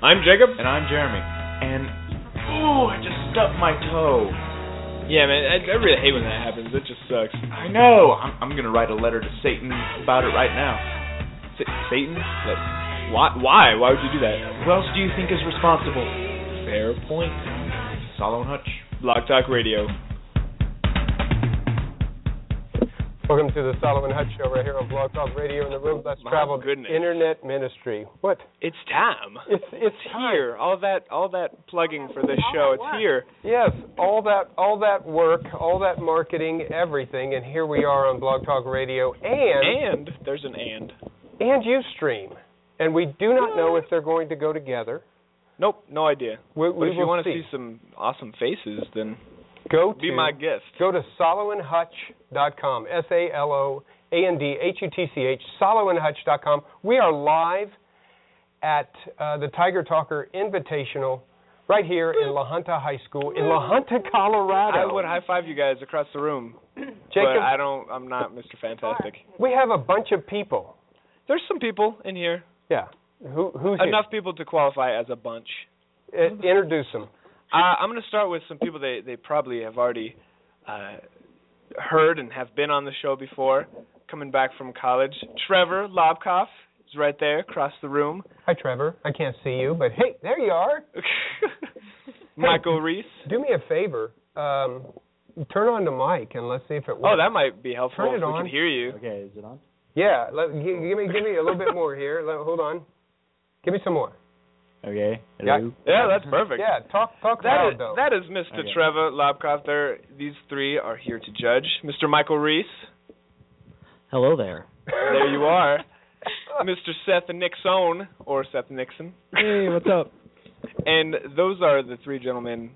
I'm Jacob. And I'm Jeremy. And ooh, I just stubbed my toe. Yeah, man, I, I really hate when that happens. It just sucks. I know. I'm, I'm gonna write a letter to Satan about it right now. Sa- Satan? Like, why? Why? Why would you do that? Who else do you think is responsible? Fair point. Salo and Hutch. Blog Talk Radio. Welcome to the Salo and Hutch Show right here on Blog Talk Radio in the room less My traveled goodness. internet ministry. What? It's time. It's it's here. All that, all that plugging for this show. It's here. Yes, all that all that work, all that marketing, everything, and here we are on Blog Talk Radio and And there's an and. and UStream. And we do not know if they're going to go together. Nope, no idea. We, But we if you want to see. see some awesome faces, then go to, be my guest. go to saloandhutch.com. S A L O A N D H U T C H. saloandhutch.com. We are live at uh, the Tiger Talker Invitational right here in La Junta High School in La Junta, Colorado. I would high five you guys across the room, Jacob, but I don't. I'm not Mr. Fantastic. we have a bunch of people. There's some people in here. Yeah. Who, who's here? Enough people to qualify as a bunch. Uh, introduce them. Uh, I'm going to start with some people they they probably have already uh, heard and have been on the show before, coming back from college. Trevor Lobkoff is right there across the room. Hi, Trevor. I can't see you, but hey, there you are. Michael Reese. Do me a favor. Um, turn on the mic and let's see if it works. Oh, that might be helpful Turn if it we on. can hear you. Okay, is it on? Yeah, let, gi- give me give me a little bit more here. Let, hold on. Give me some more. Okay. Yeah. Hello? Yeah, that's perfect. Yeah, talk talk That loud is, though. that is Mr. Okay. Trevor Lobkoff. There, these three are here to judge. Mr. Michael Reese, Hello there. there you are. Mr. Seth Nixon, or Seth Nixon. Hey, what's up? And those are the three gentlemen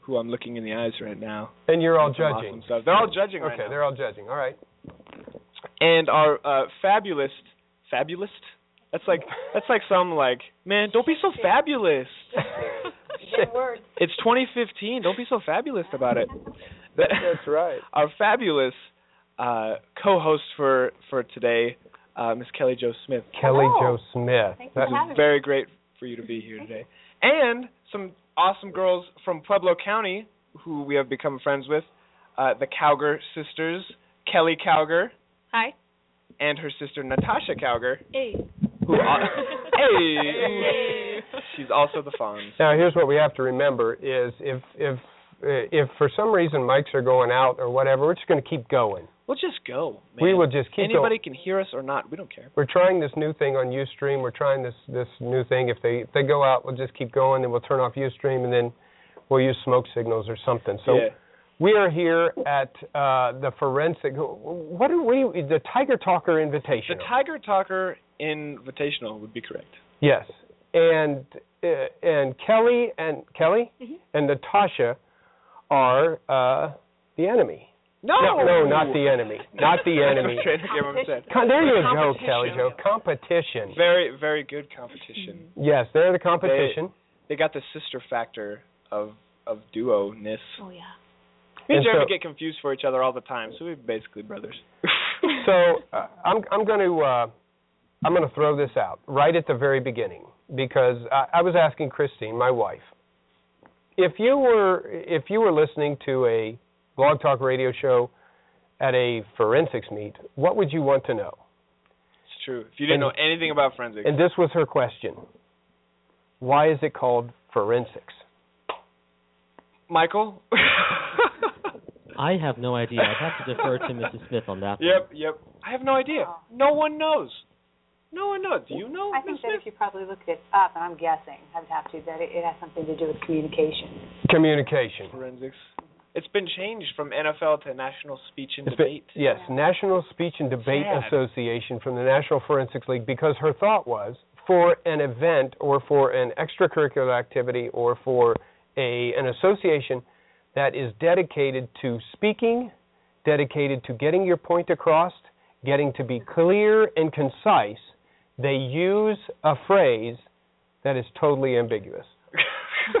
who I'm looking in the eyes right now. and you're all Some judging. awesome stuff. They're all judging right Okay, now. they're all judging. All right. And our uh, fabulous, fabulous. That's like that's like some like man. Don't be so fabulous. It's 2015. Don't be so fabulous about it. That's right. Our fabulous uh, co-host for for today, uh, Miss Kelly Jo Smith. Kelly Hello. Joe Smith. Thanks That- for having me. Very great for you to be here today. And some awesome girls from Pueblo County who we have become friends with, uh, the Cowger sisters, Kelly Cowger Hi. and her sister Natasha Cowger, Hey. Who al- hey, she's also the Fonz. Now, here's what we have to remember: is if if uh, if for some reason mics are going out or whatever, we're just going to keep going. We'll just go. Man. We will just keep Anybody going. can hear us or not. We don't care. We're trying this new thing on UStream. We're trying this this new thing. If they if they go out, we'll just keep going. Then we'll turn off UStream, and then we'll use smoke signals or something. So yeah. we are here at uh, the forensic. What are we? The Tiger Talker Invitational. The Tiger Talker Invitational would be correct. Yes, and uh, and Kelly and Kelly Mhm. and Natasha are uh, the enemy. No, no, no, not the enemy, not the enemy. That's what I give a set. There you go, Kelly Joe. Competition. Very, very good competition. Yes, they're the competition. They got the sister factor of of duo ness. Oh yeah. Me and And Jeremy so- get confused for each other all the time, so we're basically brothers. so uh, I'm I'm going to uh, I'm going to throw this out right at the very beginning because I, I was asking Christine, my wife, if you were if you were listening to a blog talk radio show at a forensics meet, what would you want to know? it's true. If you didn't And- know anything about forensics, And this was her question. Why is it called forensics? Michael. I have no idea. I'd have to defer to Mrs. Smith on that. one. Yep, yep. I have no idea. Oh. No one knows. No one knows. Do you know? I think Miss that if you probably looked it up, and I'm guessing, I'd have to, that it, it has something to do with communication. Communication. forensics. It's been changed from NFL to National Speech and It's been- Debate. yes, National Speech and Debate Sad. Association from the National Forensics League because her thought was for an event or for an extracurricular activity or for a an association that is dedicated to speaking, dedicated to getting your point across, getting to be clear and concise, they use a phrase that is totally ambiguous.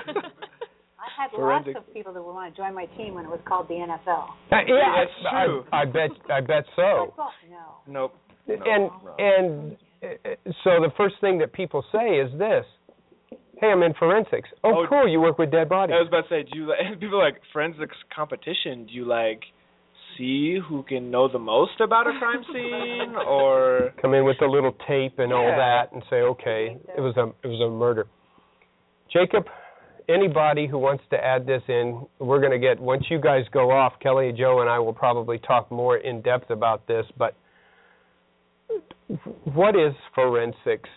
I had Forensic. lots of people that would want to join my team when it was called the NFL. Uh, yeah, That's I, true. I, I bet I bet so. Football? No. nope. and no. and uh, so the first thing that people say is this Hey, I'm in forensics. Oh, Oh, cool. You work with dead bodies. I was about to say, do you like people like forensics competition? Do you like see who can know the most about a crime scene, or Come in with a little tape and all Yeah. that, and say, okay, it was a it was a murder. Jacob, anybody who wants to add this in, we're going to get once you guys go off. Kelly, Joe, and I will probably talk more in depth about this. But what is forensics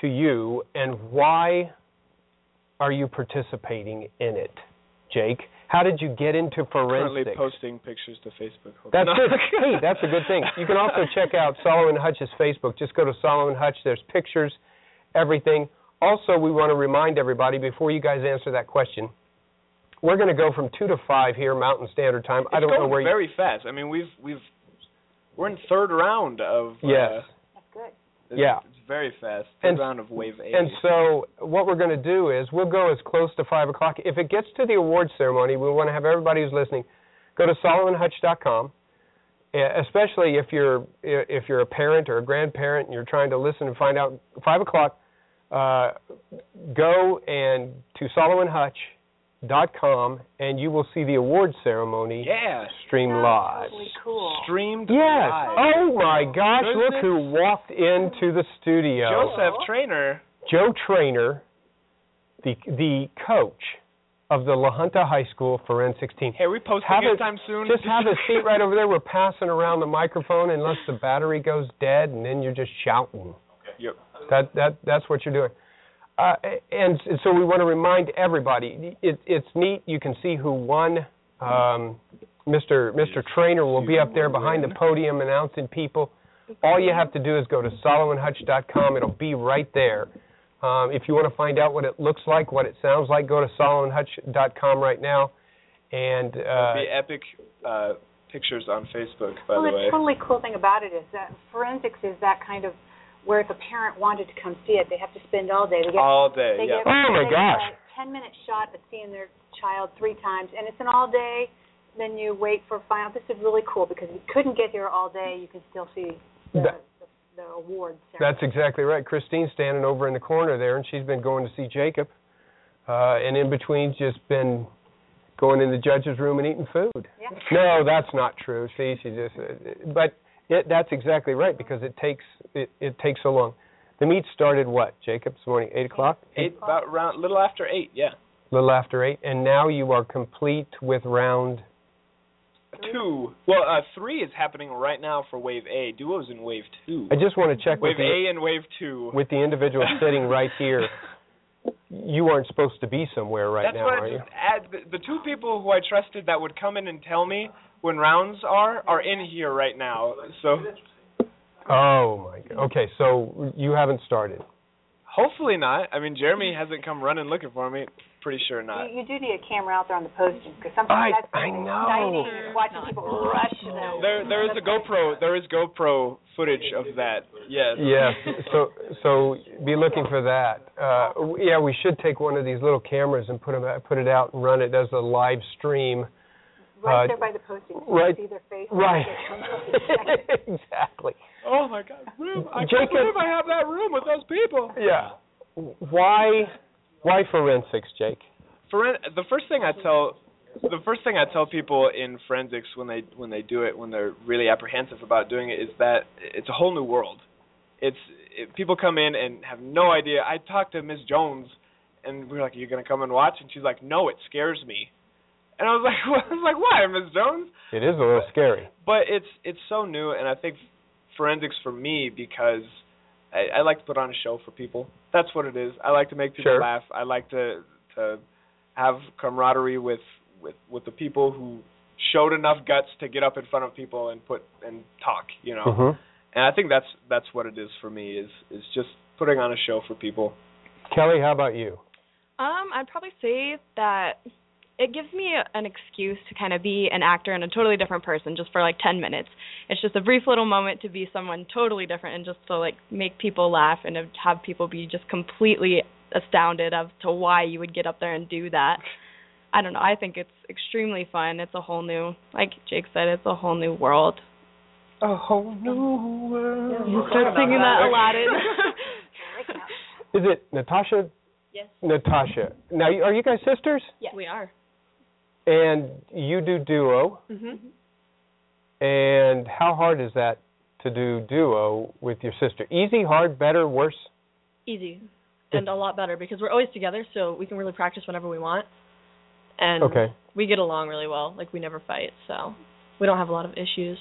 to you, and why are you participating in it, Jake? How did you get into forensics? currently posting pictures to Facebook? That's No. good. Hey, that's a good thing. You can also check out Salo and Hutch's Facebook. Just go to Salo and Hutch. There's pictures, everything. Also, we want to remind everybody before you guys answer that question, we're going to go from two to five here Mountain Standard Time. I don't know going where. you... very fast. I mean, we've we've we're in third round of. Yes. Uh, That's good. it's, Yeah. Very fast. Third And- round of wave eight. And so, what we're going to do is we'll go as close to five o'clock. If it gets to the awards ceremony, we want to have everybody who's listening go to SaloandHutch.com. Especially if you're if you're a parent or a grandparent and you're trying to listen and find out five o'clock, uh, go and to SaloandHutch.com and you will see the award ceremony yeah. stream live. Totally cool. Streamed Yes. live. Oh my gosh! Look who walked into the studio. Joseph Trainer. Joe Trainer, the the coach of the La Junta High School forensics team. Hey, are we posting Have it it- time soon? Just have a seat right over there. We're passing around the microphone unless the battery goes dead, and then you're just shouting. Yep. That that that's what you're doing. Uh, and s- so we want to remind everybody. It, it's neat. You can see who won. Um, Mr. Mr. Trainer will be up there behind the podium announcing people. All you have to do is go to SaloandHutch.com. It'll be right there. Um, if you want to find out what it looks like, what it sounds like, go to SaloandHutch.com right now. And uh, There'll be epic uh, pictures on Facebook, by well, the the way. totally cool thing about it is that forensics is that kind of where if a parent wanted to come see it, they have to spend all day. They get All day, they yeah. get Oh, my they get gosh. a ten minute shot of seeing their child three times, and it's an all day. Then you wait for final. This is really cool because if you couldn't get here all day, you can still see the That- the, the awards. That's exactly right. Christine's standing over in the corner there, and she's been going to see Jacob, uh, and in between, just been going in the judge's room and eating food. Yeah. No, that's not true. See, she just, uh, but it, that's exactly right because it takes it, it takes so long. The meet started what, Jacob? This morning, eight o'clock, Eight, about round, little after eight, yeah. little after eight, and now you are complete with round. Two. Well, uh, three is happening right now for Wave A. Duo's in Wave Two. I just want to check with Wave A and Wave Two. with the individual sitting right here. You aren't supposed to be somewhere right That's now, what are I you? add. The, the two people who I trusted that would come in and tell me when rounds are are in here right now. So Oh my god. Okay, so you haven't started. hopefully not. I mean, Jeremy hasn't come running looking for me. Pretty sure not. You, you do need a camera out there on the posting because sometimes I- that's I really know. exciting is watching people rush them. There there is a GoPro. There is GoPro footage of that. Yes. Yes. So so be looking for that. Uh, yeah, we should take one of these little cameras and put 'em out put it out and run it as a live stream. Right Uh, there by the posting. so right- You see their face. Right. Right. exactly. Oh my God. Room. I Jacob- can't believe I have that room with those people. Yeah. Why why forensics, Jake? Foren- the first thing I tell the first thing I tell people in forensics when they when they do it when they're really apprehensive about doing it is that it's a whole new world. It's it, people come in and have no idea. I talked to Miss Jones and we were like, "Are you going to come and watch?" And she's like, "No, it scares me." And I was like, well, I was like, "Why, Miss Jones?" It is a little scary. But it's it's so new, and I think forensics for me because I, I like to put on a show for people. That's what it is. I like to make people Sure. laugh. I like to to have camaraderie with with with the people who showed enough guts to get up in front of people and put and talk. You know, Mhm. and I think that's that's what it is for me is is just putting on a show for people. Kelly, how about you? Um, I'd probably say that it gives me a, an excuse to kind of be an actor and a totally different person just for like 10 minutes. It's just a brief little moment to be someone totally different and just to like make people laugh and have people be just completely astounded as to why you would get up there and do that. I don't know. I think it's extremely fun. It's a whole new, like Jake said, it's a whole new world. A whole new world. You start singing that Aladdin. Is it Natasha Yes. Natasha. Now, are you guys sisters? Yes. We are. And you do duo. Mhm. And how hard is that to do duo with your sister? Easy, hard, better, worse? Easy. And a lot better because we're always together, so we can really practice whenever we want. And Okay. we get along really well. Like we never fight, so we don't have a lot of issues.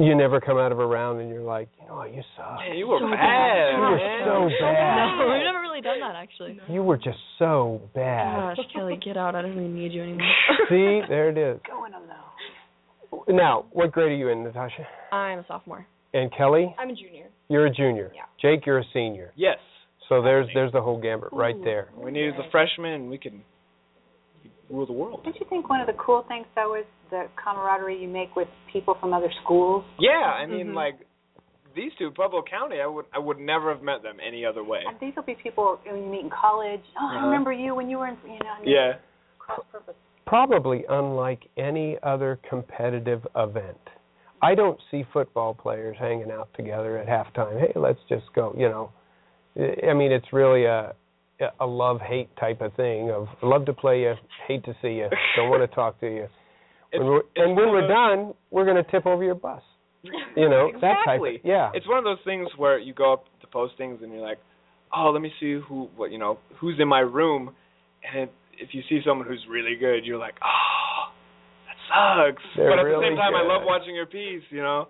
You never come out of a round and you're like, oh, you suck. Yeah, you were So bad. bad. You were man. so bad. No, we've never really done that actually. You were just so bad. Gosh, Kelly, get out. I don't even need you anymore. See, there it is. Going alone. Now, what grade are you in, Natasha? I'm a sophomore. And Kelly, I'm a junior. you're a junior. Yeah. Jake, you're a senior. Yes. So there's there's the whole gambit right there. We needed the freshmen, and we can rule the world. Don't you think one of the cool things though is the camaraderie you make with people from other schools? Yeah, I mean, Mhm. like these two, Pueblo County, I would I would never have met them any other way. And these will be people when you meet in college. Oh, I Uh-huh. remember you when you were in, you know. and Yeah. Cross purpose. Probably unlike any other competitive event. I don't see football players hanging out together at halftime. Hey, let's just go. You know, I mean, it's really a a love hate type of thing. Of love to play you, hate to see you, don't want to talk to you. When it's and when we're done, we're going to tip over your bus. You know, that type. Of, Exactly. yeah. It's one of those things where you go up to postings and you're like, oh, let me see who, what you know, who's in my room, and it, if you see someone who's really good, you're like, oh, that sucks. They're but at really the same time, I love watching your piece. You know.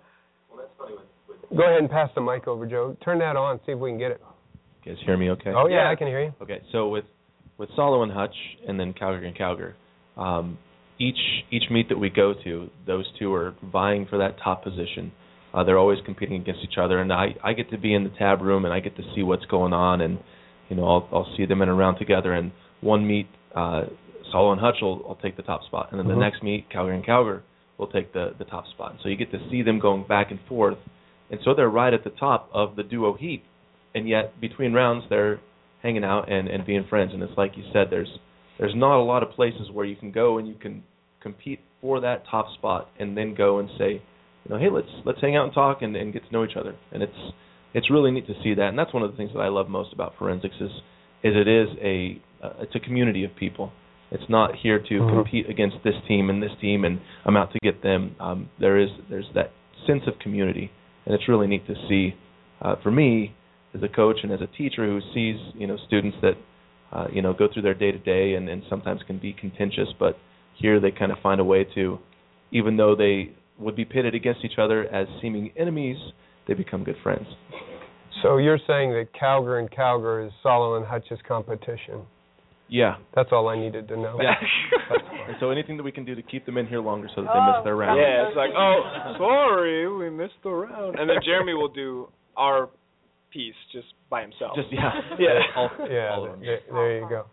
Go ahead and pass the mic over, Joe. Turn that on. See if we can get it. You guys hear me okay? Oh yeah, Yeah. I can hear you. Okay, so with with Salo and Hutch, and then Cowger and Cowger, um, each each meet that we go to, those two are vying for that top position. Uh, they're always competing against each other, and I I get to be in the tab room and I get to see what's going on, and you know I'll I'll see them in a round together. And one meet, uh, Salo and Hutch will, will take the top spot, and then Mhm. the next meet, Cowger and Cowger will take the the top spot. So you get to see them going back and forth, and so they're right at the top of the duo heat, and yet between rounds they're hanging out and and being friends. And it's like you said there's there's not a lot of places where you can go and you can compete for that top spot and then go and say you know hey let's let's hang out and talk and, and get to know each other. And it's it's really neat to see that. And that's one of the things that I love most about forensics is is it is a uh, it's a community of people. It's not here to Mhm. compete against this team and this team and I'm out to get them. Um there is there's that sense of community. And it's really neat to see uh for me as a coach and as a teacher who sees you know students that uh, you know go through their day to day and and sometimes can be contentious, but here they kind of find a way to, even though they would be pitted against each other as seeming enemies, they become good friends. So you're saying that Cowger and Cowger is Salo and Hutch's competition. Yeah, That's all I needed to know. yeah. and so anything that we can do to keep them in here longer so that they miss their round. Yeah, it's like, oh, sorry, we missed the round, and then Jeremy will do our piece just by himself. Just yeah, Yeah. all, Yeah, all there, there you go.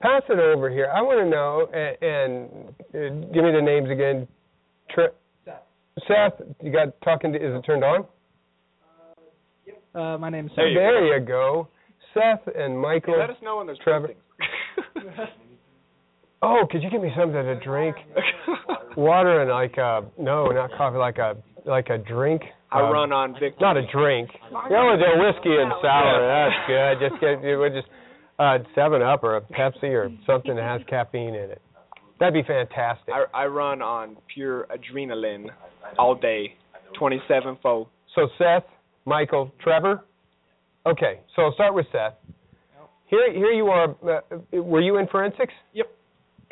Pass it over here. I want to know, and, and uh, give me the names again. Tri- Seth, you got talking to? Is it turned on? Uh, my name's There you there you go. Seth and Michael. Let us know when there's Trevor. Oh, could you give me something to drink? Water and like uh no, not coffee, like a like a drink. I Uh, run on Vic. Not a drink. No, it's a whiskey and sour. That's good. Just get would just uh Seven Up or a Pepsi or something that has caffeine in it. That'd be fantastic. I, I run on pure adrenaline all day, 27 fold. So Seth, Michael, Trevor. Okay, so I'll start with Seth. Here, here you are. Uh, were you in forensics? Yep.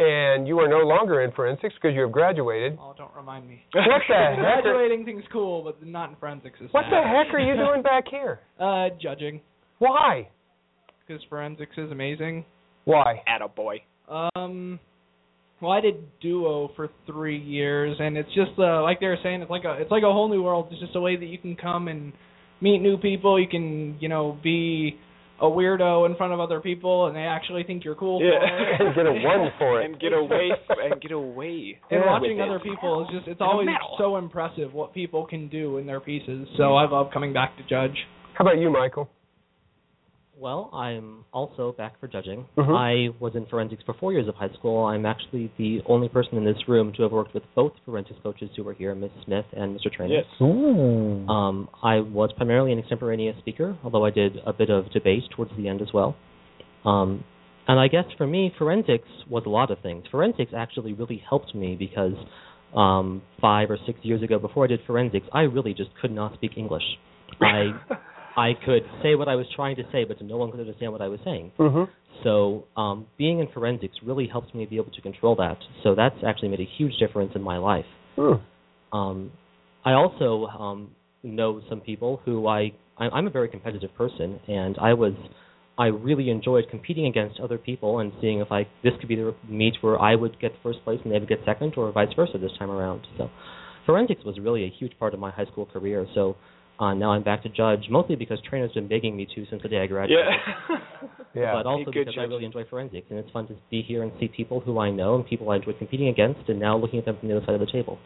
And you are no longer in forensics because you have graduated. Oh, don't remind me. What the heck? Graduating thing's cool, but not in forensics is what the heck are you doing back here? Uh, judging, Why? because forensics is amazing. Why? Attaboy. Um, well, I did duo for three years, and it's just uh, like they were saying, it's like a it's like a whole new world. It's just a way that you can come and meet new people. You can you know be a weirdo in front of other people, and they actually think you're cool. Yeah. For it. and get a one for it. And get away and get away. And Yeah. watching with it. other people is just it's And always so impressive what people can do in their pieces. So I love coming back to judge. How about you, Michael? Well, I'm also back for judging. Mhm. I was in forensics for four years of high school. I'm actually the only person in this room to have worked with both forensics coaches who were here, Ms. Smith and Mr. Trainer. Yes. Ooh. Um, I was primarily an extemporaneous speaker, although I did a bit of debate towards the end as well. Um, And I guess for me, forensics was a lot of things. Forensics actually really helped me because um, five or six years ago, before I did forensics, I really just could not speak English. I I could say what I was trying to say, but no one could understand what I was saying. hmm So um, being in forensics really helps me be able to control that. So that's actually made a huge difference in my life. Hmm. Um, I also um, know some people who I, I I'm a very competitive person, and I was I really enjoyed competing against other people and seeing if I this could be the meet where I would get first place and they would get second, or vice versa this time around. So forensics was really a huge part of my high school career. So uh, now I'm back to judge, mostly because trainer's been begging me to since the day I graduated. Yeah. Yeah. But also Be a because I really enjoy forensics, and it's fun to be here and see people who I know and people I enjoy competing against, and now looking at them from the other side of the table.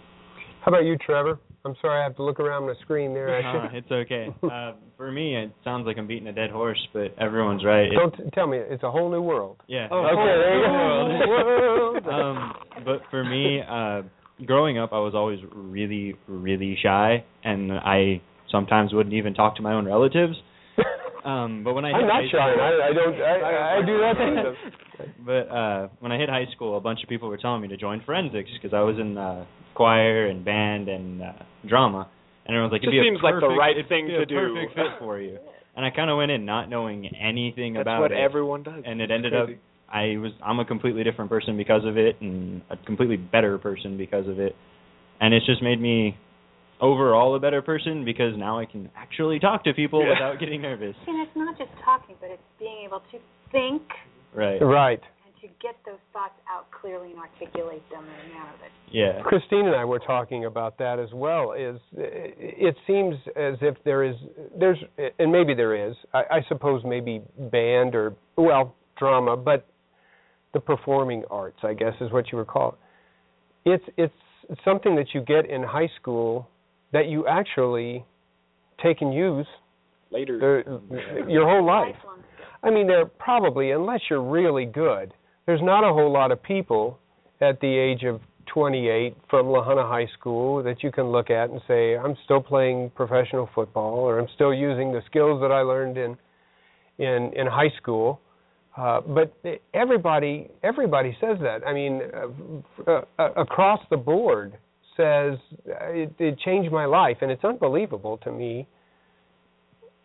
How about you, Trevor? I'm sorry I have to look around the screen there. Uh, it's okay. Uh, for me, it sounds like I'm beating a dead horse, but everyone's right. It- don't t- tell me. It's a whole new world. yeah. Oh, okay, a whole go. world. um, but for me, uh, growing up, I was always really, really shy, and I sometimes wouldn't even talk to my own relatives. Um, but when I hit I'm not high shy. school, I, I don't. I, I do that but uh when I hit high school, a bunch of people were telling me to join forensics because I was in uh choir and band and uh drama, and everyone's like, "It'd be a seems like the right thing to do." Perfect fit for you." And I kind of went in not knowing anything That's about what it, everyone does. and it ended up. I was I'm a completely different person because of it, and a completely better person because of it, and it's just made me overall a better person because now I can actually talk to people Yeah. without getting nervous. And it's not just talking, but it's being able to think Right. Right. and to get those thoughts out clearly and articulate them in a manner that Yeah. Christine and I were talking about that as well. Is it seems as if there is there's and maybe there is. I, I suppose maybe band or well drama, but the performing arts, I guess, is what you would call it. It's it's something that you get in high school that you actually take and use Later. the, your whole life. I mean, there probably, unless you're really good, there's not a whole lot of people at the age of 28 from La Junta High School that you can look at and say, I'm still playing professional football, or I'm still using the skills that I learned in in in high school. Uh, but everybody everybody says that. I mean, uh, uh, across the board says uh, it, it changed my life, and it's unbelievable to me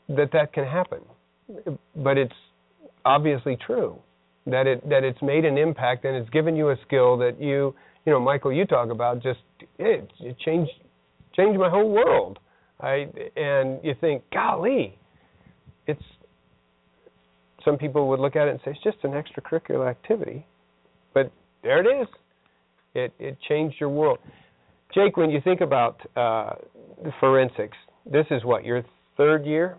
that that can happen. But it's obviously true that it that it's made an impact and it's given you a skill that you you know Michael you talk about just it, it changed changed my whole world. I and you think golly, it's some people would look at it and say it's just an extracurricular activity, but there it is. It it changed your world. Jake, when you think about uh, the forensics, this is what your third year.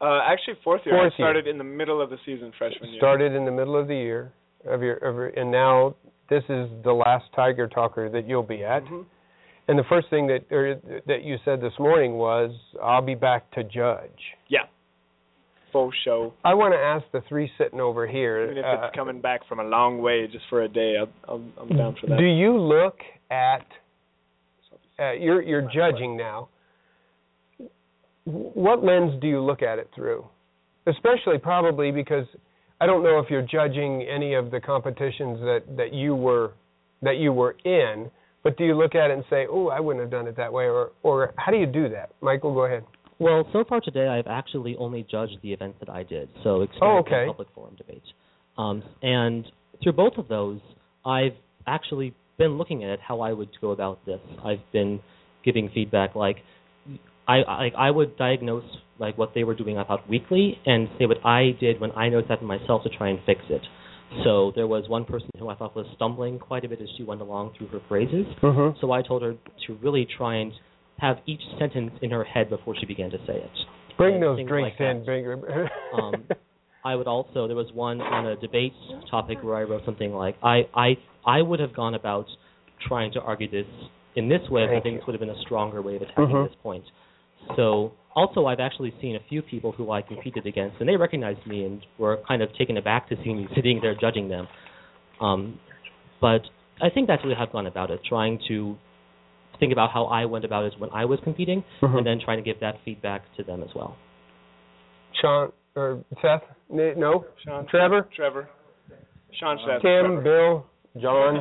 Uh, actually, fourth year. Fourth I year. started in the middle of the season freshman year. started in the middle of the year of your, of your and now this is the last Tiger Talker that you'll be at. Mhm. And the first thing that or, that you said this morning was, "I'll be back to judge." Yeah. Full show. I want to ask the three sitting over here. Even if uh, it's coming back from a long way just for a day, I'll, I'm down for that. Do you look at uh, you're you're judging now? What lens do you look at it through? Especially probably because I don't know if you're judging any of the competitions that that you were that you were in, but do you look at it and say, "Oh, I wouldn't have done it that way," or or how do you do that? Michael, go ahead. Well, so far today, I've actually only judged the events that I did, so experience Oh, okay. public forum debates. Um, and through both of those, I've actually been looking at how I would go about this. I've been giving feedback like I I, I would diagnose like what they were doing about weekly and say what I did when I noticed that in myself to try and fix it. So there was one person who I thought was stumbling quite a bit as she went along through her phrases. Mm-hmm. So I told her to really try and have each sentence in her head before she began to say it. Bring And those drinks like in, bigger. Um, I would also there was one on a debate topic where I wrote something like I I I would have gone about trying to argue this in this way. but I think you. this would have been a stronger way of attacking Mhm. this point. So also I've actually seen a few people who I competed against and they recognized me and were kind of taken aback to see me sitting there judging them. Um, but I think that's really how I've gone about it, trying to think about how I went about it when I was competing, Mhm. and then trying to give that feedback to them as well. Sean or Seth? No, Sean? Trevor. Trevor. Sean should ask Tim, Trevor. Bill, John,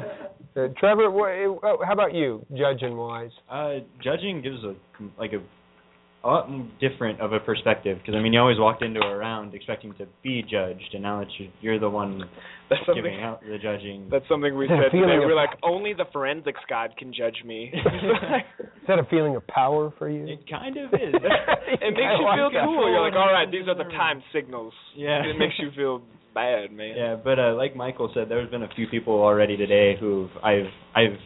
uh, Trevor. Wh- uh, how about you, judging wise? Uh, judging gives a like a, a lot different of a perspective because I mean you always walked into a round expecting to be judged, and now it's you, you're the one That's giving out the judging. That's something we Is that a said today. We're were like, only the forensics god can judge me. Is that a feeling of power for you? It kind of is. it makes you feel cool. You're like, all right, these are the time signals. Yeah. It makes you feel bad, man. Yeah, but uh, like Michael said, there's been a few people already today who I've I've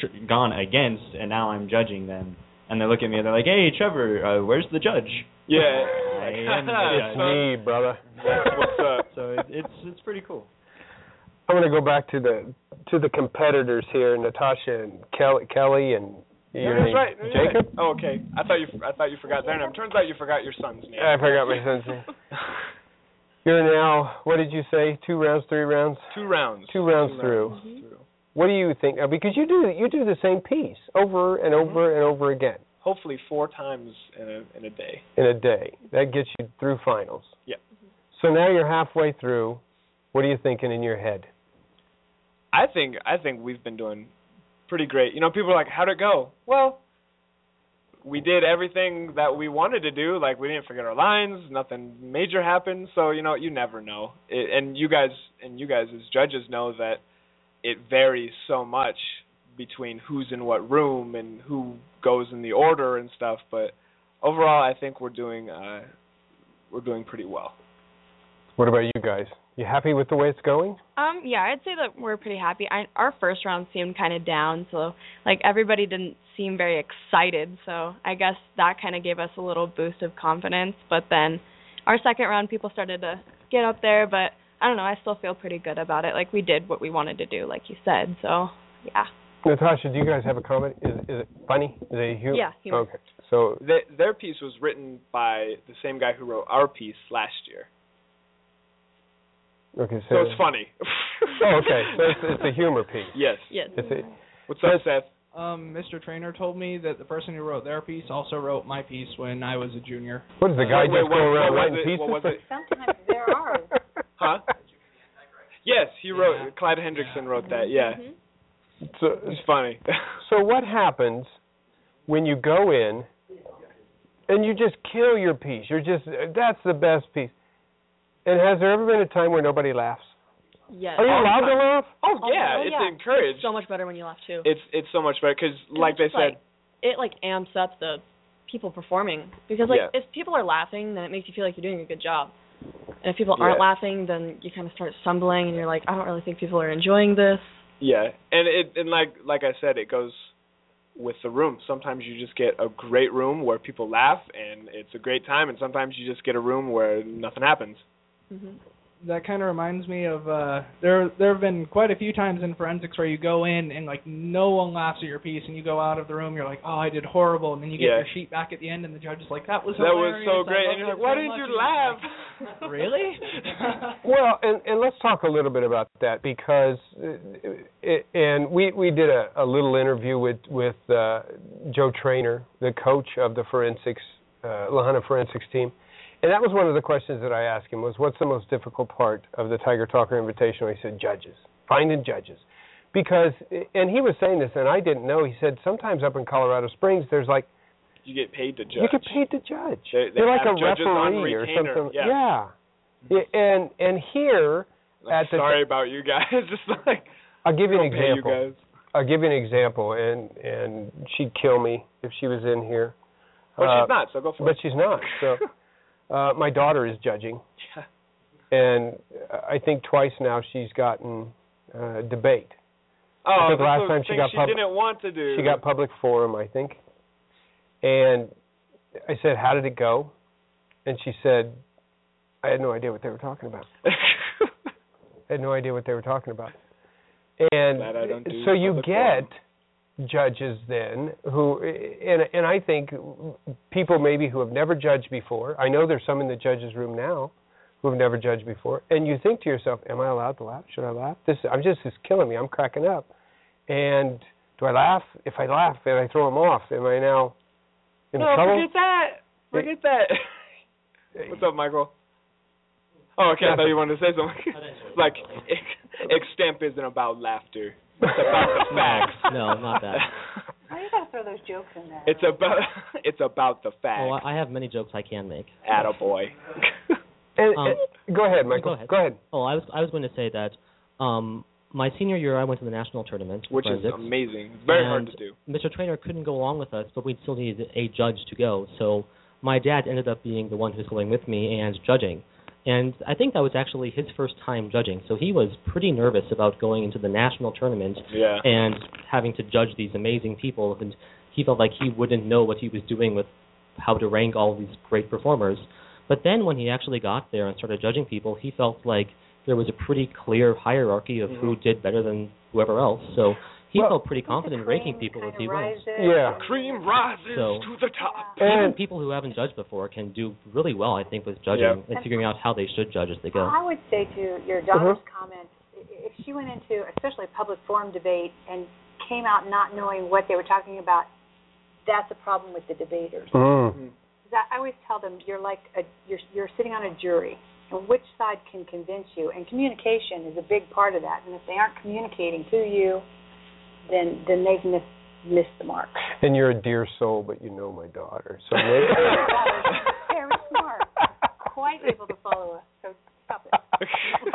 tr- gone against, and now I'm judging them, and they look at me and they're like, "Hey, Trevor, uh, where's the judge?" Yeah. I am the It's me, brother. That's what's up. So it, it's it's pretty cool. I'm going to go back to the to the competitors here, Natasha and Kelly, Kelly and No, your that's name, right. that's right. Jacob. Oh, okay. I thought you I thought you forgot their name. Turns out you forgot your son's name. I forgot my son's name. You're now. What did you say? Two rounds, three rounds, Two rounds. two rounds through. through. What do you think? Uh, because you do you do the same piece over and over and over again Hopefully four times in a in a day. in a day. That gets you through finals. Yeah. So now you're halfway through. What are you thinking in your head? I think I think we've been doing pretty great. You know, people are like, "How'd it go?" Well, we did everything that we wanted to do. Like we didn't forget our lines. Nothing major happened. So you know, you never know. It, and you guys and you guys as judges know that it varies so much between who's in what room and who goes in the order and stuff. But overall, I think we're doing uh, we're doing pretty well. What about you guys? You happy with the way it's going? Um, yeah, I'd say that we're pretty happy. I, our first round seemed kind of down, so like everybody didn't seem very excited. So I guess that kind of gave us a little boost of confidence. But then our second round, people started to get up there. But I don't know, I still feel pretty good about it. Like we did what we wanted to do, like you said. So yeah. Natasha, do you guys have a comment? Is, is it funny? Is it humor? Yeah, humor. Okay. So Their, their piece was written by the same guy who wrote our piece last year, okay. so so it's funny. Oh, okay. So it's, it's a humor piece. yes. Yes. It's a, What's up, Seth? Um, Mr. Trainer told me that the person who wrote their piece also wrote my piece when I was a junior. what does the guy Wait, just wait, go around what was writing it? pieces? What was it? Sometimes there are. Huh? Yes, he wrote. Yeah. Clyde Hendrickson wrote that. Yeah, mm-hmm. so, it's funny. so what happens when you go in and you just kill your piece? You're just that's the best piece. And has there ever been a time where nobody laughs? Yes. Are you All allowed to laugh? Oh, oh yeah, Oh, it's yeah. encouraged. It's so much better when you laugh too. it's it's so much better because like they said, like, it like amps up the people performing because like Yeah. if people are laughing, then it makes you feel like you're doing a good job. And if people aren't laughing, then you kind of start stumbling, and you're like, I don't really think people are enjoying this. yeah, and it and like like I said, it goes with the room. Sometimes you just get a great room where people laugh and it's a great time, and sometimes you just get a room where nothing happens. hmm That kind of reminds me of uh there there have been quite a few times in forensics where you go in and like no one laughs at your piece and you go out of the room you're like oh I did horrible and then you get Yeah. your sheet back at the end and the judge is like that was That was so great, and you're like, why didn't you laugh? like, really? Well, and and let's talk a little bit about that because, uh, it, and we we did a, a little interview with with uh, Joe Trainer, the coach of the forensics uh, Lahana forensics team, and that was one of the questions that I asked him was, what's the most difficult part of the Tiger Talker Invitational? He said, judges, finding judges, because and he was saying this, and I didn't know. He said sometimes up in Colorado Springs, there's like You get paid to judge. you get paid to judge. They- they They're like a referee or something. yeah. Yeah. And and here Like, at the sorry about you guys. Just like I'll give you an you example. guys. I'll give you an example, and and she'd kill me if she was in here. But Uh, she's not, so go for But it. But she's not. So uh, my daughter is judging, and I think twice now she's gotten uh, debate. Oh, I think last time she got she didn't want to do. She got public forum, I think. And I said, "How did it go?" And she said, "I had no idea what they were talking about. I had no idea what they were talking about." And so you get forum. Judges then who and and I think people maybe who have never judged before. I know there's some in the judges room now who have never judged before, and you think to yourself, "Am I allowed to laugh? Should I laugh? This I'm just it's killing me. I'm cracking up." And do I laugh? If I laugh, and I throw them off, am I now in no, trouble? forget that. Forget that. What's up, Michael? Oh, okay. I thought you wanted to say something. like, extemp isn't about laughter. It's about the facts. No, not that. Why you gotta throw those jokes in there? It's about it's about the facts. Oh, I I have many jokes I can make. Attaboy. And, Um, and- go ahead, Michael. Go ahead. ahead. Oh, I was I was going to say that um, my senior year I went to the national tournament, Which is forensics, amazing. It's very hard to do. Mr. Trainer couldn't go along with us, but we still needed a judge to go. So my dad ended up being the one who's going with me and judging. And I think that was actually his first time judging, so he was pretty nervous about going into the national tournament Yeah. and having to judge these amazing people and he felt like he wouldn't know what he was doing with how to rank all these great performers. But then when he actually got there and started judging people, he felt like there was a pretty clear hierarchy of who mm-hmm. did better than whoever else. So he Well- felt pretty confident ranking people as he was. Yeah. Cream rises So- to the top. Even And people who haven't judged before can do really well, I think, with judging Yeah. and figuring out how they should judge as they go. I would say to your daughter's Mhm. comments, i- if she went into especially a public forum debate and came out not knowing what they were talking about, that's a problem with the debaters. Mm. 'Cause I I always tell them you're like a, you're you're sitting on a jury, and which side can convince you? And communication is a big part of that. And if they aren't communicating to you, then then they've missed missed the mark. And you're a dear soul, but you know my daughter. So Your very smart, quite able to follow us. So stop it.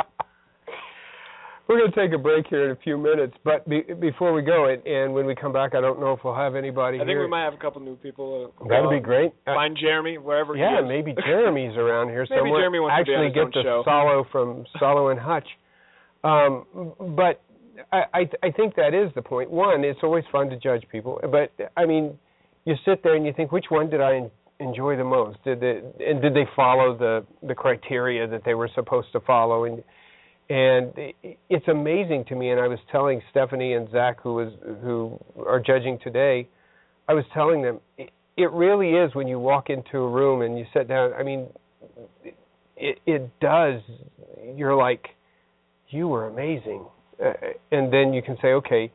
We're going to take a break here in a few minutes, but be, before we go, and, and when we come back, I don't know if we'll have anybody I think here. we might have a couple new people. Uh, That'd be great. Uh, Find Jeremy wherever yeah, he is. maybe Jeremy's around here Maybe somewhere. Jeremy wants to be on Actually, his get own the show. solo from Salo and Hutch. Um, but I, I I think that is the point. One, it's always fun to judge people, but I mean, you sit there and you think, which one did I en- enjoy the most? Did they and did they follow the the criteria that they were supposed to follow? And and it's amazing to me. And I was telling Stephanie and Zach, who was who are judging today, I was telling them it, it really is when you walk into a room and you sit down. I mean, it it does. You're like, you were amazing, Uh, and then you can say, okay,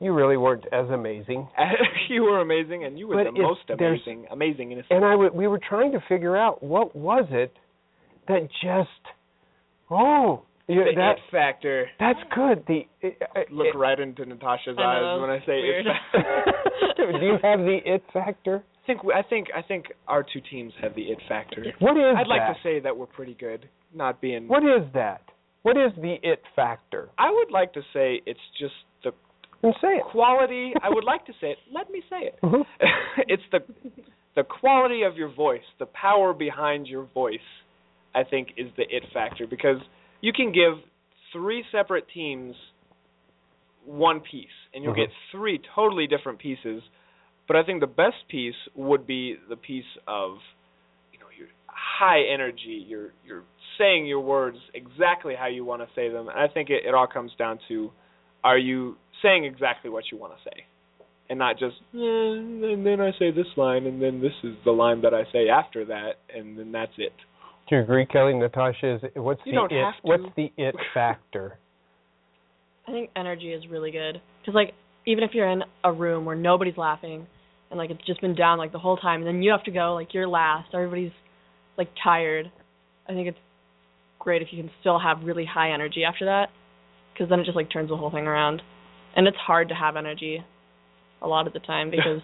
you really weren't as amazing. you were amazing, and you were But the most amazing. Amazing in a sense. And I w- we were trying to figure out what was it that just oh yeah, the that it factor. that's good. The it, Look it- right into Natasha's I eyes that when I say weird. it factor. Do you have the it factor? I think I think I think our two teams have the it factor. What is I'd like to say that we're pretty good, not being. What is that? What is the it factor? I would like to say it's just the And say it. quality. I would like to say it. Let me say it. Mhm. it's the the quality of your voice, the power behind your voice. I think is the it factor because you can give three separate teams one piece and you'll Mhm. get three totally different pieces. But I think the best piece would be the piece of you know your high energy. You're you're saying your words exactly how you want to say them. And I think it, it all comes down to are you saying exactly what you want to say and not just "Eh, and then I say this line and then this is the line that I say after that and then that's it. Do you agree, Kelly? Natasha, is what's You the it? What's the it factor? I think energy is really good because like even if you're in a room where nobody's laughing and like it's just been down like the whole time, and then you have to go like you're last, everybody's like tired. I think it's great if you can still have really high energy after that because then it just like turns the whole thing around. And it's hard to have energy a lot of the time because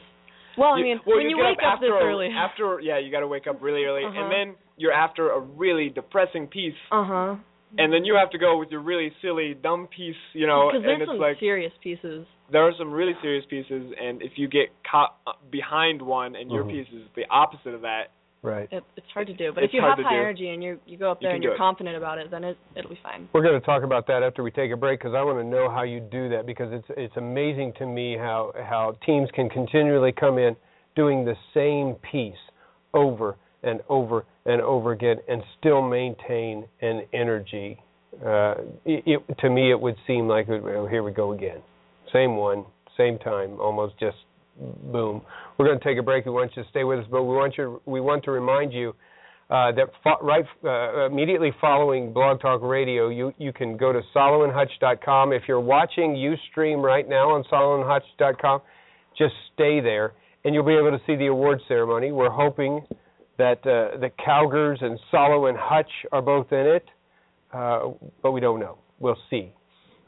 well, I mean, well, when you, you, wake up, up this a- early. after yeah, you got to wake up really early Uh-huh. and then you're after a really depressing piece Uh-huh. and then you have to go with your really silly dumb piece, you know, Because and there's it's some like serious pieces. there are some really serious pieces and if you get caught uh, behind one and your Mhm. piece is the opposite of that, Right. It, it's hard to do, but It's if you have high do. energy and you you go up there can and you're it. confident about it, then it it'll be fine. We're going to talk about that after we take a break because I want to know how you do that because it's it's amazing to me how how teams can continually come in doing the same piece over and over and over again and still maintain an energy. Uh, it, it, to me, it would seem like oh, here we go again, same one, same time, almost just boom. We're going to take a break. We want you to stay with us, but we want you we want to remind you uh, that fo- right uh, immediately following Blog Talk Radio, you you can go to saloandhutch.com. If you're watching UStream right now on saloandhutch.com, just stay there, and you'll be able to see the award ceremony. We're hoping that uh, the Cowgers and Salo and Hutch are both in it, uh, but we don't know. We'll see.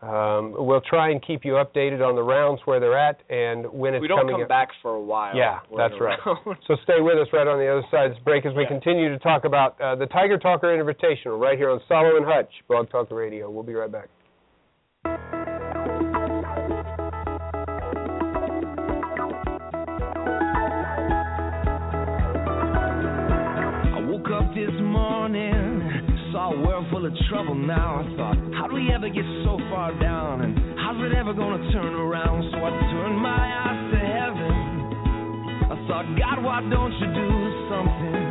Um, we'll try and keep you updated on the rounds where they're at and when it's coming. we don't coming come up. back for a while. Yeah, that's right. So stay with us right on the other side of this break as we Yeah. continue to talk about uh, the Tiger Talker Invitational right here on Salo and Hutch, Blog Talk Radio. We'll be right back. Of trouble now. I thought, how do we ever get so far down? And how's it ever gonna turn around? So I turned my eyes to heaven. I thought, God, why don't you do something?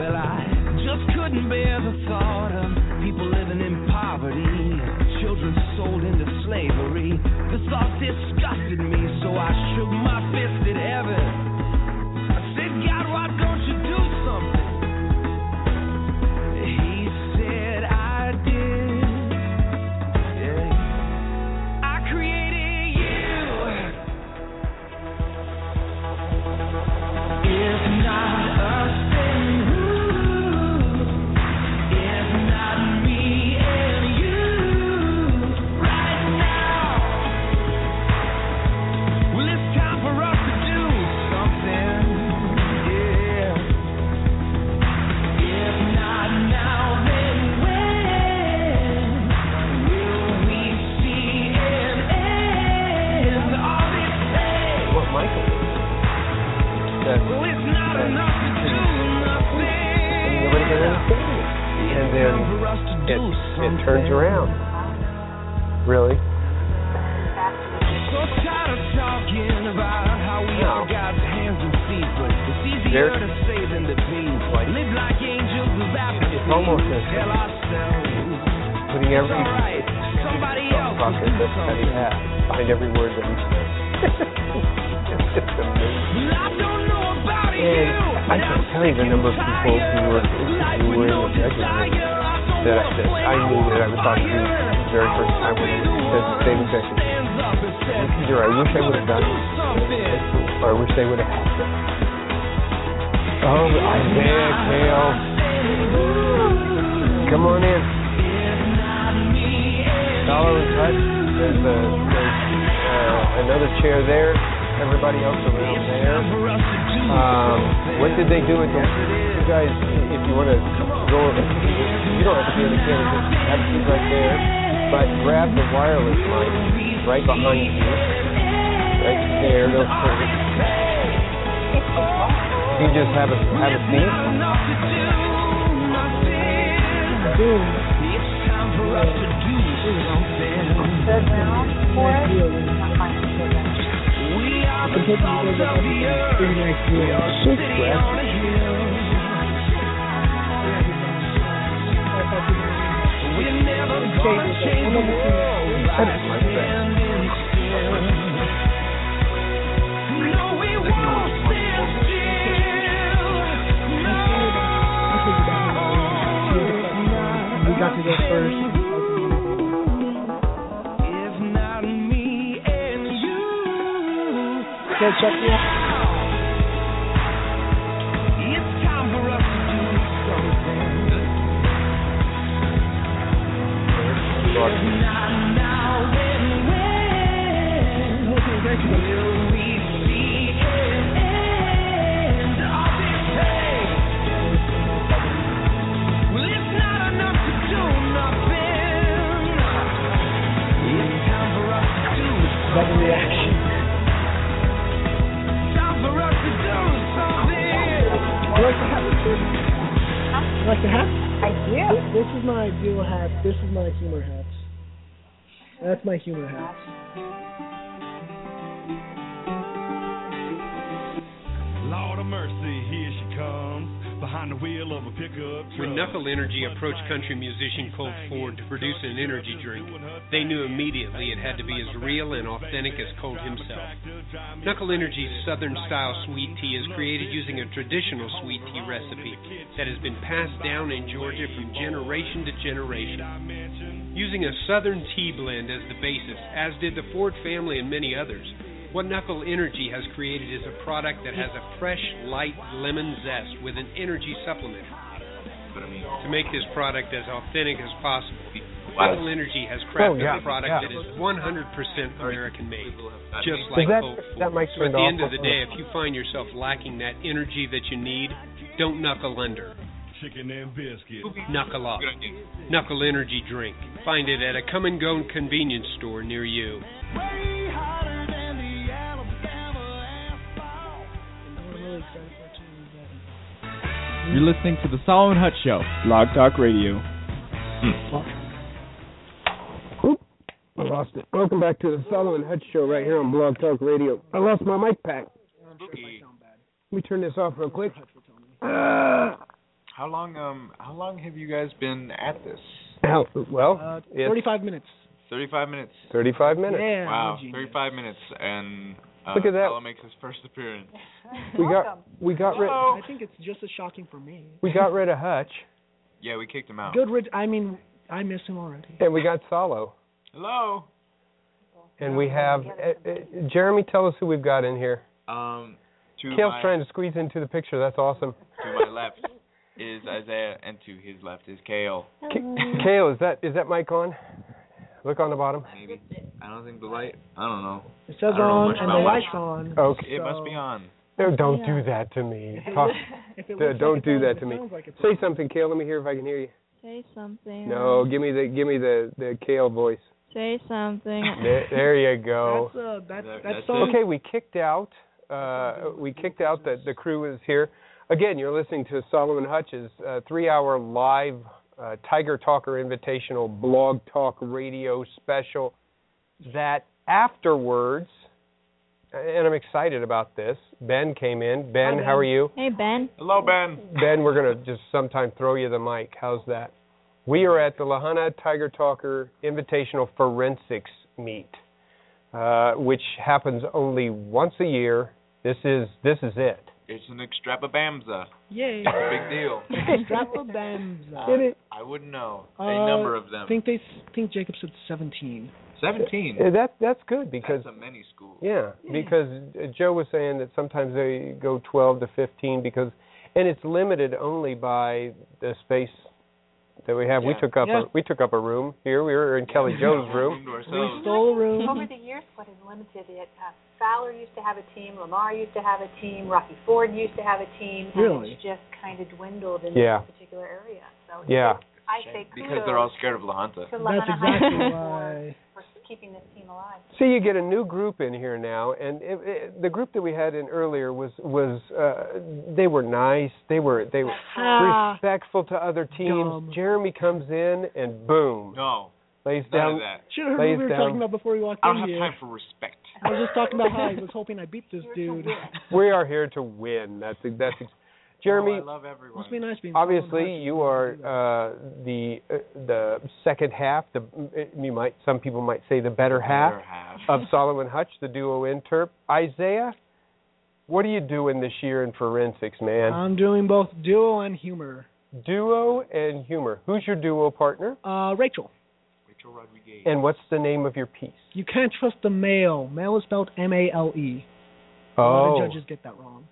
Well, I just couldn't bear the thought of people living in poverty, children sold into slavery. The thought disgusted me, so I shook my fist at heaven. Be. Live like angels without the It's almost as if putting every alright. Somebody else will process do that something. has behind every word that he says. it's amazing. I don't know about And I can't tell you the number of people who were who were in the no judgment. I that, that I knew that I was talking to the very first time when he said the same exact thing. Either I wish I would have done it, or I wish they would have it. Oh, Isaiah, Kale, come on in. Dollar and touch. There's, a, there's uh, another chair there. Everybody else around there. Um, what did they do at the? You guys, if you want to go, you don't have to be in the camera. Just have a seat right there. But grab the wireless mic right behind you. Right there. Those two. You just have a have a seat. It's time for us to do something. We are the salt of the. We are sitting on a hill. We're never gonna change the world by standing still. No, we won't stand still. No. We got to go first. Okay, check me out. It's time That's my humor hat. Lord of mercy, here she comes behind the wheel of a pickup truck. When Knuckle Energy approached country musician Colt Ford to produce an energy drink, they knew immediately it had to be as real and authentic as Colt himself. Knuckle Energy's Southern style sweet tea is created using a traditional sweet tea recipe that has been passed down in Georgia from generation to generation. Using a Southern tea blend as the basis, as did the Ford family and many others, What Knuckle Energy has created is a product that has a fresh, light lemon zest with an energy supplement. To make this product as authentic as possible, Knuckle Energy has crafted Oh, yeah, a product yeah. that is 100% American made, just like that- Coke. that mic's so at the end of the day, if you find yourself lacking that energy that you need, don't knuckle under. Chicken and biscuits. Knuckle up. Knuckle Energy drink. Find it at a come and go convenience store near you. I'm really excited for it too. You're listening to the Salo and Hutch Show, Blog Talk Radio. Oop, I lost it. Welcome back to the Salo and Hutch Show right here on Blog Talk Radio. I lost my mic pack. Let me turn this off real quick. Uh, How long um how long have you guys been at this? Hell, well, Uh, it's 35 minutes. 35 minutes. 35 minutes. Yeah, Wow, I'm 35 minutes and uh, Look at that. Fella makes his first appearance. We got we got rid I think it's just as shocking for me. we got rid of Hutch Yeah, we kicked him out. Good rid. I mean, I miss him already. and we got Salo Hello. and we have uh, uh, Jeremy. Tell us who we've got in here. Um Kale's my trying to squeeze into the picture. That's awesome. to my left is Isaiah and to his left is Kale. K- Kale, is that is that mic on? Look on the bottom. Maybe. I don't think the light I don't know. It says I on and the much. light's on. Okay. It must be on. No, don't do that to me. Talk, If it looks like don't it's do on, that to me. like Say something, Kale. Let me hear if I can hear you. Say something. No, give me the give me the the Kale voice. Say something. There, there you go. That's uh, that That- that that's. Okay, we kicked out. Uh, we kicked out that the crew is here. Again, you're listening to Salo and Hutch's uh, three-hour live uh, Tiger Talker Invitational Blog Talk Radio special. That afterwards, and I'm excited about this. Ben came in. Ben, Hi, how are you? Hey Ben. Hello Ben. Ben, we're going to just sometime throw you the mic. How's that? We are at the La Junta Tiger Talker Invitational Forensics Meet, uh, which happens only once a year. This is this is it. It's an extrapabamza. Yay. It's a big deal. Strapabamza. Uh, I wouldn't know. Uh, a number of them. I think they s- think Jacob said 17. 17. Uh, That that's good because That's a many school. yeah, because uh, Joe was saying that sometimes they go 12 to 15 because and it's limited only by the space that we have. We took up Yeah. a we took up a room here. We were in Kelly Joe's room. We stole a room. Over the years, what has limited it? Uh, Fowler used to have a team. Lamar used to have a team. Rocky Ford used to have a team. And Really? it's just kind of dwindled in Yeah. this particular area. So Yeah. I say Because they're all scared of La Junta. to That's La Junta exactly School why. for, for keeping this team alive. See, you get a new group in here now, and it, it, the group that we had in earlier was was uh, they were nice. They were they were Ah. respectful to other teams. Dumb. Jeremy comes in and boom, No. lays None down. Should have heard what we were down. talking about before we walked I in don't have here. time for respect. I was just talking about how I was hoping I beat this dude. We are here to win. That's that's. Jeremy, Oh, I love everyone. Must be nice being. obviously you are uh, the uh, the second half. The you might some people might say the better half Better half. of Salo and Hutch, the duo interp. Isaiah, what are you doing this year in forensics, man? I'm doing both duo and humor. duo and humor. Who's your duo partner? Uh, Rachel. Rachel Rodriguez. And what's the name of your piece? You can't trust the male. Male is spelled M-A-L-E. A lot Oh, of judges get that wrong,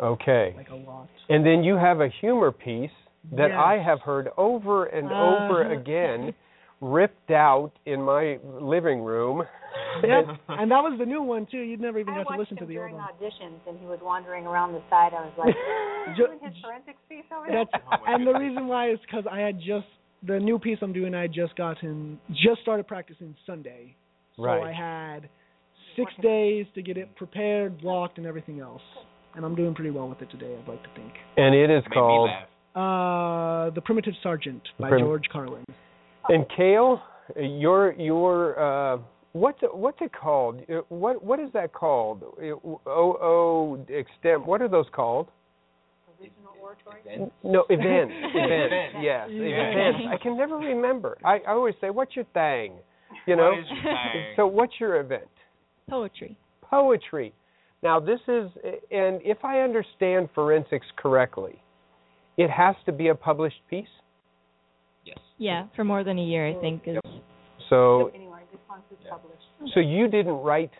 okay. like a lot. And then you have a humor piece that Yes. I have heard over and over Uh-huh. again, ripped out in my living room. Yep, and that was the new one too. You'd never even I got to watched listen to the old during one. auditions, and he was wandering around the side. I was like, doing his forensics piece over there. That's and the reason why is because I had just the new piece I'm doing. I had just gotten just started practicing Sunday, so Right. I had six days to get it prepared, blocked, and everything else. And I'm doing pretty well with it today. I'd like to think. And it is Made called. Uh, the Primitive Sergeant by Prim- George Carlin. And Kale, your your uh what's it, what's it called? Uh, What what is that called? Uh, O O extent. What are those called? Original oratory. No, events. events. Events. Yes, Yeah. events. I can never remember. I, I always say, "What's your thing?" You know. What is your thing? So, what's your event? Poetry. Poetry. Now, this is, and if I understand forensics correctly, it has to be a published piece. Yes. Yeah, for more than a year, I think is. So, Anyway, this one's is published. so you didn't write,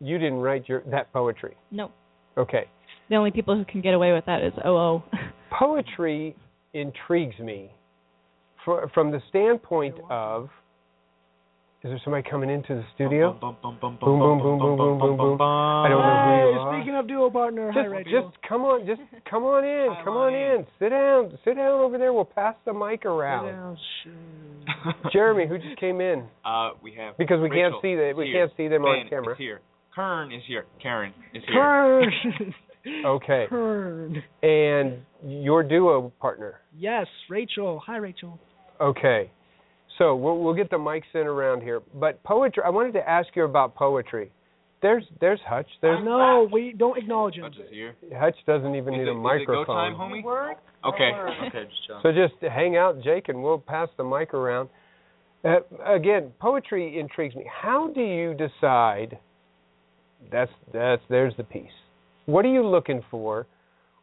You didn't write your that poetry. No. Okay. The only people who can get away with that is OO. Poetry intrigues me for, from the standpoint of is there somebody coming into the studio? Boom, boom, boom, boom, boom, boom, boom, boom. I don't know who Hey, you are. speaking of duo partner, hi Just, Rachel. just come on, just come on in, come on in. Sit down, sit down over there. We'll pass the mic around. Jeremy, who just came in? Uh, we have Because we can't see the we here. can't see them on camera. Is here. Kern is here. Karen is here. Kern. Okay. Kern. And your duo partner. Yes, Rachel. Hi, Rachel. Okay. So we'll we'll get the mics in around here. But poetry I wanted to ask you about poetry. There's there's Hutch. There's no, we don't acknowledge him. Hutch is here. Hutch doesn't even Is need it- a is it microphone. go time, homie? Okay. Okay, just. So just hang out, Jake, and we'll pass the mic around. Uh, again, poetry intrigues me. How do you decide? That's that's there's the piece. What are you looking for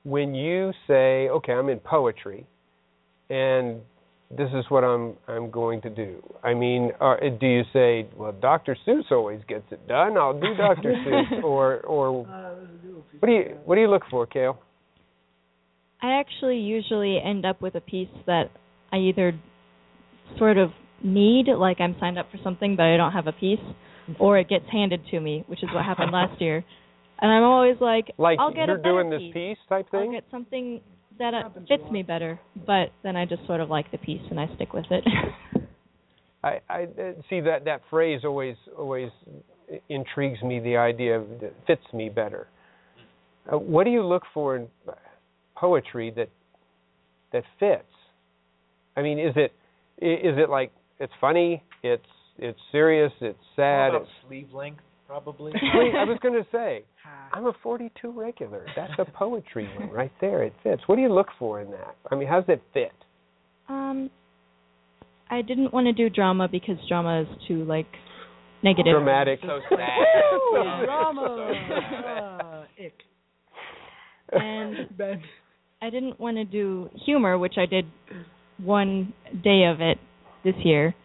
when you say, "Okay, I'm in poetry," and this is what I'm I'm going to do? I mean, uh, do you say, "Well, Dr. Seuss always gets it done. I'll do Dr. Seuss," or or what do you what do you look for, Kale? I actually usually end up with a piece that I either sort of need, like I'm signed up for something but I don't have a piece, or it gets handed to me, which is what happened last year. And I'm always like, Like I'll get you're a better doing this piece. piece type I'll thing. get something that uh, fits me better, but then I just sort of like the piece and I stick with it. I, I uh, see that that phrase always always intrigues me. The idea of that fits me better. Uh, what do you look for in poetry that that fits? I mean, is it i- is it like it's funny, it's it's serious, it's sad, About it's sleeve length, probably. Wait, I was going to say, I'm a 42 regular. That's a poetry one right there. It fits. What do you look for in that? I mean, how does it fit? um, I didn't want to do drama because drama is too like negative. Dramatic. So sad. Oh, drama. Uh, ick. And Ben. I didn't want to do humor, which I did one day of it this year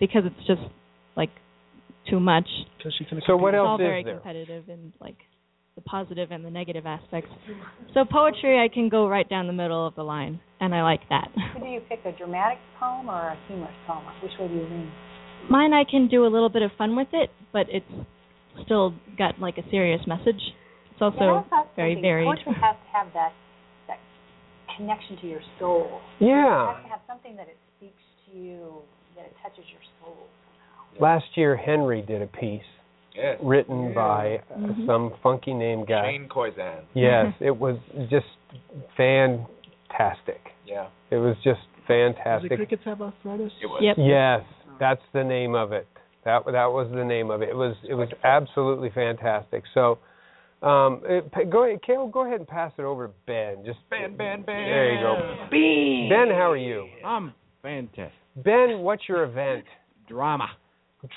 because it's just like too much. Because she can So what it's else all is very there? competitive and like the positive and the negative aspects. So poetry, I can go right down the middle of the line, and I like that. So do you pick a dramatic poem or a humorous poem? Which way do you lean? Mine, I can do a little bit of fun with it, but it's still got like a serious message. It's also Yeah, that's what I was very thinking. varied. Poetry has to have that that connection to your soul. Yeah. It has to have something that it speaks to you, that it touches your soul. Last year, Henry did a piece Yes. written by uh, Mhm. some funky name guy. Shane Koyczan. Yes, it was just fantastic. Yeah. It was just fantastic. Does the crickets have arthritis? It was. Yep. Yes, that's the name of it. That that was the name of it. It was it was absolutely fantastic. So, um, it, go ahead, Kale, go ahead and pass it over to Ben. Just Ben, Ben, Ben. There you go. Bean. Ben, how are you? I'm fantastic. Ben, what's your event? Drama.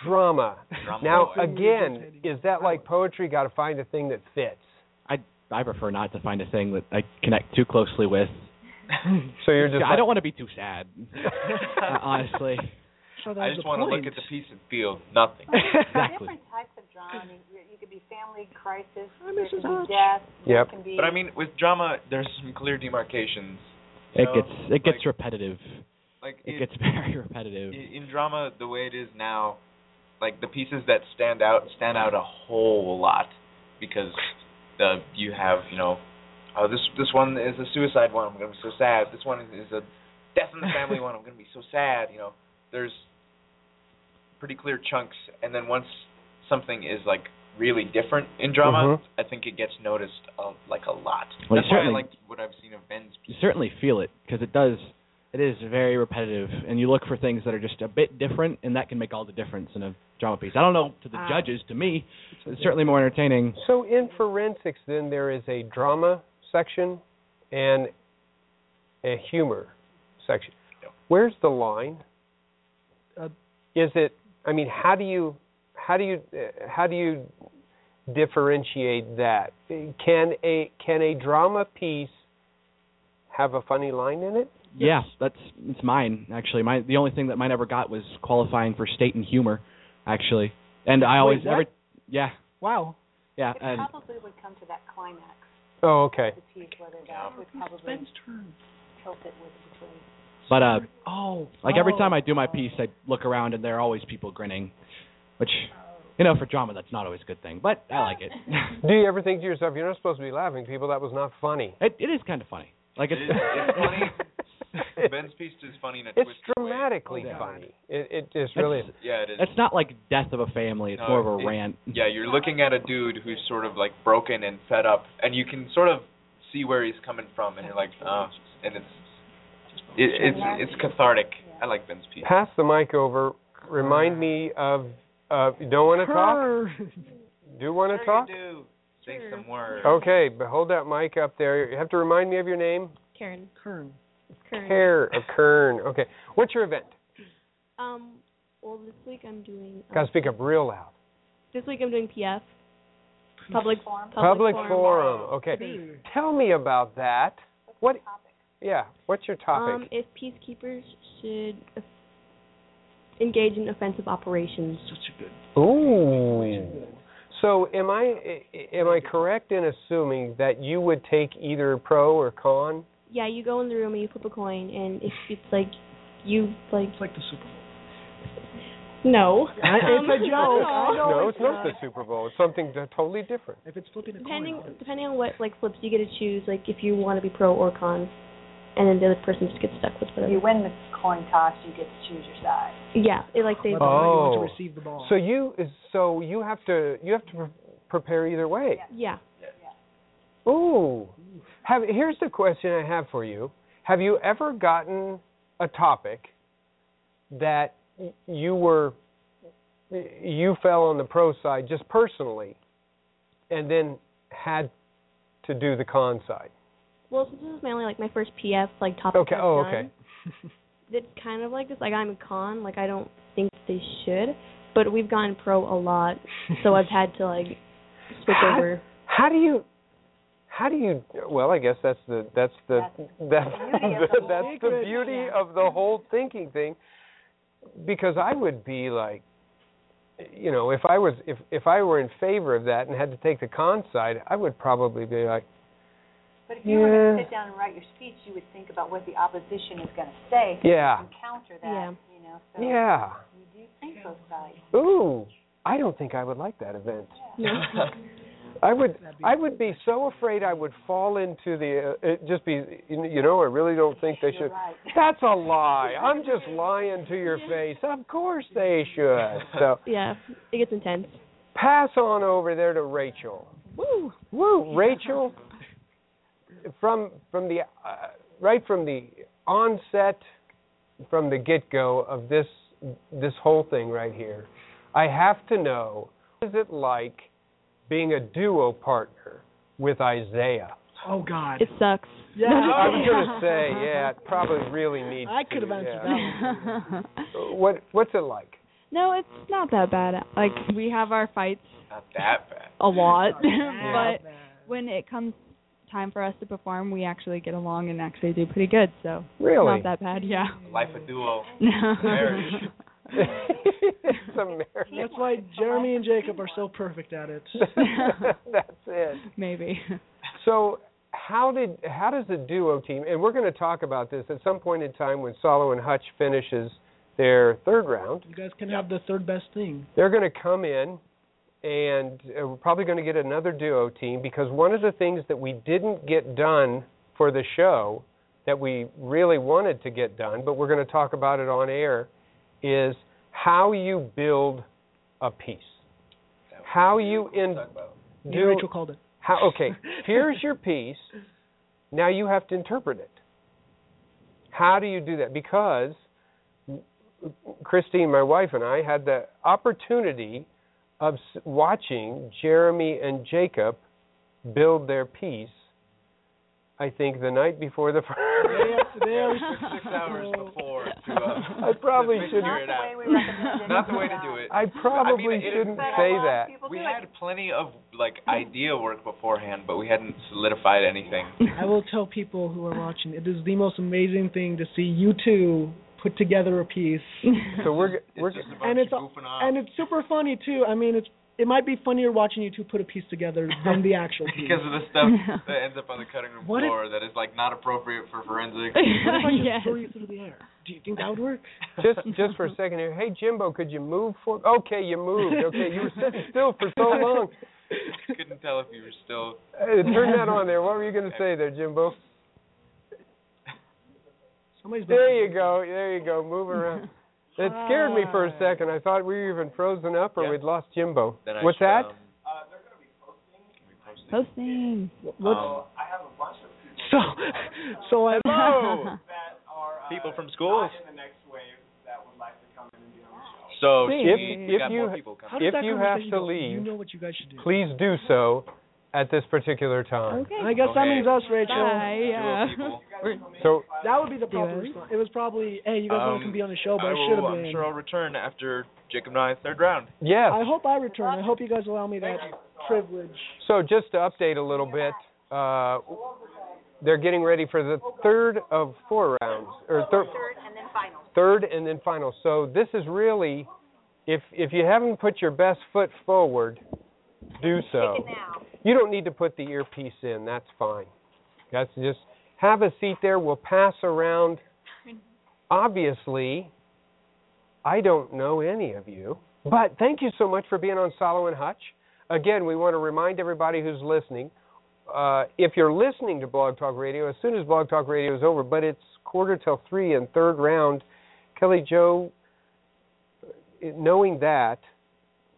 Drama. Drama Now, again, is that like poetry? Got to find a thing that fits. I I prefer not to find a thing that I connect too closely with. So you're just. I don't want to be too sad. uh, honestly. So I just the want to look at the piece and feel nothing. Exactly. Different types of drama. I mean, you you could be family crisis. Hi, there Mrs. can be death. Yep. Can be. But I mean, with drama, there's some clear demarcations. It So, gets it gets like- repetitive. Like It it- gets very repetitive. in, in drama, the way it is now, like the pieces that stand out stand out a whole lot because the you have you know, oh this this one is a suicide one. I'm gonna be so sad. This one is, a death in the family one. I'm gonna be so sad. You know, there's pretty clear chunks, and then once something is like really different in drama, Mhm. I think it gets noticed uh, like a lot. Well, That's why I like what I've seen of Ben's You certainly feel it because it does. It is very repetitive, and you look for things that are just a bit different, and that can make all the difference in a drama piece. I don't know to the Ah. judges. To me, it's certainly more entertaining. So in forensics, then there is a drama section and a humor section. Where's the line? Uh, is it? I mean, how do you how do you uh, how do you differentiate that? Can a can a drama piece have a funny line in it? Yeah, that's it's mine actually. My the only thing that mine ever got was qualifying for state and humor, actually. And I always what? every yeah Wow. Yeah, It and probably would come to that climax. Oh, okay. The tease, whether that would probably tilt it with between. but uh, Oh. like every oh. time I do my piece, I look around and there are always people grinning, which, you know, for drama that's not always a good thing, but I like it. Do you ever think to yourself, you're not supposed to be laughing, people? That was not funny. it it is kind of funny. Like it's, It is- it's funny. Ben's piece is funny in a It's twisted way. dramatically Oh, funny. It it just really is. Yeah, it is. It's not like death of a family. It's No, more of a it- rant. Yeah, you're looking at a dude who's sort of like broken and fed up, and you can sort of see where he's coming from, and you're like, oh, and it's it, it's it's cathartic. I like Ben's piece. Pass the mic over. Remind me of. Uh, you don't want to talk? Do want to talk? do. Say some words. Okay, but hold that mic up there. You have to remind me of your name. Karen. Kern. Karen. Care of Kern. Okay. What's your event? Um. Well, this week I'm doing. Got Um, to speak up real loud. this week I'm doing PF. Public Forum. Public, forum. forum. Okay. Tell me about that. What? Yeah. What's your topic? Um, if peacekeepers should uh, engage in offensive operations. Such a good. Ooh. So am I i- am I correct in assuming that you would take either pro or con? Yeah, you go in the room and you flip a coin, and if it's like you like. It's like the Super Bowl. No. I- it's a joke. not at I all. know No, it's it's not not. the Super Bowl. It's something totally different. If it's flipping a Depending coin. depending on what like flips you get to choose, like if you want to be pro or con, and then the other person just gets stuck with If whatever. you win the coin toss, you get to choose your side. Yeah, it like saves. Whether or not you want Oh. to receive the ball. So you is so you have to you have to pre- prepare either way. Yeah. Yeah. Ooh. Have here's the question I have for you. Have you ever gotten a topic that you were you fell on the pro side just personally and then had to do the con side? Well, since this is mainly like my first PF like topic. Okay. I've Oh, done, okay. It's kind of like this. Like I'm a con. Like I don't think they should, but we've gone pro a lot, so I've had to like switch How- over. How do you how do you well I guess that's the that's the that's beauty the that's the beauty of the whole thinking thing because I would be like you know if I was if if I were in favor of that and had to take the con side I would probably be like But if you were to sit down and write your speech, you would think about what the opposition is going to say. Yeah. And counter that. Yeah. You know. So yeah You do think both sides. ooh I don't think I would like that event I would I would be so afraid I would fall into the uh, it just be you know I really don't think they should right. That's a lie. I'm just lying to your face. Of course they should. So Yeah, it gets intense. pass on over there to Rachel. Woo. Woo, Rachel. From from the uh, right from the onset, from the get go of this this whole thing right here, I have to know what is it like being a duo partner with Isaiah? Oh God. It sucks. Yeah. I was gonna say, yeah, it probably really needs. I could have answered yeah. that. What what's it like? No, it's not that bad. Like we have our fights Not that bad. a lot, Yeah. but when it comes time for us to perform, we actually get along and actually do pretty good. So Really? not that bad. Yeah. Life a duo. No. Marriage. it's a marriage. That's why Jeremy and Jacob are so perfect at it. That's it. Maybe. So how did how does the duo team and we're going to talk about this at some point in time when Salo and Hutch finishes their third round. You guys can have the third best thing. They're going to come in and uh, we're probably going to get another duo team because one of the things that we didn't get done for the show that we really wanted to get done, but we're going to talk about it on air, is how you build a piece. How you in Me and do Rachel called it. how okay, here's your piece. Now you have to interpret it. How do you do that? Because Christine, my wife, and I had the opportunity of watching Jeremy and Jacob build their piece. I think the night before the Six hours before to uh, I probably shouldn't- figure it out. we recommend. Not the way to do it. I probably I mean, it- shouldn't but say that. We had plenty of like idea work beforehand, but we hadn't solidified anything. I will tell people who are watching, it is the most amazing thing to see you two put together a piece. So we're we're and it's and it's super funny too. I mean, it's it might be funnier watching you two put a piece together than the actual piece. because of the stuff that ends up on the cutting room What if- floor that is like not appropriate for forensics. What if I just Yes. throw you through the air? Do you think that would work? just just for a second here. Hey Jimbo, could you move for? Okay, you moved. Okay, you were sitting still for so long. Couldn't tell if you were still. Hey, turn that on there. What were you going to say there, Jimbo? Somebody's There you go. There you go. Move around. It scared me for a second. I thought we were even frozen up or Yeah. we'd lost Jimbo. Then What's should, that? Um, Posting. What's, um, so, so I. Hello. people from schools. So If we if got you more people How coming. does if that you have to leave, you know what you guys should do. please do so at this particular time. Okay. I guess that means us, Rachel. Bye. Yeah. So That would be the proper response. It was probably, hey, you guys want to Um, come be on the show, but I I should will, have I'm sure I'll return after Jacob and I third round. yes. I hope I return. I hope you guys allow me that privilege. So just to update a little bit, uh, they're getting ready for the third of four rounds, or third, Third and then final. third and then final. So this is really, if if you haven't put your best foot forward, do so. You don't need to put the earpiece in. That's fine. That's just have a seat there. We'll pass around. Obviously, I don't know any of you, but thank you so much for being on Salo and Hutch. Again, we want to remind everybody who's listening. Uh, if you're listening to Blog Talk Radio, as soon as Blog Talk Radio is over, but it's quarter till three and third round, Kelly Joe, knowing that,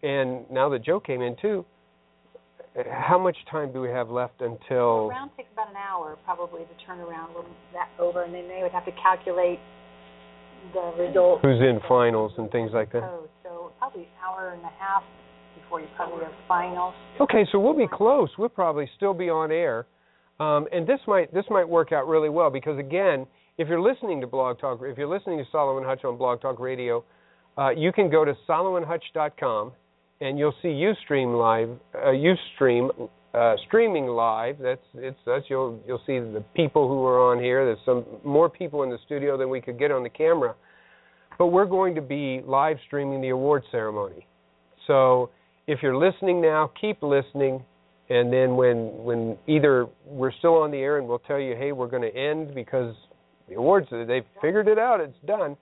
and now that Joe came in too, how much time do we have left The until? round takes about an hour probably to turn around when that over, and then they would have to calculate the results. Who's in finals and things like that? code. So probably an hour and a half before you probably have finals. Okay, so we'll be close. We'll probably still be on air, um, and this might this might work out really well because again, if you're listening to Blog Talk, if you're listening to Salo and Hutch on Blog Talk Radio, uh, you can go to saloandhutch.com and you'll see UStream live, uh, UStream uh, streaming live. That's it's that's you'll you'll see the people who are on here. There's some more people in the studio than we could get on the camera, but we're going to be live streaming the award ceremony. So if you're listening now, keep listening, and then when when either we're still on the air and we'll tell you, hey, we're going to end because the awards they've figured it out, it's done.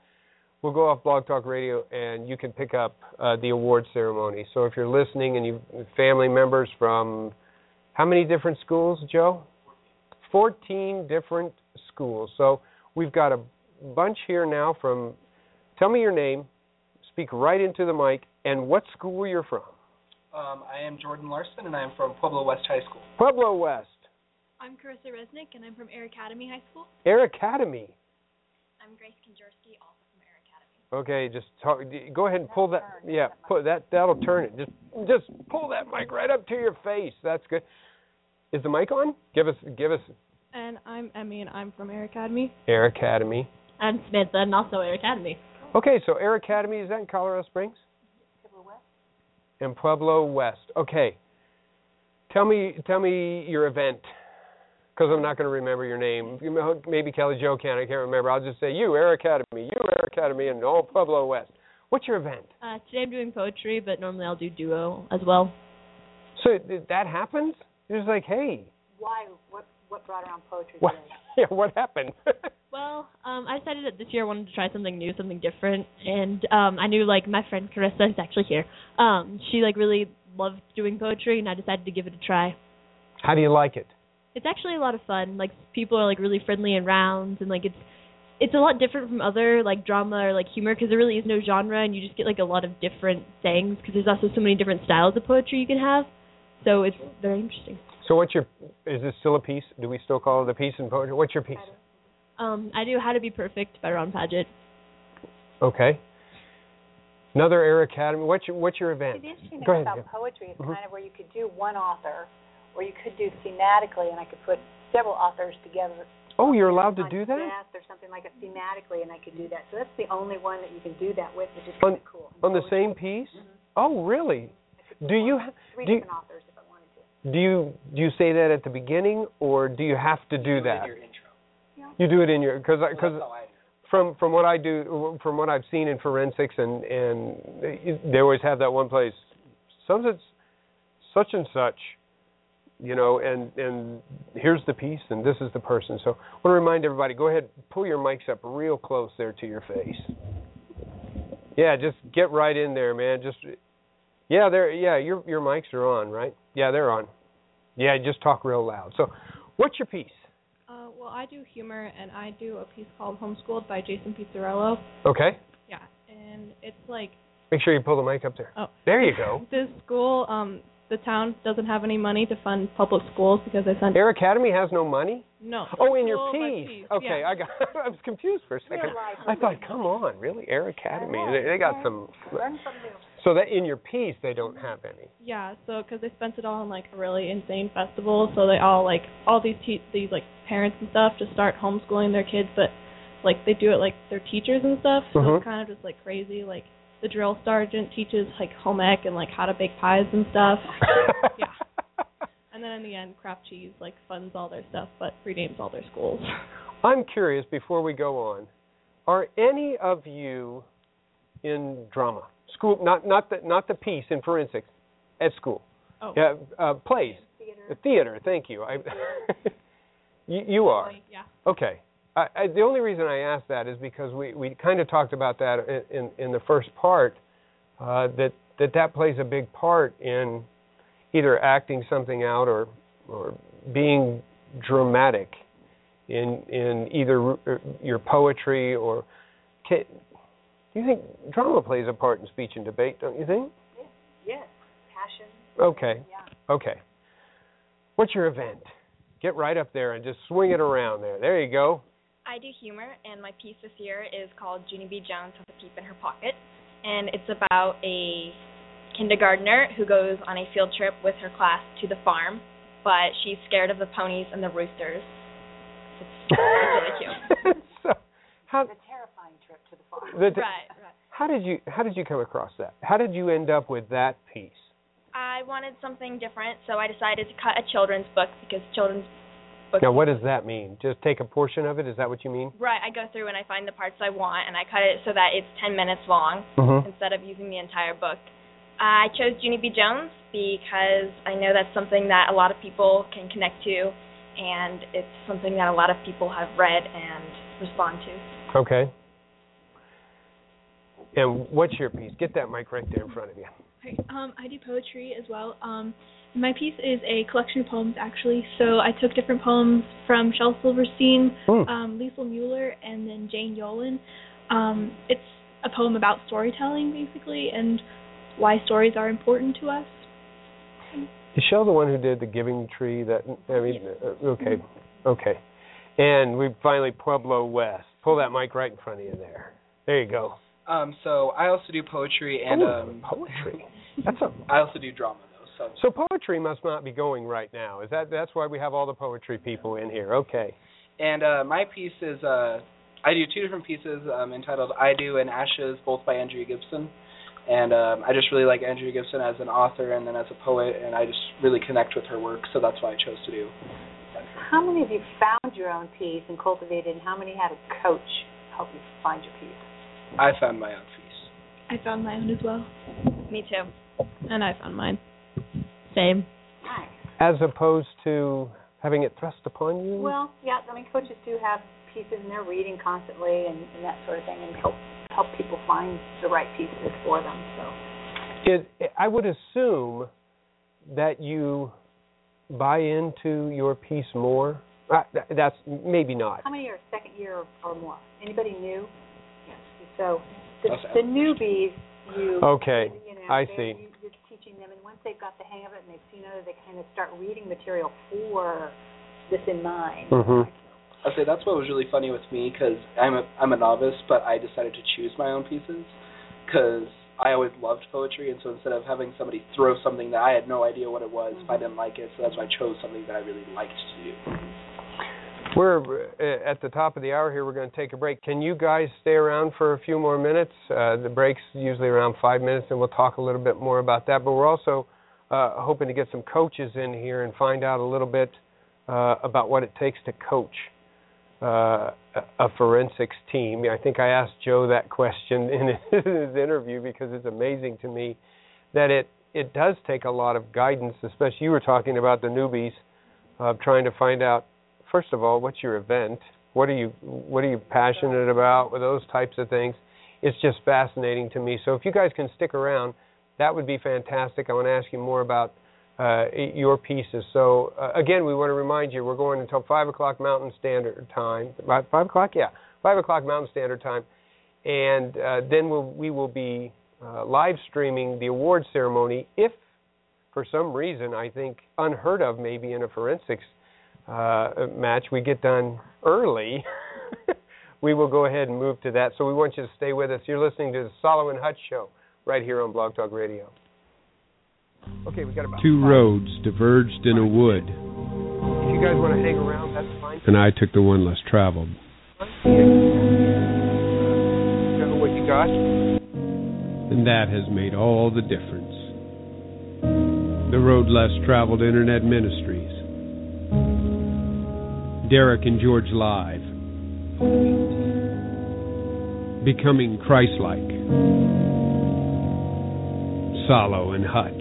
We'll go off Blog Talk Radio and you can pick up uh, the award ceremony. So if you're listening and you family members from how many different schools, Joe? 14 different schools. So we've got a bunch here now from tell me your name, speak right into the mic, and what school you're from. Um, I am Jordan Larson, and I am from Pueblo West High School. Pueblo West, I'm Carissa Resnick, and I'm from Air Academy High School. Air Academy. I'm Grace Konjorski, also from Air Academy. Okay, just talk, go ahead and pull that. Yeah, put that. That'll turn it. Just, just pull that mic right up to your face. That's good. Is the mic on? Give us, give us And I'm Emmy, and I'm from Air Academy. Air Academy. I'm Smith, and also Air Academy. Okay, so Air Academy is that in Colorado Springs? Pueblo West. In Pueblo West. Okay. Tell me, tell me your event, because I'm not going to remember your name. You know, Maybe Kelly Joe can. I can't remember. I'll just say you, Air Academy, you, Air Academy, and all Pueblo West. What's your event? Uh, today I'm doing poetry, but normally I'll do duo as well. So did that happens? It was like, hey, Why? What? What brought around poetry what? today? Yeah, what happened? Well, um, I decided that this year I wanted to try something new, something different, and um, I knew like my friend Carissa is actually here. Um, she like really loved doing poetry, and I decided to give it a try. How do you like it? It's actually a lot of fun. Like people are like really friendly in rounds, and like it's it's a lot different from other like drama or like humor because there really is no genre, and you just get like a lot of different sayings because there's also so many different styles of poetry you can have. So it's very interesting. So what's your? Is this still a piece? Do we still call it a piece in poetry? What's your piece? Um, I do How to Be Perfect by Ron Padgett. Okay. Another Air Academy. What's your What's your event? The interesting thing Go ahead. about yeah. poetry is Mhm. kind of where you could do one author, or you could do thematically, and I could put several authors together. Oh, you're allowed to do that? Or something like a thematically, and I could do that. So that's the only one that you can do that with, which is On kind of cool. on the same piece? Mm-hmm. Oh, really? Do you ha- Three do you, authors if I wanted to. do you do you say that at the beginning or do you have to do that? Your intro. You do it in your because because that's how I do. from from what I do from what I've seen in forensics and and they always have that one place such and such and such, you know, and and here's the piece, and this is the person. So I want to remind everybody, go ahead, pull your mics up real close there to your face. Yeah, just get right in there, man. Just yeah, there. Yeah, your your mics are on, right? Yeah, they're on. Yeah, just talk real loud. So, what's your piece? Uh, well, I do humor, and I do a piece called "Homeschooled" by Jason Pizzarello. Okay. Yeah, and it's like Make sure you pull the mic up there. Oh. There you go. this school, um, the town doesn't have any money to fund public schools because they sent Air Academy has no money. no. Oh, in your School piece. piece, Okay, yeah. I got. I was confused for a second. I thought, come on, really, Air Academy? They, they got some. Learn from them. So that in your piece they don't have any. Yeah, so because they spent it all on like a really insane festival, so they all like all these te- these like parents and stuff just start homeschooling their kids, but like they do it like their teachers and stuff, so Mhm. it's kind of just like crazy. Like the drill sergeant teaches like home ec and like how to bake pies and stuff. yeah. And then in the end, Kraft Cheese like funds all their stuff, but renames all their schools. I'm curious before we go on, are any of you in drama school? Not not the not the piece in forensics at school. Oh. Yeah, uh, plays. Theater. Theater. Thank you. I, you, you are. Yeah. Okay. I, I, the only reason I asked that is because we, we kind of talked about that in, in, in the first part, uh, that, that that plays a big part in either acting something out or or being dramatic in in either your poetry or. Can, do you think drama plays a part in speech and debate? Don't you think? Yes, passion. Okay. Yeah. Okay. What's your event? Get right up there and just swing it around there. There you go. I do humor, and my piece this year is called Junie B. Jones has a peep in her pocket, and it's about a kindergartner who goes on a field trip with her class to the farm, but she's scared of the ponies and the roosters. It's, it's really cute. so, how The terrifying trip to the farm. The- right, right. how did you how did you come across that? How did you end up with that piece? I wanted something different, so I decided to cut a children's book because children's books. Now, what does that mean? Just take a portion of it? Is that what you mean? Right, I go through and I find the parts I want, and I cut it so that it's 10 minutes long Mhm. instead of using the entire book. I chose Junie B. Jones because I know that's something that a lot of people can connect to, and it's something that a lot of people have read and respond to. Okay. And what's your piece? Get that mic right there in front of you. Right. Um, I do poetry as well. Um, my piece is a collection of poems, actually. So I took different poems from Shel Silverstein, Hmm. um, Lisel Mueller, and then Jane Yolen. Um, it's a poem about storytelling, basically, and why stories are important to us. Is Shel the one who did the giving tree? That I mean, uh, okay, okay. And we finally Pueblo West. Pull that mic right in front of you there. There you go. Um, so I also do poetry and Oh, um, poetry. That's a I also do drama though. So So poetry must not be going right now. Is that that's why we have all the poetry people in here? Okay. and uh, my piece is uh, I do two different pieces um, entitled "I Do" and "Ashes," both by Andrea Gibson. And um, I just really like Andrea Gibson as an author and then as a poet, and I just really connect with her work, so that's why I chose to do. How many of you found your own piece and cultivated, and how many had a coach help you find your piece? I found my own piece. I found my own as well. Me too. And I found mine. Same. As opposed to having it thrust upon you. Well, yeah, I mean, coaches do have pieces, and they're reading constantly and, and that sort of thing, and help help people find the right pieces for them. So, It, I would assume that you buy into your piece more. Uh, that's maybe not. how many are second year or, or more? Anybody new? Yes. So, the, the newbies, you Okay, you know, I they- see. You, you're teaching them, and once they've got the hang of it and they've seen it, they kind of start reading material for this in mind. Mm-hmm. I'll say that's what was really funny with me because I'm a I'm a novice, but I decided to choose my own pieces because I always loved poetry, and so instead of having somebody throw something that I had no idea what it was, if I didn't like it, so that's why I chose something that I really liked to do. We're uh, at the top of the hour here. We're going to take a break. Can you guys stay around for a few more minutes? Uh, the break's usually around five minutes, and we'll talk a little bit more about that. But we're also uh, hoping to get some coaches in here and find out a little bit uh, about what it takes to coach uh, a forensics team. I think I asked Joe that question in his interview because it's amazing to me that it it does take a lot of guidance, especially you were talking about the newbies, of trying to find out first of all what's your event, what are you what are you passionate about, with those types of things. It's just fascinating to me. So if you guys can stick around, that would be fantastic. I want to ask you more about uh, your pieces. So uh, again, we want to remind you we're going until five o'clock Mountain Standard Time. Five, five o'clock, yeah, five o'clock Mountain Standard Time, and uh, then we'll, we will be uh, live streaming the award ceremony. If for some reason I think unheard of, maybe in a forensics uh, match, we get done early. we will go ahead and move to that. So we want you to stay with us. You're listening to the Salo and Hutch Show right here on Blog Talk Radio. Okay, we got about Two five. roads diverged in a wood, If you guys want to hang around, that's fine. and I took the one less traveled. What you got? And that has made all the difference. The Road Less Traveled Internet Ministries. Derek and George Live. Becoming Christ-like. Salo and Hutch.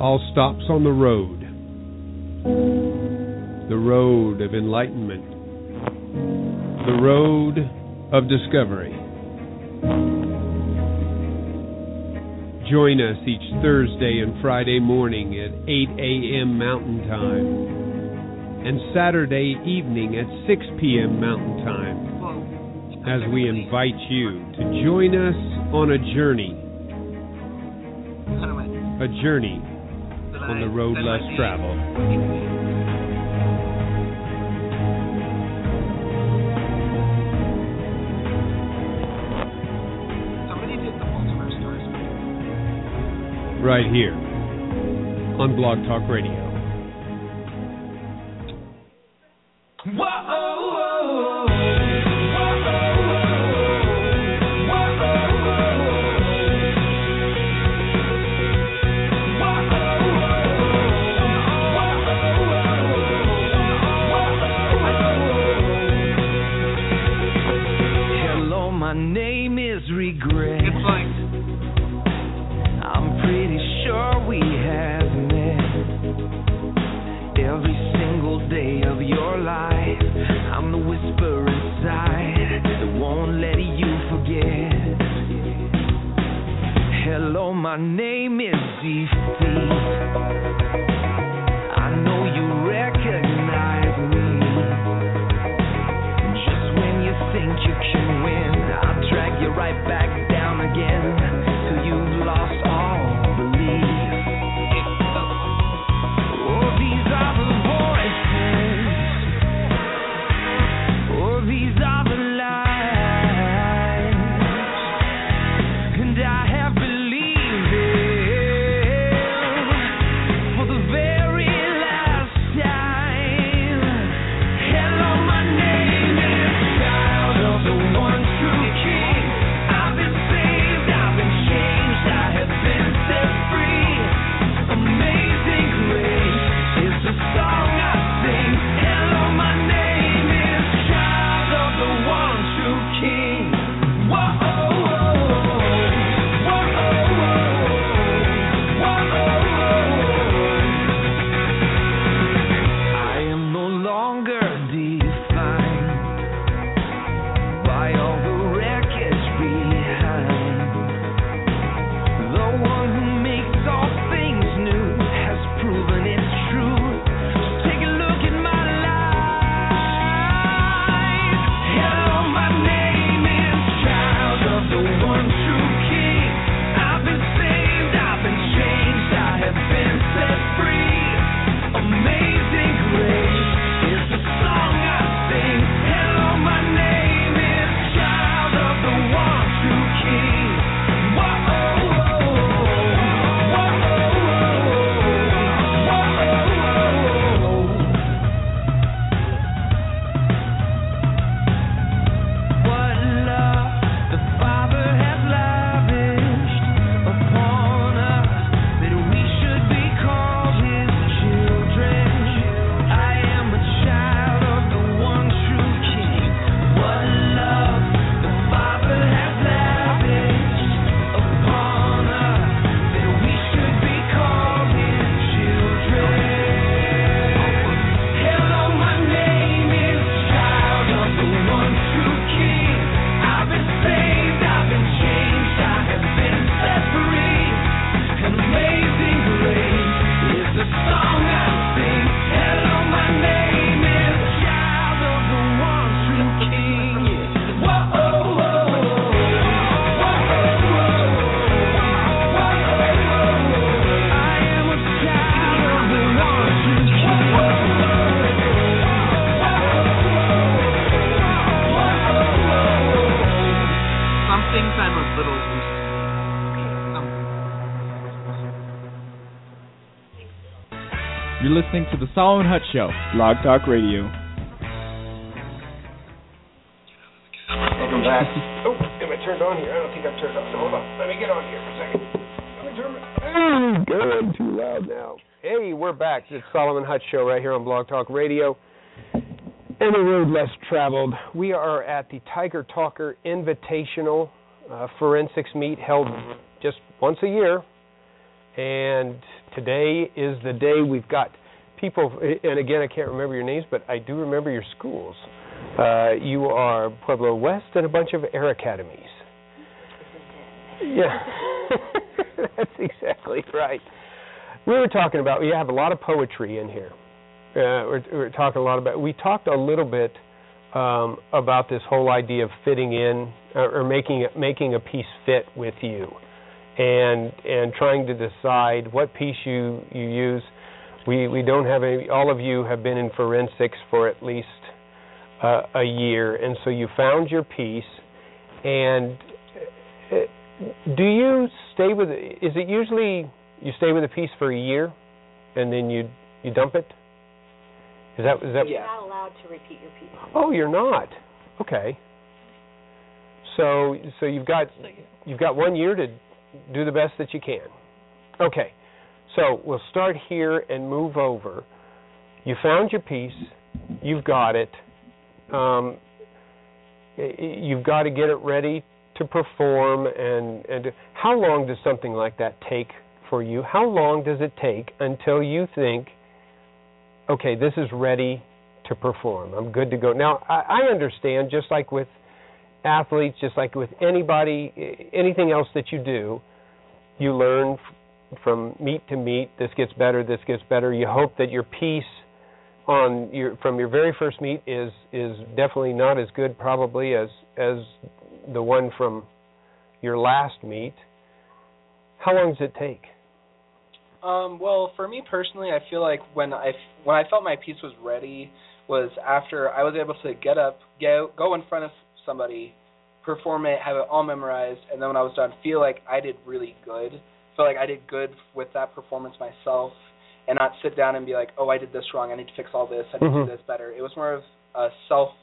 All stops on the road. The road of enlightenment. The road of discovery. Join us each Thursday and Friday morning at 8 a.m. Mountain Time and Saturday evening at 6 p.m. Mountain Time as we invite you to join us on a journey. A journey on the road less traveled. Right here on Blog Talk Radio. Salo and Hutch Show, Blog Talk Radio. Welcome back. oh, am I turned on here? I don't think I'm turned on. Hold on. Let me get on here for a second. Let me turn my... Good. Too loud now. Hey, we're back. It's Salo and Hutch Show right here on Blog Talk Radio. And the road less traveled. We are at the Tiger Talker Invitational uh, Forensics Meet held just once a year. And today is the day we've got people, and again, I can't remember your names, but I do remember your schools. Uh, you are Pueblo West and a bunch of air academies. Yeah, that's exactly right. We were talking about we have a lot of poetry in here. Uh, we're, we're talking a lot about. We talked a little bit um, about this whole idea of fitting in uh, or making making a piece fit with you, and and trying to decide what piece you you use. We we don't have any. All of you have been in forensics for at least uh, a year, and so you found your piece. And uh, do you stay with? Is it usually you stay with a piece for a year, and then you you dump it? Is that is that? You're not allowed to repeat your piece. Oh, you're not. Okay. So so you've got you've got one year to do the best that you can. Okay. So we'll start here and move over. You found your piece. You've got it. Um, you've got to get it ready to perform. And and how long does something like that take for you? How long does it take until you think, okay, this is ready to perform. I'm good to go. Now I, I understand, just like with athletes, just like with anybody, anything else that you do, you learn from meet to meet. This gets better. This gets better. You hope that your piece on your from your very first meet is is definitely not as good, probably as as the one from your last meet. How long does it take? Um, well, for me personally, I feel like when I when I felt my piece was ready was after I was able to get up, go go in front of somebody, perform it, have it all memorized, and then when I was done, feel like I did really good. Feel like I did good with that performance myself, and not sit down and be like, oh, I did this wrong. I need to fix all this. I need to Mhm. do this better. It was more of a self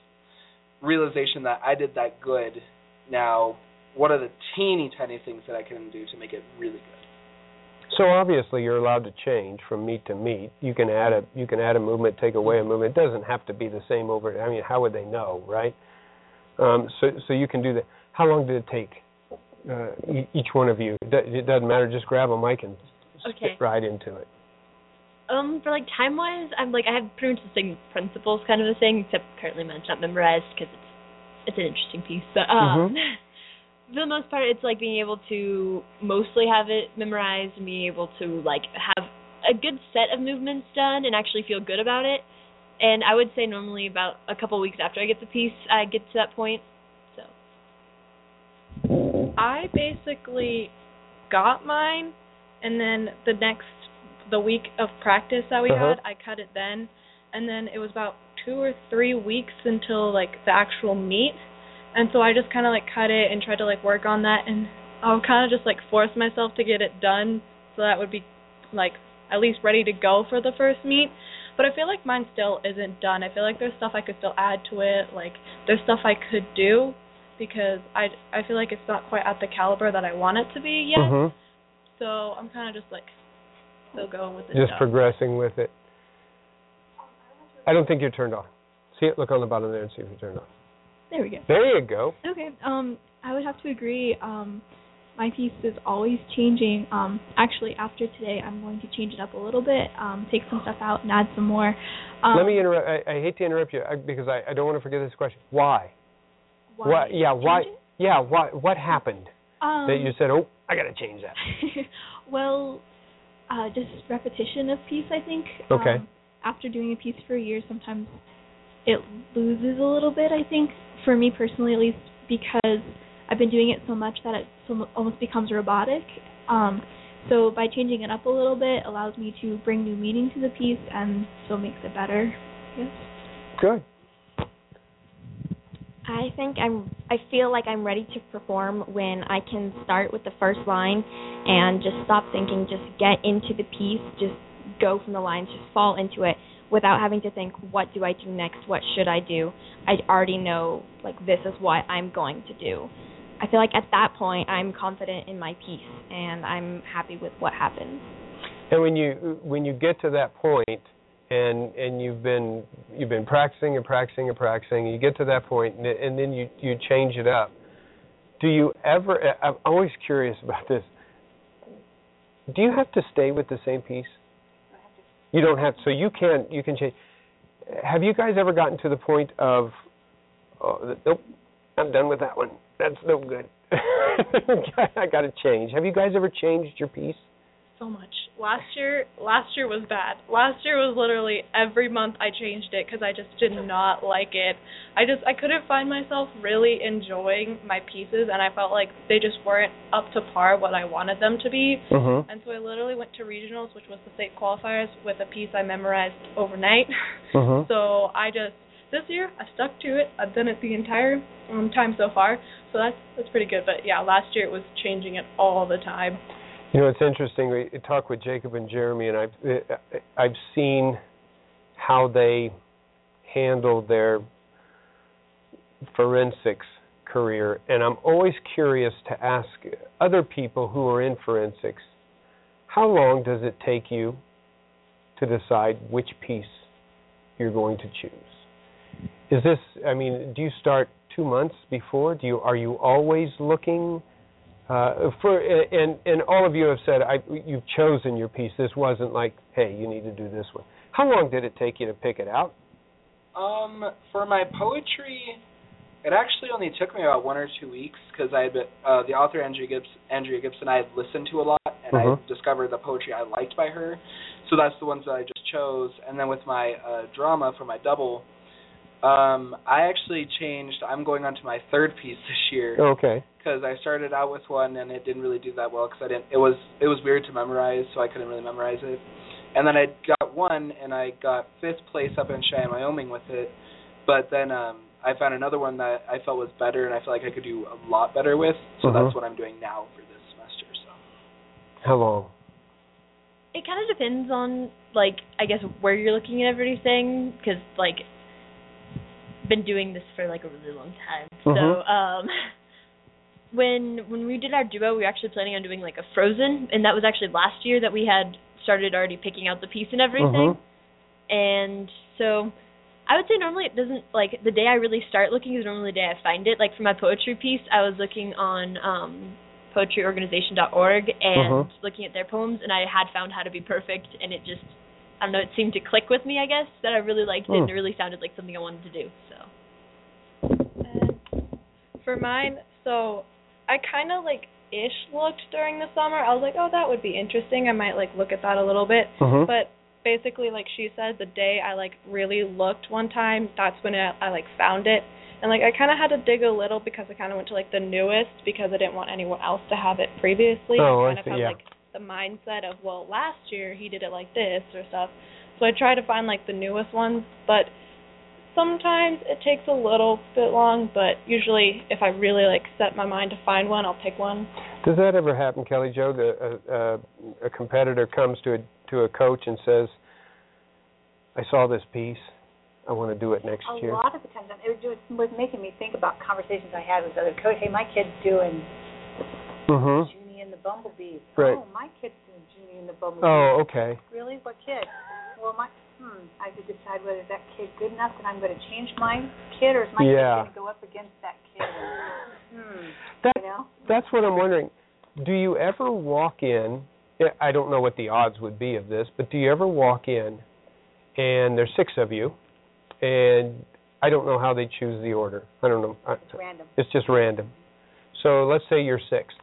realization that I did that good. Now, what are the teeny tiny things that I can do to make it really good? So obviously you're allowed to change from meet to meet. You can add a you can add a movement, take away a movement. It doesn't have to be the same over. I mean, how would they know, right? Um, so so you can do that. How long did it take uh, each one of you? It doesn't matter. Just grab a mic and Okay. get right into it. Um, for like time wise, I'm like I have pretty much the same principles, kind of a thing, except currently mine's not memorized because it's it's an interesting piece. But um, for the most part, it's like being able to mostly have it memorized and being able to like have a good set of movements done and actually feel good about it. And I would say normally about a couple weeks after I get the piece, I get to that point. I basically got mine, and then the next the week of practice that we Uh-huh. had, I cut it then, and then it was about two or three weeks until like the actual meet, and so I just kind of like cut it and tried to like work on that, and I would kind of just like force myself to get it done so that would be like at least ready to go for the first meet. But I feel like mine still isn't done. I feel like there's stuff I could still add to it. Like there's stuff I could do because I I feel like it's not quite at the caliber that I want it to be yet. Mhm. So I'm kind of just like still going with it. Just stuff. progressing with it. I don't think you're turned on. See it. Look on the bottom there and see if you're turned on. There we go. There you go. Okay. Um, I would have to agree. Um, my piece is always changing. Um, actually, after today, I'm going to change it up a little bit, um, take some stuff out, and add some more. Um, Let me interrupt. I, I hate to interrupt you I, because I, I don't want to forget this question. Why? Why What? Yeah. Why? Yeah. what What happened Um, that you said, "Oh, I got to change that"? well, uh, just repetition of piece, I think. Okay. Um, after doing a piece for a year, sometimes it loses a little bit. I think, for me personally, at least, because I've been doing it so much that it almost becomes robotic. Um, so by changing it up a little bit, allows me to bring new meaning to the piece, and still makes it better. Yes. Good. I think I'm I feel like I'm ready to perform when I can start with the first line and just stop thinking, just get into the piece, just go from the lines, just fall into it without having to think, what do I do next? What should I do? I already know, like, this is what I'm going to do. I feel like at that point, I'm confident in my piece and I'm happy with what happens. And when you when you get to that point, and and you've been you've been practicing and practicing and practicing, you get to that point, and, and then you you change it up. Do you ever? I'm always curious about this. Do you have to stay with the same piece? You don't have. So you can you can change. Have you guys ever gotten to the point of, oh, nope, I'm done with that one. That's no good. I got to change. Have you guys ever changed your piece? So much. Last year, last year was bad. Last year was literally every month I changed it because I just did not like it. I just I couldn't find myself really enjoying my pieces, and I felt like they just weren't up to par what I wanted them to be. Mm-hmm. And so I literally went to regionals, which was the state qualifiers, with a piece I memorized overnight. Mm-hmm. So I just this year I stuck to it. I've done it the entire um, time so far, so that's that's pretty good. But yeah, last year it was changing it all the time. You know, it's interesting. We talk with Jacob and Jeremy, and I've uh, I've seen how they handle their forensics career, and I'm always curious to ask other people who are in forensics, how long does it take you to decide which piece you're going to choose? Is this? I mean, do you start two months before? Do you are you always looking? Uh, for and and all of you have said I, you've chosen your piece. This wasn't like, hey, you need to do this one. How long did it take you to pick it out? Um, for my poetry, it actually only took me about one or two weeks because I had been, uh, the author Andrea Gibson, Andrea Gibson I had listened to a lot, and Mhm. I discovered the poetry I liked by her. So that's the ones that I just chose. And then with my uh, drama for my double, um, I actually changed. I'm going on to my third piece this year Okay. Because I started out with one and it didn't really do that well because I didn't. It was it was weird to memorize, so I couldn't really memorize it. And then I got one and I got fifth place up in Cheyenne, Wyoming with it. But then um, I found another one that I felt was better and I felt like I could do a lot better with. So Mhm. that's what I'm doing now for this semester. So How long? It kind of depends on like I guess where you're looking at everything because like been doing this for like a really long time. So Mhm. um when when we did our duo, we were actually planning on doing like a Frozen, and that was actually last year that we had started already picking out the piece and everything. Mhm. And so I would say normally it doesn't like the day I really start looking is normally the day I find it. Like for my poetry piece, I was looking on um poetryorganization.org and Mhm. looking at their poems and I had found How to Be Perfect and it just I don't know, it seemed to click with me, I guess, that I really liked it and it really sounded like something I wanted to do. So For mine, so I kind of like ish looked during the summer. I was like, oh, that would be interesting. I might like look at that a little bit. Mhm. But basically, like she said, the day I like really looked one time, that's when I, I like found it. And like I kind of had to dig a little because I kind of went to like the newest because I didn't want anyone else to have it previously. Oh, I kind of see, have yeah. like the mindset of well, last year he did it like this or stuff. So I try to find like the newest ones, but sometimes it takes a little bit long, but usually if I really like set my mind to find one, I'll pick one. Does that ever happen, Kelly Joe? The, a, a, a competitor comes to a to a coach and says, "I saw this piece. I want to do it next a year." lot of the times, it was, just, was making me think about conversations I had with other coaches. Hey, my kid's doing Mhm. Junie and the Bumblebees. Right. Oh, my kid's doing Junie and the Bumblebees. Oh, okay. Really? What kid? Well, my hmm. I could decide whether that kid good enough that I'm going to change my kid, or is my Yeah. kid going to go up against that kid? hmm. That, you know? That's what I'm wondering. Do you ever walk in? I don't know what the odds would be of this, but do you ever walk in and there's six of you, and I don't know how they choose the order. I don't know. It's random. It's just random. So let's say you're sixth.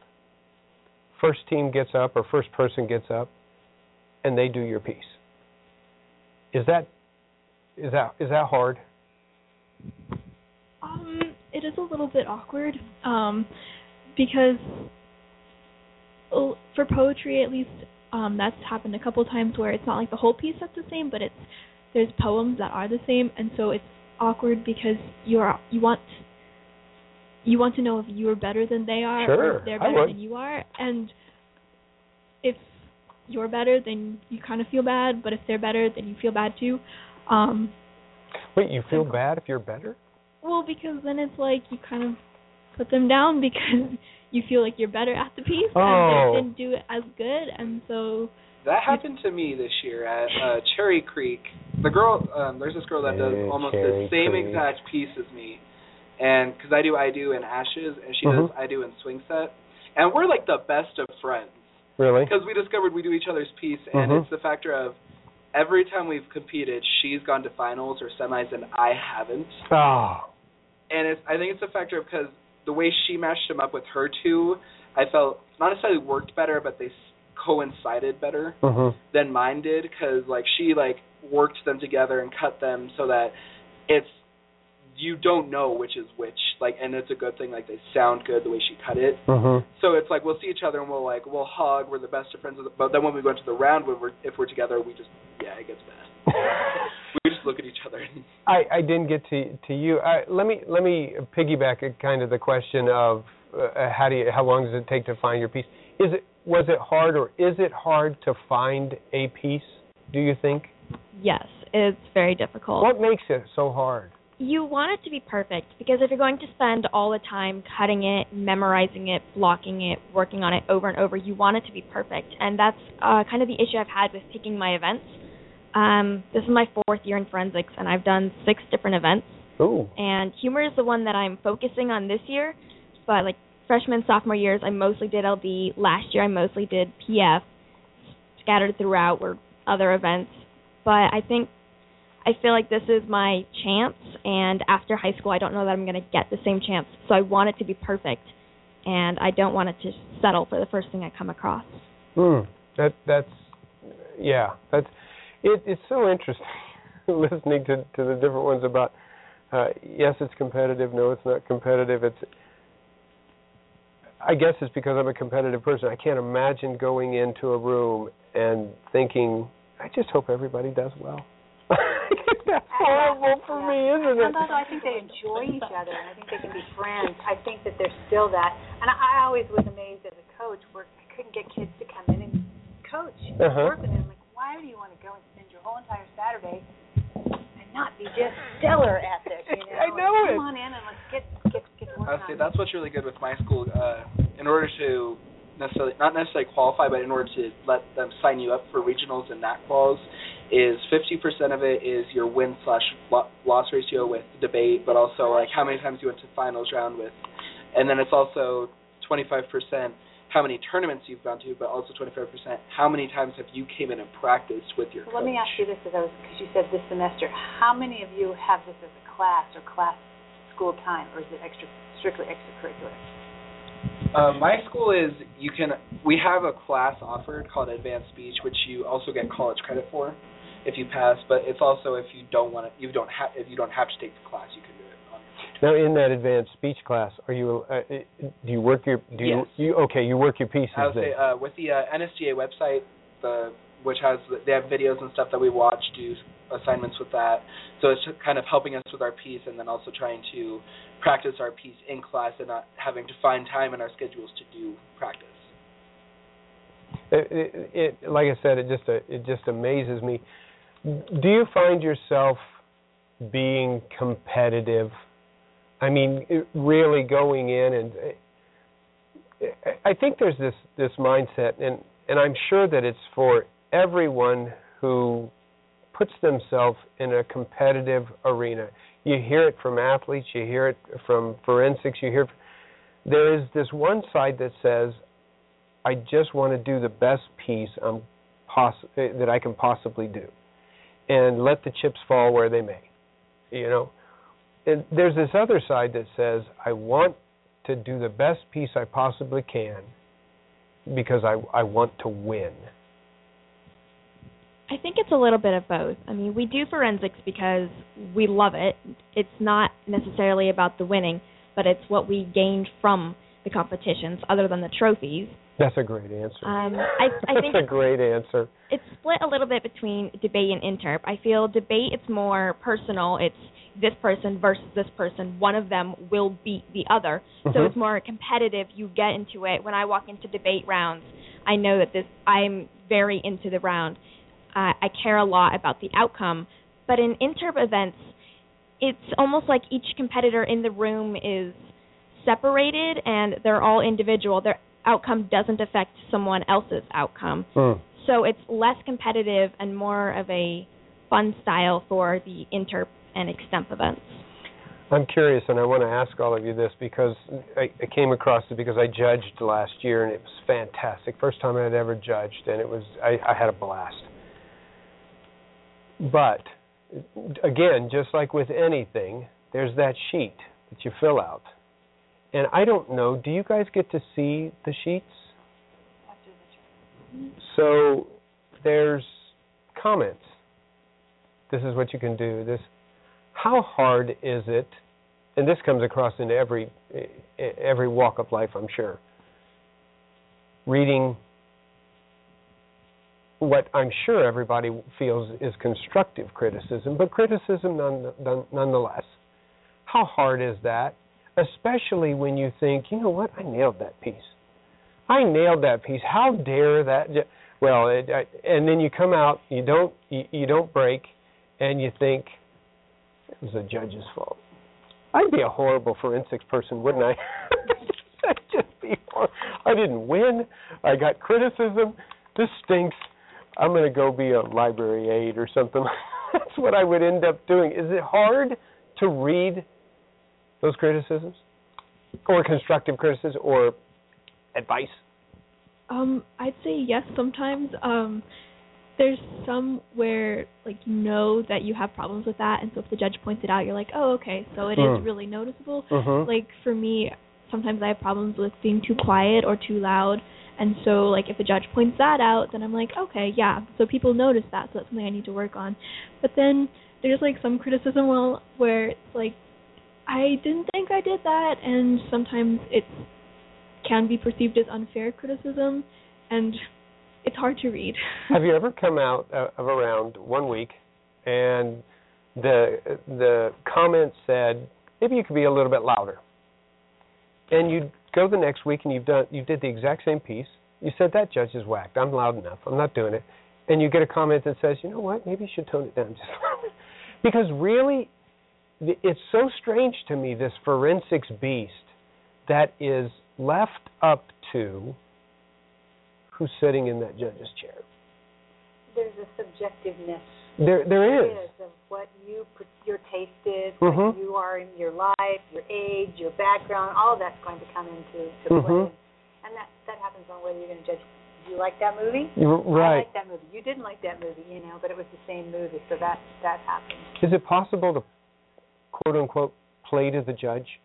First team gets up, or first person gets up, and they do your piece. Is that is that is that hard? Um, it is a little bit awkward, um, because well, for poetry at least, um, that's happened a couple times where it's not like the whole piece that's the same, but it's there's poems that are the same, and so it's awkward because you're you want you want to know if you are better than they are or if they're better than you are, and you're better, then you kind of feel bad. But if they're better, then you feel bad too. Um, Wait, you feel bad if you're better? well, because then it's like you kind of put them down because you feel like you're better at the piece Oh. and they didn't do it as good, and so That happened to me this year at uh, Cherry Creek. The girl, um, there's this girl that does Hey, almost Cherry the same Creek. exact piece as me, and because I do I do in Ashes and she Mhm. does I do in Swing Set, and we're like the best of friends Really? because we discovered we do each other's piece, and Mhm. it's the factor of every time we've competed, she's gone to finals or semis and I haven't, Oh. and it's I think it's a factor of because the way she matched them up with her two, I felt not necessarily worked better, but they coincided better Mhm. than mine did because like she like worked them together and cut them so that it's you don't know which is which like and it's a good thing like they sound good the way she cut it Mhm. so it's like we'll see each other and we'll like we'll hug we're the best of friends but then when we go into the round when we're if we're together we just yeah it gets bad we just look at each other I, I didn't get to to you. I, let me let me piggyback at kind of the question of uh, how do you how long does it take to find your piece? Is it was it hard or is it hard to find a piece? Do you think? Yes, it's very difficult. What makes it so hard? You want it to be perfect because if you're going to spend all the time cutting it, memorizing it, blocking it, working on it over and over, you want it to be perfect. And that's uh, kind of the issue I've had with picking my events. Um, this is my fourth year in forensics, and I've done six different events. Ooh. And humor is the one that I'm focusing on this year. But like freshman, sophomore years, I mostly did LD. Last year, I mostly did PF. Scattered throughout were other events. But I think I feel like this is my chance. And after high school, I don't know that I'm going to get the same chance. So I want it to be perfect, and I don't want it to settle for the first thing I come across. Hmm. That that's yeah. That's it. It's so interesting listening to to the different ones about. Uh, yes, it's competitive. No, it's not competitive. It's. I guess it's because I'm a competitive person. I can't imagine going into a room and thinking, I just hope everybody does well. That's horrible for me, isn't it? And although I think they enjoy each other and I think they can be friends, I think that there's still that. And I, I always was amazed as a coach where I couldn't get kids to come in and coach, Uh-huh. work with them. Like, why do you want to go and spend your whole entire Saturday and not be just stellar at this? You know, I know Come it. Come on in and let's get get get work I on say it. that's what's really good with my school. Uh, in order to necessarily not necessarily qualify, but in order to let them sign you up for regionals and NAC quals, is 50% of it is your win slash loss ratio with debate, but also like how many times you went to finals round with, and then it's also 25% how many tournaments you've gone to, but also 25% how many times have you came in and practiced with your So let me ask you this, because you said this semester, how many of you have this as a class or class school time, or is it extra strictly extracurricular? Uh, my school is you can we have a class offered called advanced speech, which you also get college credit for if you pass. But it's also if you don't want to you don't have if you don't have to take the class, you can do it. On Now, in that advanced speech class, are you? Uh, do you work your? Do you? Yes. You okay? You work your pieces I would say uh, with the uh, NSDA website, the which has they have videos and stuff that we watch, do assignments with that. So it's kind of helping us with our piece, and then also trying to practice our piece in class and not having to find time in our schedules to do practice. It, it, it, like I said, it just it just amazes me. Do you find yourself being competitive? I mean, really going in and I think there's this this mindset, and and I'm sure that it's for everyone who puts themselves in a competitive arena. You hear it from athletes, you hear it from forensics, you hear. There is this one side that says, I just want to do the best piece I'm poss- that I can possibly do, and let the chips fall where they may. You know, and there's this other side that says I want to do the best piece I possibly can because I I want to win. I think it's a little bit of both. I mean, we do forensics because we love it. It's not necessarily about the winning, but it's what we gained from the competitions, other than the trophies. That's a great answer. Um, I, I think That's a great answer. it's split a little bit between debate and interp. I feel debate it's more personal. It's this person versus this person. One of them will beat the other. So Mhm. it's more competitive. You get into it. When I walk into debate rounds, I know that this I'm very into the round. Uh, I care a lot about the outcome. But in interp events, it's almost like each competitor in the room is separated and they're all individual. Their outcome doesn't affect someone else's outcome. Hmm. So it's less competitive and more of a fun style for the interp and extemp events. I'm curious, and I want to ask all of you this because I, I came across it because I judged last year, and it was fantastic. First time I'd ever judged, and it was I, I had a blast. But again, just like with anything, there's that sheet that you fill out, and I don't know. Do you guys get to see the sheets? So there's comments. This is what you can do. This how hard is it and this comes across into every every walk of life i'm sure reading what i'm sure everybody feels is constructive criticism but criticism none, none, nonetheless how hard is that especially when you think you know what i nailed that piece i nailed that piece how dare that well it, and then you come out you don't you, you don't break and you think it was the judge's fault. I'd be a horrible forensics person, wouldn't I? I'd just be hor- I didn't win. I got criticism. This stinks. I'm going to go be a library aide or something. That's what I would end up doing. Is it hard to read those criticisms or constructive criticism or advice? Um, I'd say yes sometimes. Um, there's some where like you know that you have problems with that and so if the judge points it out you're like oh okay so it is Mm. really noticeable Mhm. like for me sometimes i have problems with being too quiet or too loud and so like if a judge points that out then i'm like okay yeah so people notice that so that's something i need to work on. But then there's like some criticism well where it's like i didn't think i did that and sometimes it can be perceived as unfair criticism and it's hard to read. Have you ever come out of around one week and the the comment said maybe you could be a little bit louder, and you go the next week and you've done you did the exact same piece. You said that judge is whacked. I'm loud enough. I'm not doing it. And you get a comment that says, you know what? Maybe you should tone it down just a little bit. Because really, it's so strange to me this forensics beast that is left up to who's sitting in that judge's chair. There's a subjectiveness. There, there is. of what you your taste is, Mhm. what you are in your life, your age, your background. All of that's going to come into to Mhm. play, and that that happens on whether you're going to judge. Do you like that movie? You're I like that movie. You didn't like that movie, you know, but it was the same movie, so that that happens. Is it possible to quote unquote play to the judge?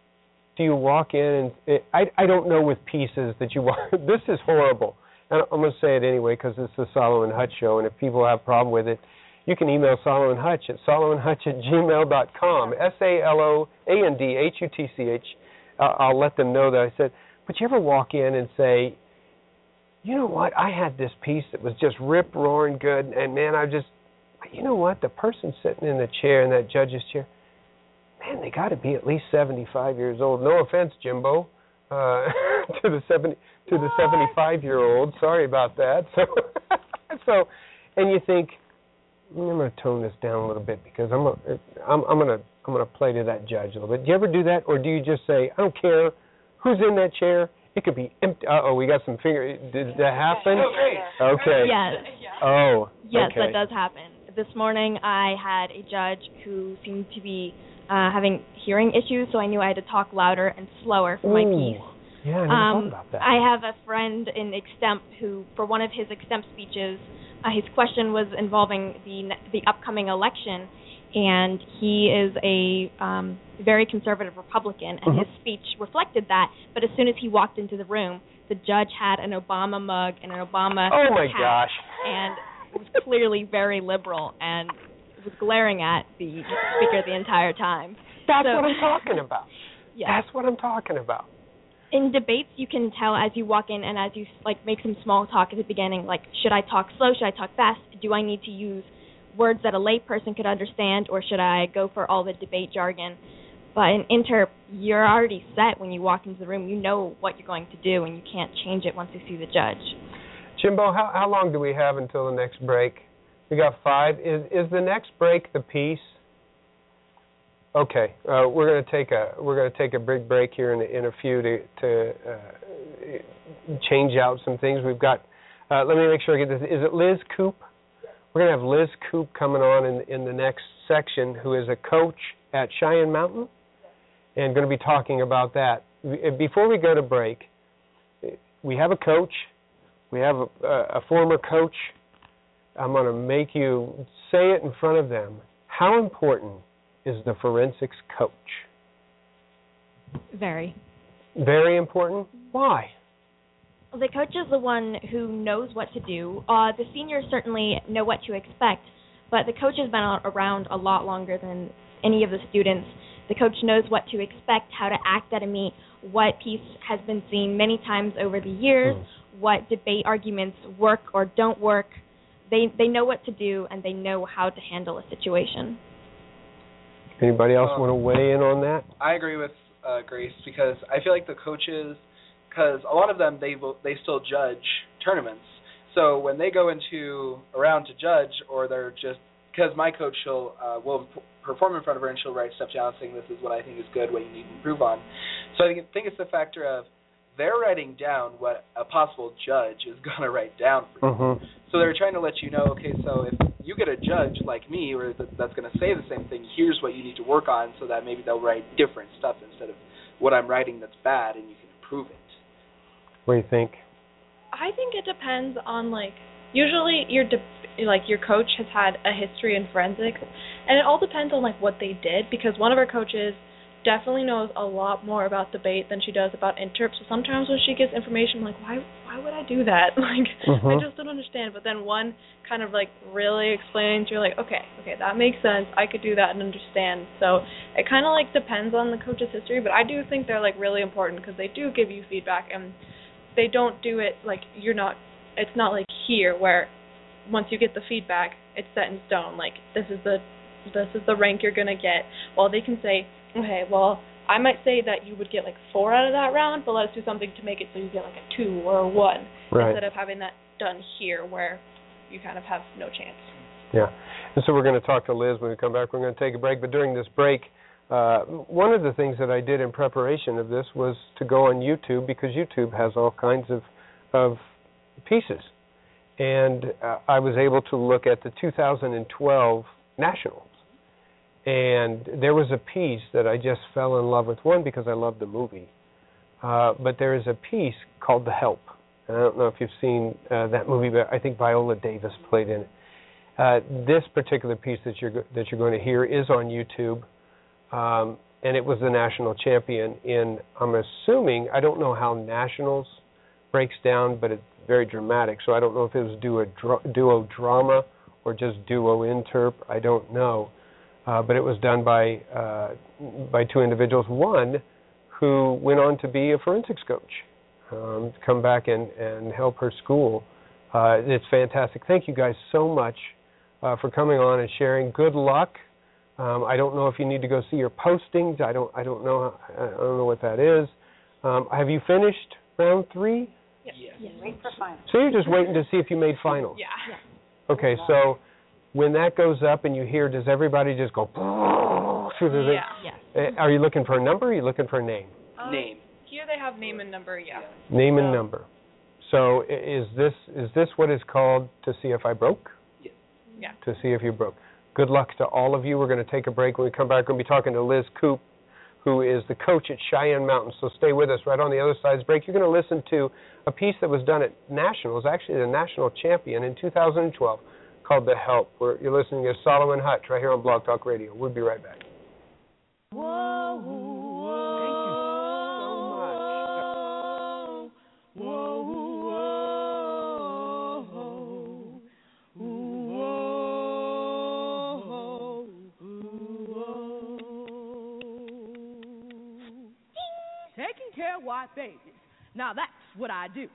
Do you walk in and it, I I don't know with pieces that you walk. this is horrible, and I'm going to say it anyway because it's the Salo and Hutch show, and if people have a problem with it, you can email Salo and Hutch at saloandhutch at gmail.com. S A L O A N D H U T C H. Uh, I'll let them know that I said. But you ever walk in and say, you know what? I had this piece that was just rip roaring good, and man, I just, you know what? The person sitting in the chair in that judge's chair, man, they got to be at least seventy-five years old. No offense, Jimbo, uh, to the seventy to the seventy-five year old. Sorry about that. So, so, and you think, "Mm, I'm going to tone this down a little bit because I'm, a, I'm, I'm going to, I'm going to play to that judge a little bit. Do you ever do that, or do you just say, I don't care who's in that chair? It could be empty. Uh oh, we got some finger. Did that happen? Okay. Yes. Oh. Yes, okay. that does happen. This morning I had a judge who seemed to be uh, having hearing issues, so I knew I had to talk louder and slower for my Ooh. piece. Yeah, I never um, thought about that. I have a friend in extemp who, for one of his extemp speeches, uh, his question was involving the ne- the upcoming election, and he is a um, very conservative Republican, and his Mhm. speech reflected that. But as soon as he walked into the room, the judge had an Obama mug and an Obama Oh my gosh. and was clearly very liberal and was glaring at the speaker the entire time. That's So- what I'm talking about. Yes. That's what I'm talking about. In debates you can tell as you walk in and as you like make some small talk at the beginning like should i talk slow should i talk fast do i need to use words that a layperson could understand or should i go for all the debate jargon but in inter you're already set when you walk into the room you know what you're going to do and you can't change it once you see the judge Jimbo, how how long do we have until the next break? We got five. Is is the next break the piece? Okay, uh, we're going to take a we're going to take a big break here in in a few to to uh, change out some things. We've got. Uh, let me make sure I get this. Is it Liz Coop? We're going to have Liz Coop coming on in in the next section, who is a coach at Cheyenne Mountain, and going to be talking about that. Before we go to break, we have a coach. We have a, a former coach. I'm going to make you say it in front of them. How important is the forensics coach? Very. Very important. Why? The coach is the one who knows what to do. Uh, the seniors certainly know what to expect, but the coach has been around a lot longer than any of the students. The coach knows what to expect, how to act at a meet, what piece has been seen many times over the years, mm. what debate arguments work or don't work. They they know what to do and they know how to handle a situation. Anybody else um, want to weigh in on that? I agree with uh, Grace because I feel like the coaches, because a lot of them they will, they still judge tournaments. So when they go into around to judge, or they're just because my coach she'll uh, will perform in front of her and she'll write stuff down saying this is what I think is good, what you need to improve on. So I think it's the factor of they're writing down what a possible judge is going to write down for you. Mm-hmm. So they're trying to let you know, okay, so if you get a judge like me or that's going to say the same thing, here's what you need to work on so that maybe they'll write different stuff instead of what I'm writing that's bad and you can improve it. What do you think? I think it depends on like usually your de- like your coach has had a history in forensics and it all depends on like what they did because one of our coaches definitely knows a lot more about debate than she does about interp. So sometimes when she gets information, I'm like, why why would I do that? Like mm-hmm. I just don't understand. But then one kind of like really explains, you're like, okay, okay, that makes sense. I could do that and understand. So it kind of like depends on the coach's history, but I do think they're like really important because they do give you feedback and they don't do it like you're not. It's not like here where once you get the feedback, it's set in stone. Like this is the this is the rank you're gonna get. Well, they can say Okay, well, I might say that you would get like four out of that round, but let's do something to make it so you get like a two or a one right. instead of having that done here where you kind of have no chance. Yeah, and so we're going to talk to Liz when we come back. We're going to take a break, but during this break, uh, one of the things that I did in preparation of this was to go on YouTube because YouTube has all kinds of of pieces, and uh, I was able to look at the 2012 Nationals and there was a piece that I just fell in love with. One because I love the movie, uh, but there is a piece called The Help. And I don't know if you've seen uh, that movie, but I think Viola Davis played in it. Uh, this particular piece that you're that you're going to hear is on YouTube, um, and it was the national champion in. I'm assuming I don't know how nationals breaks down, but it's very dramatic. So I don't know if it was duo, duo drama or just duo interp. I don't know uh, but it was done by uh, by two individuals. One who went on to be a forensics coach, um, to come back and and help her school. Uh, it's fantastic. Thank you guys so much uh, for coming on and sharing. Good luck. Um, I don't know if you need to go see your postings. I don't. I don't know. I don't know what that is. Um, have you finished round three? Yes. yes. Wait for finals. So you're just waiting to see if you made finals. Yeah. Okay. So when that goes up and you hear, does everybody just go through the yeah. thing? Are you looking for a number? Or are you looking for a name? Um, name. Here they have name and number. Yeah. Name and number. So is this is this what is called to see if I broke? Yes. Yeah. To see if you broke. Good luck to all of you. We're going to take a break. When we come back, we're going to be talking to Liz Coop, who is the coach at Cheyenne Mountain. So stay with us. Right on the other side's break, you're going to listen to a piece that was done at Nationals, actually the national champion in 2012 called The Help. Where you're listening to Salo and Hutch right here on Blog Talk Radio. We'll be right back. Whoa, whoa. Whoa, Taking care of white babies. Now that's what I do.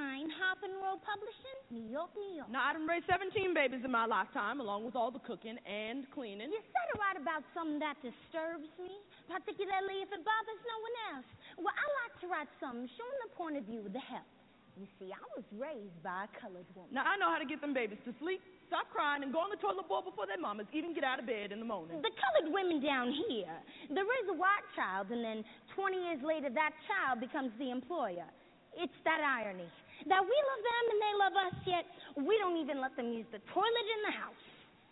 Stein, Harper and Row Publishing, New York, New York. Now, I done raised 17 babies in my lifetime, along with all the cooking and cleaning. You said to write about something that disturbs me, particularly if it bothers no one else. Well, I like to write something showing the point of view of the help. You see, I was raised by a colored woman. Now I know how to get them babies to sleep, stop crying, and go on the toilet bowl before their mamas even get out of bed in the morning. The colored women down here, they raise a white child, and then 20 years later, that child becomes the employer. It's that irony. That we love them and they love us, yet we don't even let them use the toilet in the house.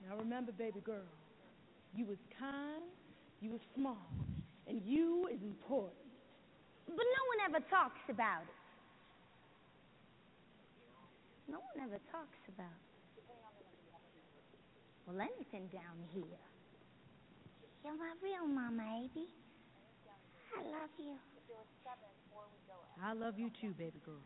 Now remember, baby girl, you was kind, you was smart, and you is important. But no one ever talks about it. No one ever talks about it. Well, anything down here. You're my real mama, Abby. I love you. I love you too, baby girl.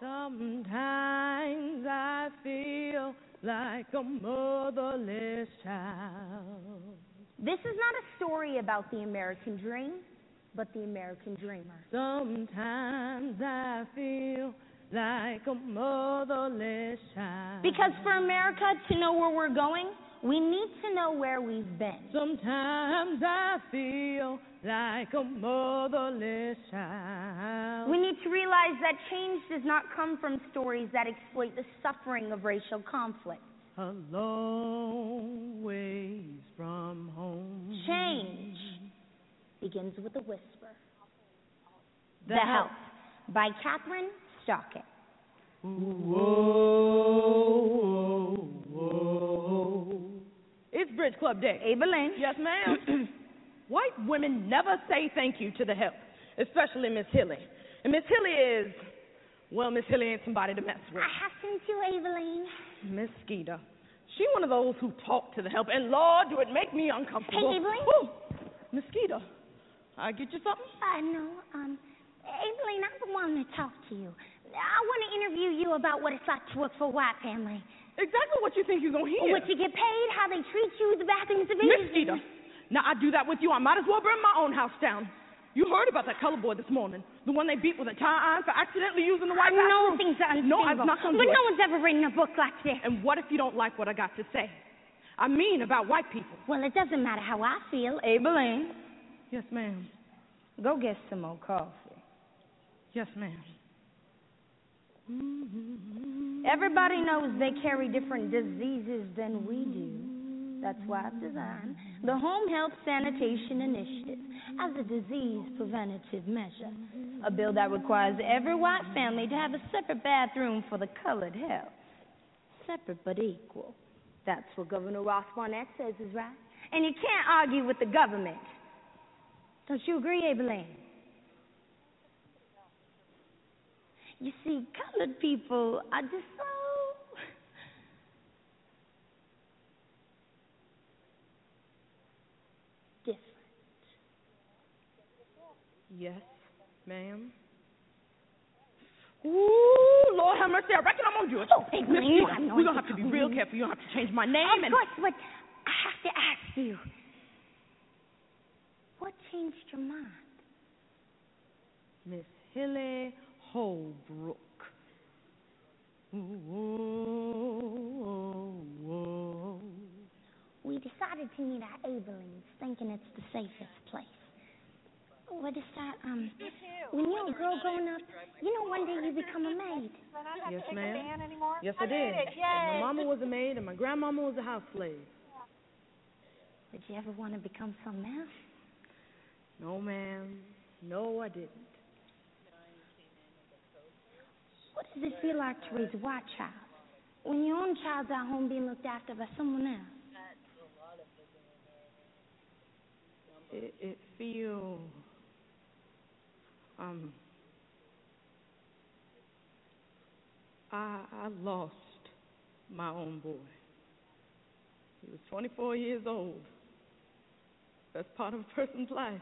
Sometimes I feel like a motherless child. This is not a story about the American dream, but the American dreamer. Sometimes I feel like a motherless child. Because for America to know where we're going, we need to know where we've been. Sometimes I feel like a motherless child. We need to realize that change does not come from stories that exploit the suffering of racial conflict. A long ways from home. Change begins with a whisper. The The Help by Kathryn Stockett. Whoa, whoa. whoa. It's Bridge Club Day. Evelyn. Yes, ma'am. White women never say thank you to the help, especially Miss Hilly. And Miss Hilly is, well, Miss Hilly ain't somebody to mess with. I happen to, Evelyn. Miss Skeeter. She one of those who talk to the help, and Lord, do it make me uncomfortable. Hey, Evelyn. Woo. Miss Skeeter, I get you something? I know. Um, Evelyn, I'm the one to talk to you. I want to interview you about what it's like to work for a white family. Exactly what you think you're gonna hear. What you get paid, how they treat you, the bathrooms, the Miss Skeeter, now I do that with you. I might as well burn my own house down. You heard about that color boy this morning, the one they beat with a tie iron for accidentally using the white I know bathroom. things are No, I'm not gonna But do no one's ever written a book like this. And what if you don't like what I got to say? I mean about white people. Well, it doesn't matter how I feel. Evelyn, Yes, ma'am. go get some more coffee. Yes, ma'am. Mm-hmm. Everybody knows they carry different diseases than we do. That's why I've mm-hmm. designed the Home Health Sanitation Initiative as a disease preventative measure. A bill that requires every white family to have a separate bathroom for the colored help. Separate but equal. That's what Governor Ross Barnett says is right. And you can't argue with the government. Don't you agree, Aibileen? You see, colored people are just so different. Yes, ma'am. Ooh, Lord have mercy. I reckon I'm gonna do it. Oh, hey, you have no We're going to have to be real careful. You don't have to change my name Of and course, but I have to ask you. What changed your mind? Miss Hilly Holbrook. Whoa, whoa. We decided to meet at Aibileen, thinking it's the safest place. What is that? Um, when you're a girl growing up, you know one day you become a maid. Yes, ma'am. Yes, I did. And my mama was a maid, and my grandmama was a house slave. Did you ever want to become something else? No, ma'am. No, I didn't. What does it feel like to raise a white child when your own child's at home being looked after by someone else? It, it feel um I I lost my own boy. He was 24 years old. That's part of a person's life.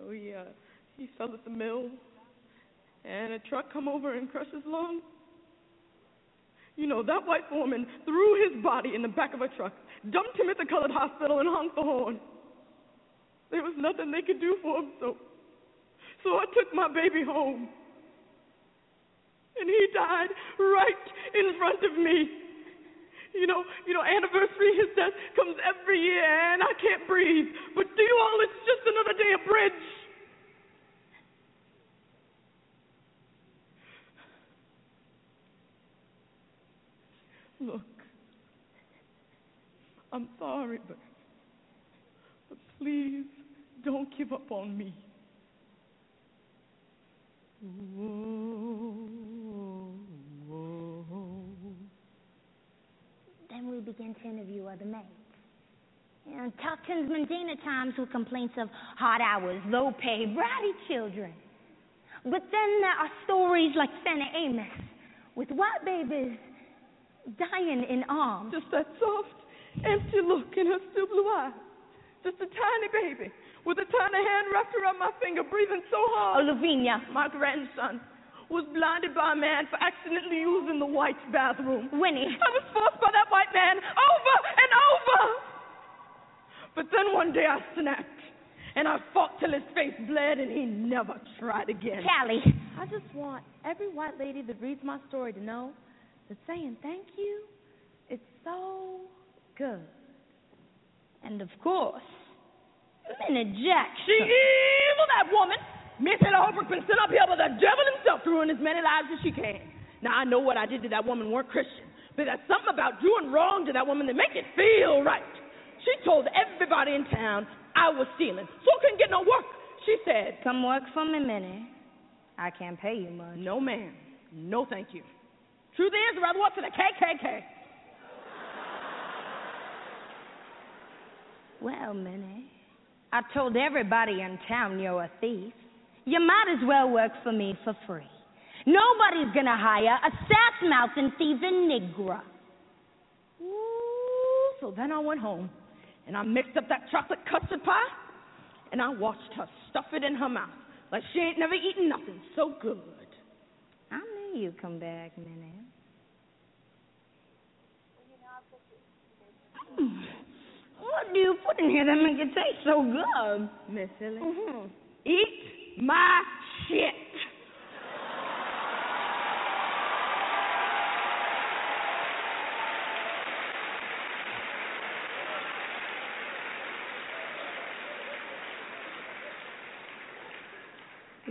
Oh, he he fell at the mill, and a truck come over and crushed his lung. You know that white foreman threw his body in the back of a truck, dumped him at the colored hospital, and honked the horn. There was nothing they could do for him, so so I took my baby home. And he died right in front of me. You know, you know, anniversary his death comes every year and I can't breathe. But do you all it's just another day of bridge. Look, I'm sorry, but, but please don't give up on me. Then we begin to interview other maids. You know, talk Tinsman times with complaints of hard hours, low pay, bratty children. But then there are stories like Santa Amos with white babies dying in arms. Just that soft, empty look in her still blue eyes. Just a tiny baby with a tiny hand wrapped around my finger, breathing so hard. Oh, Lavinia. My grandson was blinded by a man for accidentally using the white bathroom. Winnie. I was forced by that white man over and over. But then one day I snapped. And I fought till his face bled, and he never tried again. Callie. I just want every white lady that reads my story to know that saying thank you is so good. And of course, Minnie Jackson. She evil, that woman. Miss Ella Holbrook been sent up here by the devil himself to ruin as many lives as she can. Now, I know what I did to that woman weren't Christian, but there's something about doing wrong to that woman that make it feel right. She told everybody in town I was stealing, so I couldn't get no work. She said, Come work for me, Minnie. I can't pay you much. No, ma'am. No, thank you. Truth is, I'd rather work for the KKK. Well, Minnie, I told everybody in town you're a thief. You might as well work for me for free. Nobody's gonna hire a sass mouth and thieving nigger. Ooh, so then I went home and I mixed up that chocolate custard pie and I watched her stuff it in her mouth like she ain't never eaten nothing so good. I knew you'd come back, Minnie. Mm. What do you put in here that make it taste so good? Miss Hilly? Mm-hmm. Eat my shit.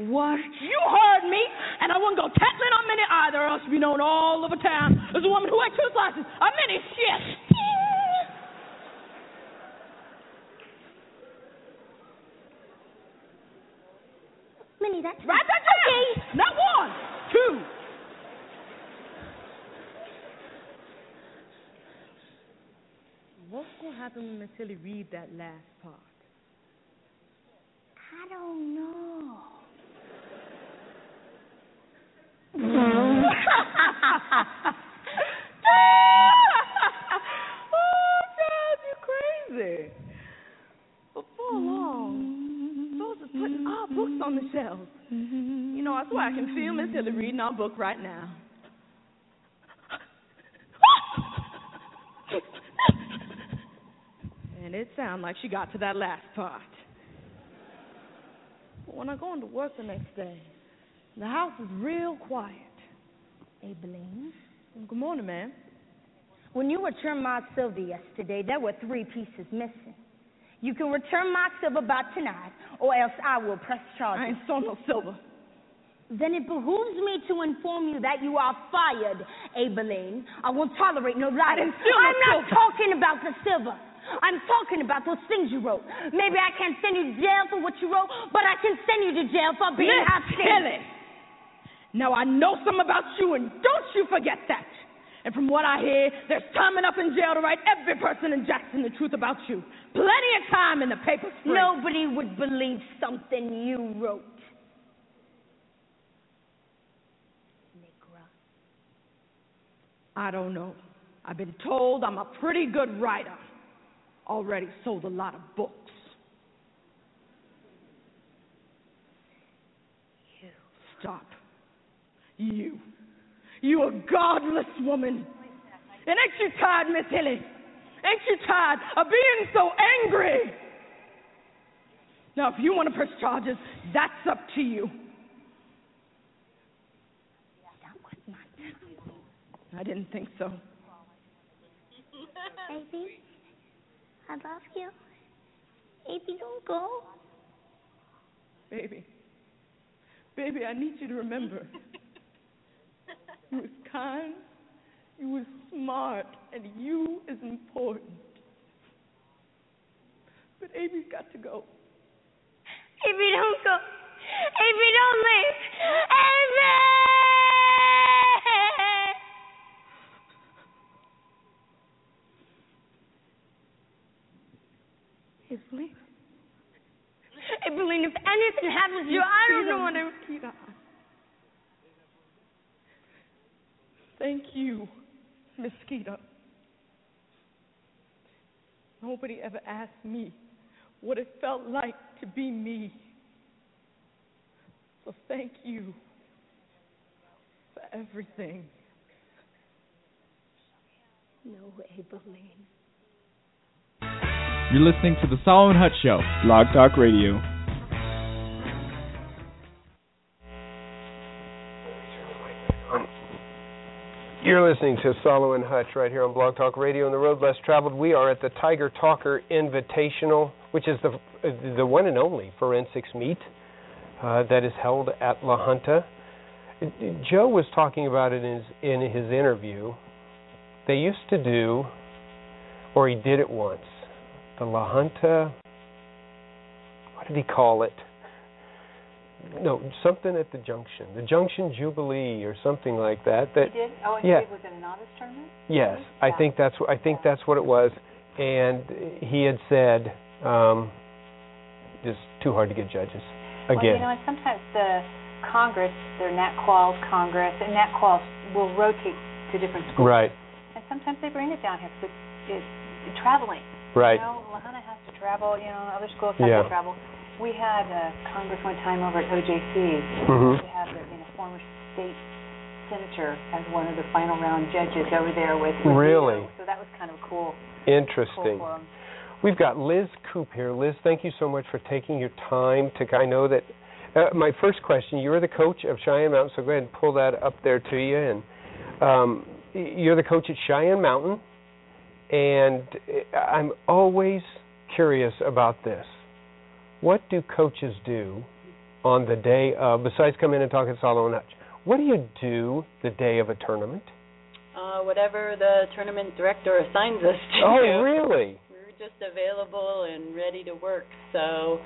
What? You heard me, and I wouldn't go tattling on Minnie either, or else be known all over town as a woman who ate two slices of Minnie shit. Minnie, that's Right that down. Not one, two. What's gonna happen when Miss Hilly read that last part? I don't know. our books on the shelves. You know, I swear I can feel Miss Hilly reading our book right now. and it sounded like she got to that last part. But when I go into work the next day, the house is real quiet. Aibileen, Good morning, ma'am. when you returned my silver yesterday, there were three pieces missing. You can return my silver by tonight, or else I will press charges. I ain't saw no silver. Then it behooves me to inform you that you are fired, Aibileen. I won't tolerate no lies. didn't steal I'm not silver. talking about the silver. I'm talking about those things you wrote. Maybe I can't send you to jail for what you wrote, but I can send you to jail for being Miss outstanding. Hilly. Now I know something about you, and don't you forget that. And from what I hear, there's time enough in jail to write every person in Jackson the truth about you. Plenty of time in the papers. Nobody would believe something you wrote. I don't know. I've been told I'm a pretty good writer. Already sold a lot of books. You. Stop. You. You a godless woman. And ain't you tired, Miss Hilly? Ain't you tired of being so angry? Now, if you want to press charges, that's up to you. I didn't think so. Baby, I love you. Baby, don't go. Baby. Baby, I need you to remember. you was kind, You is smart, and you is important. But Amy's got to go. Amy, don't go. Amy, don't leave. Amy! Evelyn. Evelyn, if anything happens to you, I don't know what I'm. Mosquito. Thank you, Miss Mosquito. Nobody ever asked me what it felt like to be me. So thank you for everything. No, Evelyn. You're listening to The Salo and Hutch Show, Blog Talk Radio. You're listening to Salo and Hutch right here on Blog Talk Radio and the Road Less Traveled. We are at the Tiger Talker Invitational, which is the the one and only forensics meet uh, that is held at La Junta. Joe was talking about it in his, in his interview. They used to do, or he did it once, the La Junta. What did he call it? No, something at the junction, the Junction Jubilee, or something like that. That He did? Oh, and yeah. was it a novice tournament? Yes, I think that's what I think that's what it was, and he had said, um, "Just too hard to get judges." Again, Well, you know, and sometimes the Congress, their NatQual Congress, and NatQual will rotate to different schools. right, And sometimes they bring it down here because it's, it's traveling. right, You know, La Junta has to travel. You know, other schools have Yeah. to travel. We had uh, Congress one time over at OJC. Mhm. We had the you know former state senator as one of the final round judges over there with. with Really? So that was kind of cool. interesting. Cool. We've got Liz Coop here. Liz, thank you so much for taking your time to. I know that. Uh, my first question: You're the coach of Cheyenne Mountain, so go ahead and pull that up there to you. And um, you're the coach at Cheyenne Mountain, and uh, I'm always curious about this. What do coaches do on the day of, besides come in and talk at Salo and Hutch? What do you do the day of a tournament? Uh, whatever the tournament director assigns us to. Oh, really? We're just available and ready to work. So,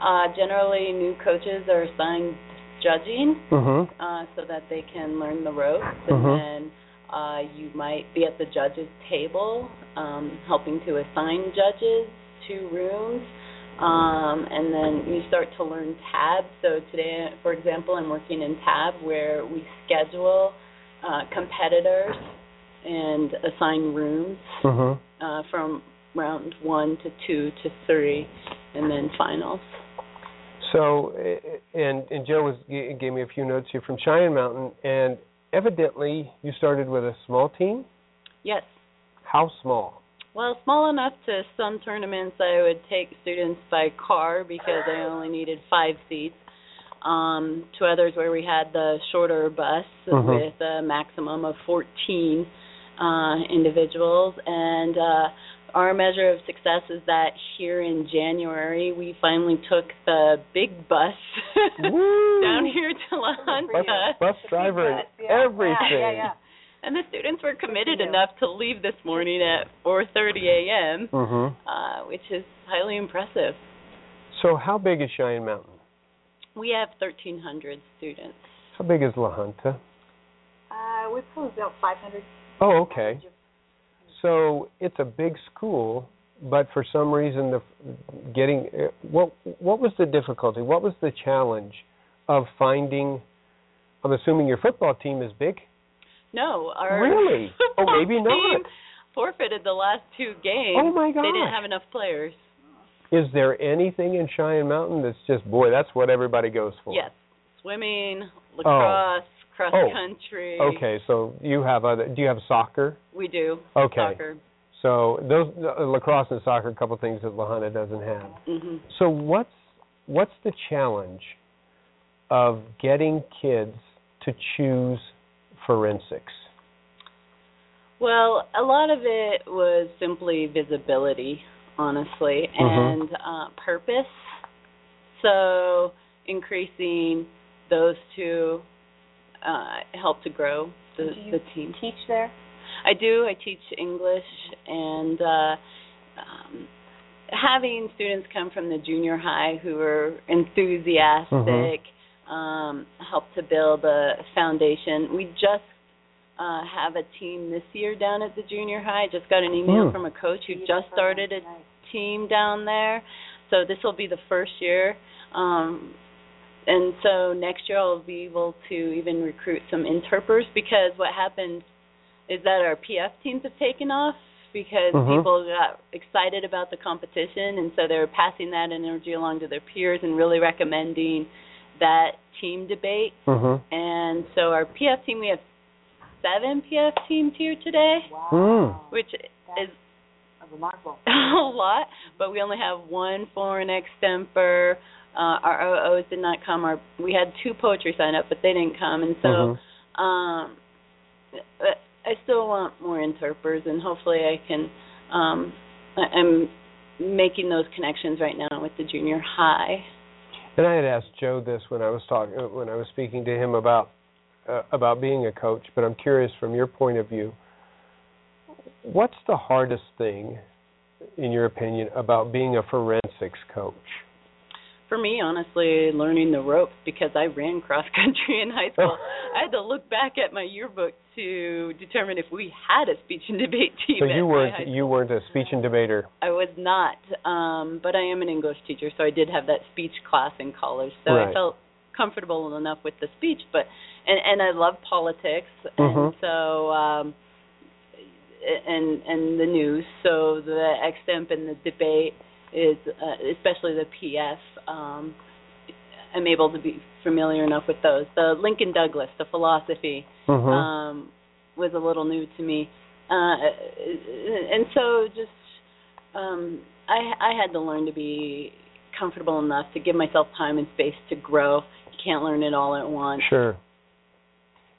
uh, generally, new coaches are assigned judging Mm-hmm. uh, so that they can learn the ropes, and then uh, you might be at the judges' table um, helping to assign judges to rooms. Um, and then you start to learn tab. So today, for example, I'm working in tab where we schedule uh, competitors and assign rooms Mm-hmm. uh, from round one to two to three, and then finals. So, and and Joe was gave me a few notes here from Cheyenne Mountain, and evidently you started with a small team. Yes. How small? Well, small enough to some tournaments I would take students by car because I only needed five seats. Um, to others where we had the shorter bus Mhm. with a maximum of 14 uh, individuals. And uh, our measure of success is that here in January we finally took the big bus down here to La Bus, bus driver and everything. And the students were committed enough to leave this morning at 4:30 a.m., Mm-hmm. uh, which is highly impressive. So, how big is Cheyenne Mountain? We have 1,300 students. How big is La Junta? Uh, we probably about 500. Oh, okay. So it's a big school, but for some reason, the getting uh, what what was the difficulty? What was the challenge of finding? I'm assuming your football team is big. No, our Really? Oh, maybe not. team forfeited the last two games. Oh, my gosh. They didn't have enough players. Is there anything in Cheyenne Mountain that's just boy? That's what everybody goes for. Yes, swimming, lacrosse, cross Oh. country. Okay, so you have other. Do you have soccer? We do. Okay. Soccer. So those uh, lacrosse and soccer, a couple things that La Junta doesn't have. hmm So what's what's the challenge of getting kids to choose forensics? Well, a lot of it was simply visibility, honestly, Mhm. and uh, purpose. So increasing those two uh, help to grow the, Do you the team. Teach there? I do. I teach English, and uh, um, having students come from the junior high who are enthusiastic Mhm. Um, help to build a foundation. We just uh, have a team this year down at the junior high. Just got an email Hmm. from a coach who just started a team down there. So this will be the first year. Um, and so next year I'll be able to even recruit some interpreters because what happens is that our PF teams have taken off because Mhm. people got excited about the competition and so they're passing that energy along to their peers and really recommending that team debate. Mhm. And so our PF team we have seven PF teams here today, Mm. which is remarkable. a lot, but we only have one foreign extemper. Uh, our OOs did not come. Our we had two poetry sign up, but they didn't come, and so Mhm. um, I still want more interpreters, and hopefully I can. Um, I, I'm making those connections right now with the junior high. And I had asked Joe this when I was talking when I was speaking to him about uh, about being a coach, but I'm curious from your point of view, what's the hardest thing in your opinion about being a forensics coach? For me, honestly, learning the ropes because I ran cross country in high school. I had to look back at my yearbook to determine if we had a speech and debate team. So you weren't you weren't a speech and debater. I was not, um, but I am an English teacher, so I did have that speech class in college. So Right. I felt comfortable enough with the speech, but and and I love politics, and Mhm. so um, and and the news. So the extemp and the debate is, uh, especially the PF. Um, I'm able to be familiar enough with those. The Lincoln Douglas, the philosophy, Mhm. um, was a little new to me, uh, and so just um, I, I had to learn to be comfortable enough to give myself time and space to grow. You can't learn it all at once. Sure.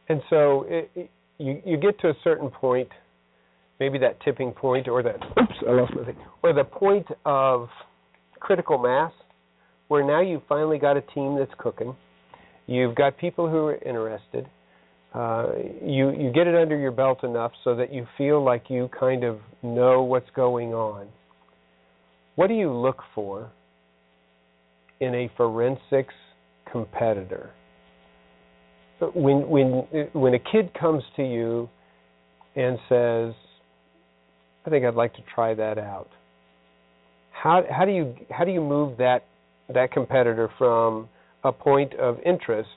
And so it, it, you you get to a certain point, maybe that tipping point or that oops I lost my thing or the point of critical mass, where now you've finally got a team that's cooking. You've got people who are interested. Uh, you you get it under your belt enough so that you feel like you kind of know what's going on. What do you look for in a forensics competitor? when when when a kid comes to you and says, "I think I'd like to try that out," how how do you how do you move that that competitor from a point of interest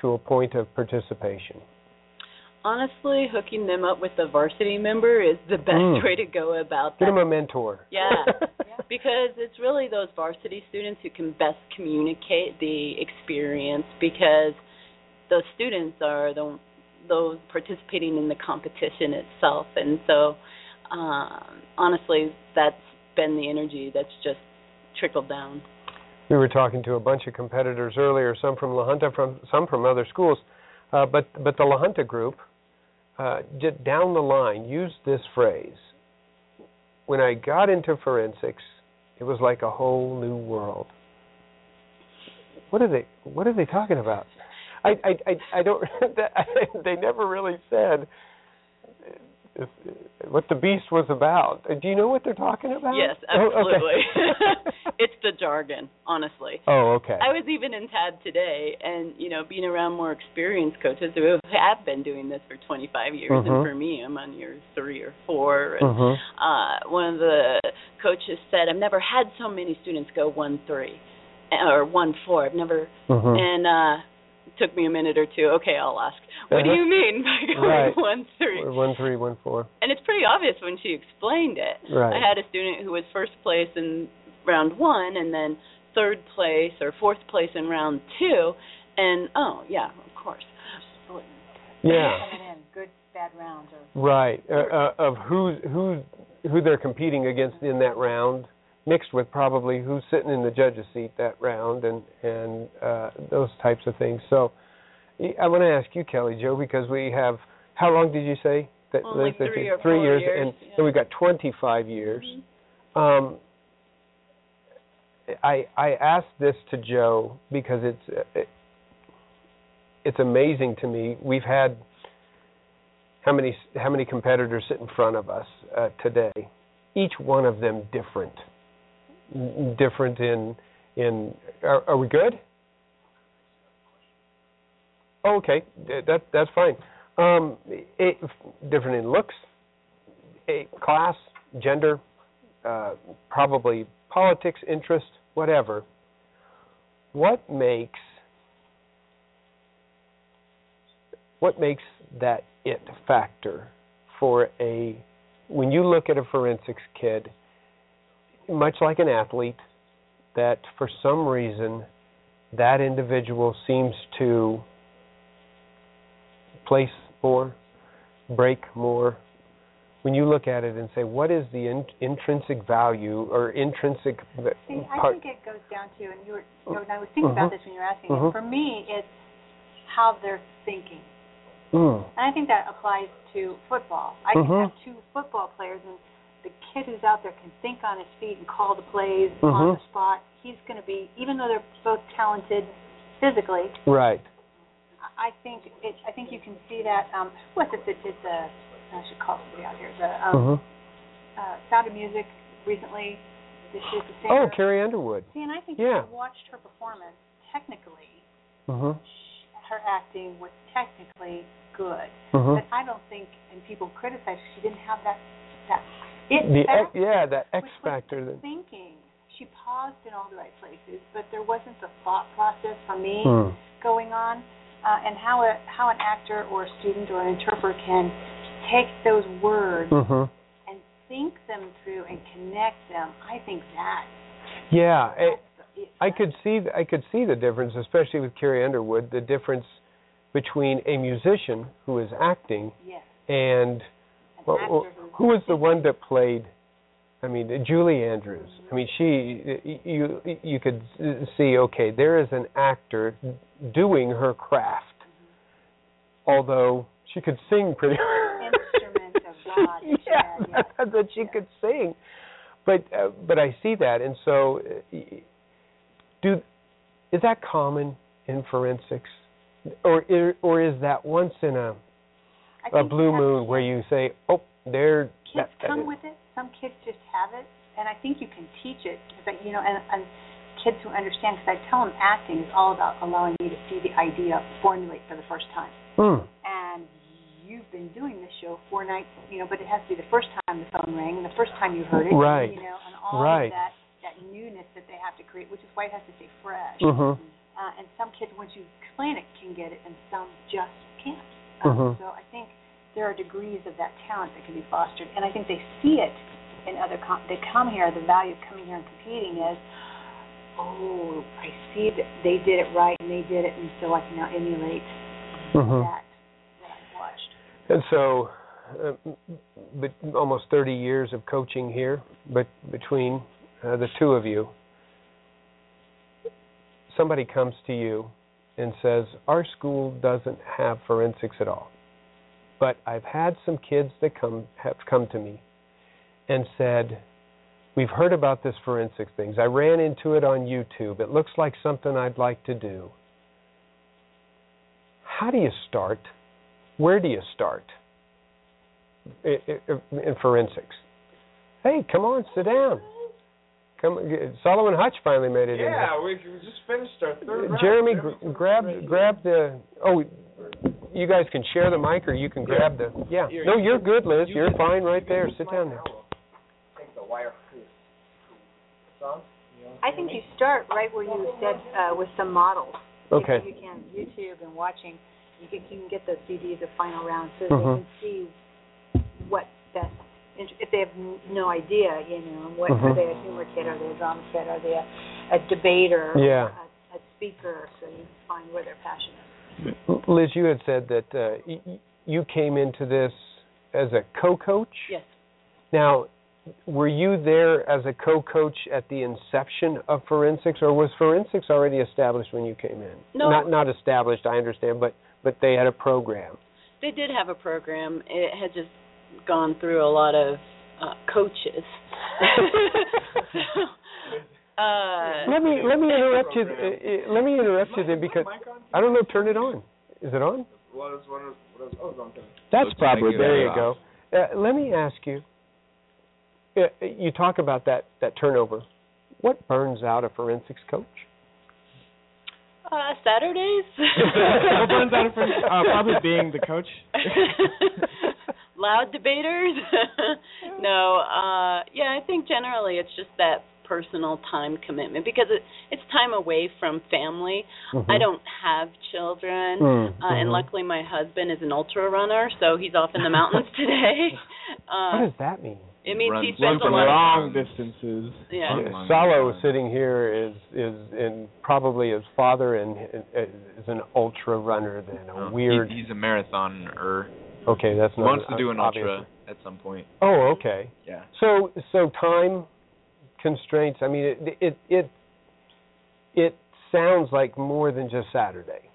to a point of participation? Honestly, hooking them up with a varsity member is the best Mm. way to go about Get that. them a mentor. Yeah, because it's really those varsity students who can best communicate the experience because those students are the those participating in the competition itself, and so um, honestly, that's been the energy that's just trickled down. We were talking to a bunch of competitors earlier, some from La Junta, from some from other schools, uh, but but the La Junta group, uh, down the line, used this phrase. When I got into forensics, it was like a whole new world. What are they? What are they talking about? I I I, I don't. they never really said if, what the beast was about. Do you know what they're talking about? Yes, Oh, okay. absolutely. it's the jargon, honestly. Oh, okay. I was even in TAB today, and you know, being around more experienced coaches who have been doing this for 25 years, Mhm. and for me, I'm on year three or four. And Mhm. uh, one of the coaches said, "I've never had so many students go one three or one four. I've never." Mhm. And uh, took me a minute or two. Okay, I'll ask. What do Uh-huh. you mean by going Right. one three? One three one four. And it's pretty obvious when she explained it. Right. I had a student who was first place in round one and then third place or fourth place in round two and oh yeah, of course. Yeah. Good, bad rounds. Or Right. Uh, uh, of who who who they're competing against in that round, mixed with probably who's sitting in the judge's seat that round, and and uh, those types of things. So, I want to ask you, Kelly Joe, because we have how long did you say that? Well, like three or three four years, years, and yeah. then we've got 25 years. Um, I I asked this to Joe because it's it, it's amazing to me. We've had how many how many competitors sit in front of us uh, today. Each one of them different, different in in. Are, are we good? Oh, okay, that that's fine. Um, it, different in looks, class, gender, uh, probably politics, interest, whatever. What makes what makes that it factor for a when you look at a forensics kid, much like an athlete, that for some reason that individual seems to place more, break more. When you look at it and say, what is the in- intrinsic value or intrinsic See, I think it goes down to, and you were, you know, and I was thinking about Mhm. this when you were asking Mhm. For me, it's how they're thinking. Mm. And I think that applies to football. I can Mhm. have two football players, and the kid who's out there can think on his feet and call the plays Mhm. on the spot. He's going to be, even though they're both talented physically, Right. I think it. I think you can see that. Um, what's it did the? I should call somebody out here. The um, Mhm. uh, Sound of Music recently. This is the singer. Oh, Carrie Underwood. See, and I think Yeah. if you watched her performance, technically, Mhm. her acting was technically good. Mhm. But I don't think, and people criticize, she didn't have that that it The X, factor, yeah, that X factor. the That, thinking. She paused in all the right places, but there wasn't the thought process for me Hmm. going on, uh, and how a how an actor or a student or an interpreter can take those words Mhm. and think them through and connect them. I think that Yeah, I, I could see I could see the difference, especially with Carrie Underwood, the difference between a musician who is acting yes. and well, who was the one that played I mean Julie Andrews. I mean she you you could see okay, there is an actor doing her craft. Although she could sing pretty instrument of God. yeah, that she could sing. But uh, but I see that, and so uh, do is that common in forensics, or or is that once in a a blue moon where you say, oh, there kids that, that come is- with it. Some kids just have it, and I think you can teach it. But you know, and, and kids who understand, because I tell them acting is all about allowing you to see the idea formulate for the first time. Hmm. And you've been doing this show four nights, you know, but it has to be the first time the phone rang, the first time you heard it, Right. You know, and all Right. of that that newness that they have to create, which is why it has to stay fresh. Mhm. Uh, and some kids, once you explain it, can get it, and some just can't. Um, Mhm. So I think there are degrees of that talent that can be fostered, and I think they see it in other. Com- they come here. The value of coming here and competing is, oh, I see that they did it right, and they did it, and so I can now emulate Mhm. that that I've watched. And so, uh, but almost 30 years of coaching here, but between uh, the two of you, somebody comes to you and says, "Our school doesn't have forensics at all." But I've had some kids that come have come to me and said, "We've heard about this forensics things. I ran into it on YouTube. It looks like something I'd like to do." How do you start? Where do you start? in forensics. Hey, come on, sit down. Come, Salo and Hutch finally made it in. Yeah, we, we just finished our third round. Jeremy, gr- grab grab the. Oh, you guys can share the mic, or you can grab the. Yeah. Here, No, you you're good, Liz. you You're fine right there. Sit down there. Take the wire. I think you start right where you said uh, with some models. Okay. If you can YouTube and watching, you can, you can get those CDs of final round so Mhm. they can see what best. If they have no idea, you know, what Mhm. are they a humor kid? Are they a drama kid? Are they a, a debater? Yeah. A, a speaker? So you find where their passion is. Liz, you had said that uh, y- you came into this as a co-coach. Yes. Now, were you there as a co-coach at the inception of forensics, or was forensics already established when you came in? No. Not not established, I understand, but but they had a program. They did have a program. It had just gone through a lot of uh, coaches. uh, Let me let me interrupt you. Uh, uh, let me interrupt you then because I don't know. Turn it on. Is it on? What is, what is, what is, oh, it's on. That's So it's proper. There you go. Uh, let me ask you. Uh, you talk about that that turnover. What burns out a forensics coach? Uh, Saturdays. what burns out from uh, probably being the coach? Loud debaters. no, uh yeah, I think generally it's just that personal time commitment because it it's time away from family. Mhm. I don't have children, Mm, uh, and mhm. luckily my husband is an ultra runner, so he's off in the mountains today. Uh, what does that mean? it means he Run spends a lot of long distances. Yeah. Yeah, Salo sitting here is is in probably his father and uh, is an ultra runner. than a No, he- weird. he's a marathoner. Okay, that's not wants to do an obviously. ultra at some point. Oh, okay. Yeah. So so time constraints. I mean, it it it it sounds like more than just Saturday.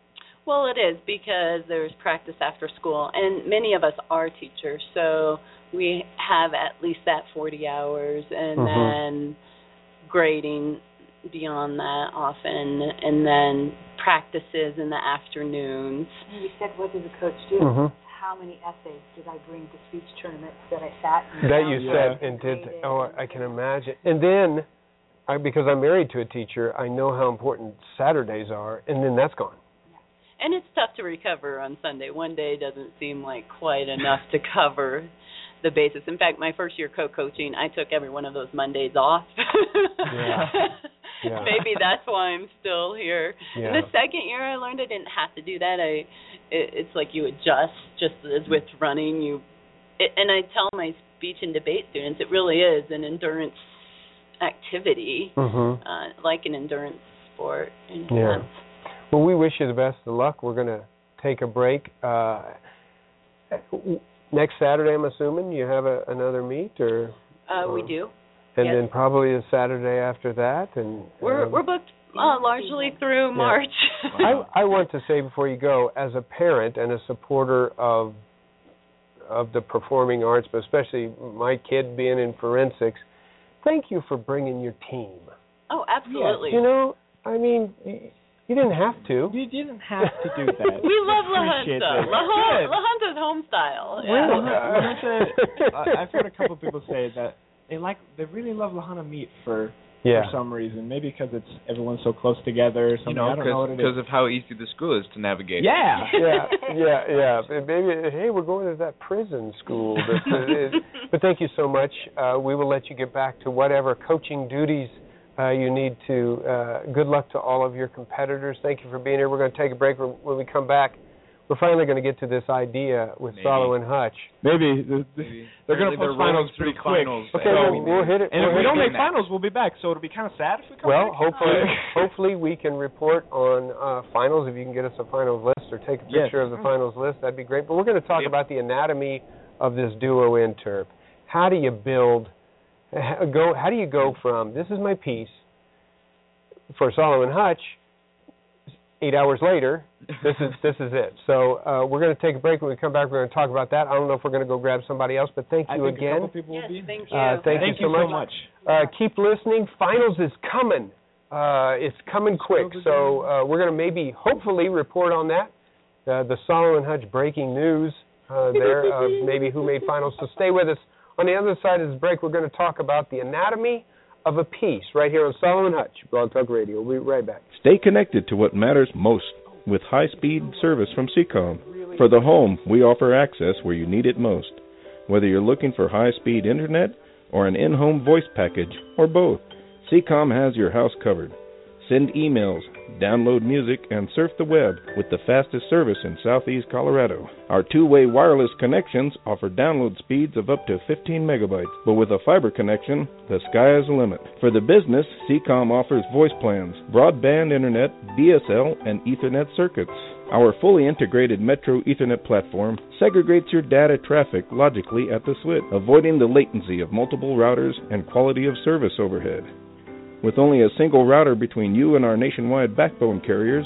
Well, it is because there's practice after school, and many of us are teachers, so we have at least that 40 hours, and Mhm. then grading beyond that often, and then practices in the afternoons. You said, what does a coach do? Mhm. How many essays did I bring to speech tournaments that I sat and That you said and did. Oh, I can imagine. And then, I, because I'm married to a teacher, I know how important Saturdays are, and then that's gone. And it's tough to recover on Sunday. One day doesn't seem like quite enough to cover the basis. In fact, my first year co-coaching, I took every one of those Mondays off. Yeah. Yeah. Maybe that's why I'm still here. Yeah. The second year I learned I didn't have to do that. I it, it's like you adjust just as with running you it, and I tell my speech and debate students it really is an endurance activity. Mhm. Uh like an endurance sport in Yeah. sense. Well, we wish you the best of luck. We're going to take a break. Uh, next Saturday, I'm assuming you have a, another meet, or Uh we do. And Yes. then probably a Saturday after that, and We're um, we're booked uh, largely through Yeah. March. I, I want to say before you go, as a parent and a supporter of of the performing arts, but especially my kid being in forensics, thank you for bringing your team. oh, absolutely. You know, I mean, you didn't have to. You didn't have to do that. we love La Appreciate Junta. that. La, Good. La Junta's home style. Yeah. Well, La Junta, I- I've heard a couple people say that they like they really love La Junta meat for Yeah. for some reason. Maybe because it's everyone's so close together or something. You know, I don't know what it because of how easy the school is to navigate. Yeah. yeah, yeah, yeah. Maybe, hey, we're going to that prison school. But, but thank you so much. Uh, we will let you get back to whatever coaching duties uh, you need to. Uh, good luck to all of your competitors. Thank you for being here. We're going to take a break. When when we come back, we're finally going to get to this idea with Maybe. Salo and Hutch. Maybe the, the, Maybe. they're going to Apparently they're post finals pretty through quick. finals. Okay, so, we'll, we'll hit it. and we'll if we don't it. make finals, we'll be back. So it'll be kind of sad if we come Well, back. hopefully, hopefully we can report on uh, finals. If you can get us a finals list or take a Yes. picture of the finals list, that'd be great. But we're going to talk Yep. about the anatomy of this duo interp. How do you build? h- Go. How do you go from this is my piece for Salo and Hutch? Eight hours later, this is this is it. So uh, we're going to take a break. When we come back, we're going to talk about that. I don't know if we're going to go grab somebody else, but thank I you think a again. couple people Yes, will be. thank you. Uh, thank, Thank you so you so much. much. Uh, keep listening. Finals is coming. Uh, it's coming quick. So uh, we're going to maybe, hopefully, report on that. Uh, the Salo and Hutch breaking news uh, there of maybe who made finals. So stay with us. On the other side of this break, we're going to talk about the anatomy of a piece right here on Salo and Hutch, Blog Talk Radio. We'll be right back. Stay connected to what matters most with high speed service from SECOM. For the home, we offer access where you need it most. Whether you're looking for high speed internet or an in home voice package or both, SECOM has your house covered. Send emails, download music, and surf the web with the fastest service in southeast Colorado. Our two way wireless connections offer download speeds of up to 15 megabytes, but with a fiber connection, the sky is the limit. For the business, SECOM offers voice plans, broadband internet, DSL, and Ethernet circuits. Our fully integrated Metro Ethernet platform segregates your data traffic logically at the switch, avoiding the latency of multiple routers and quality of service overhead. With only a single router between you and our nationwide backbone carriers,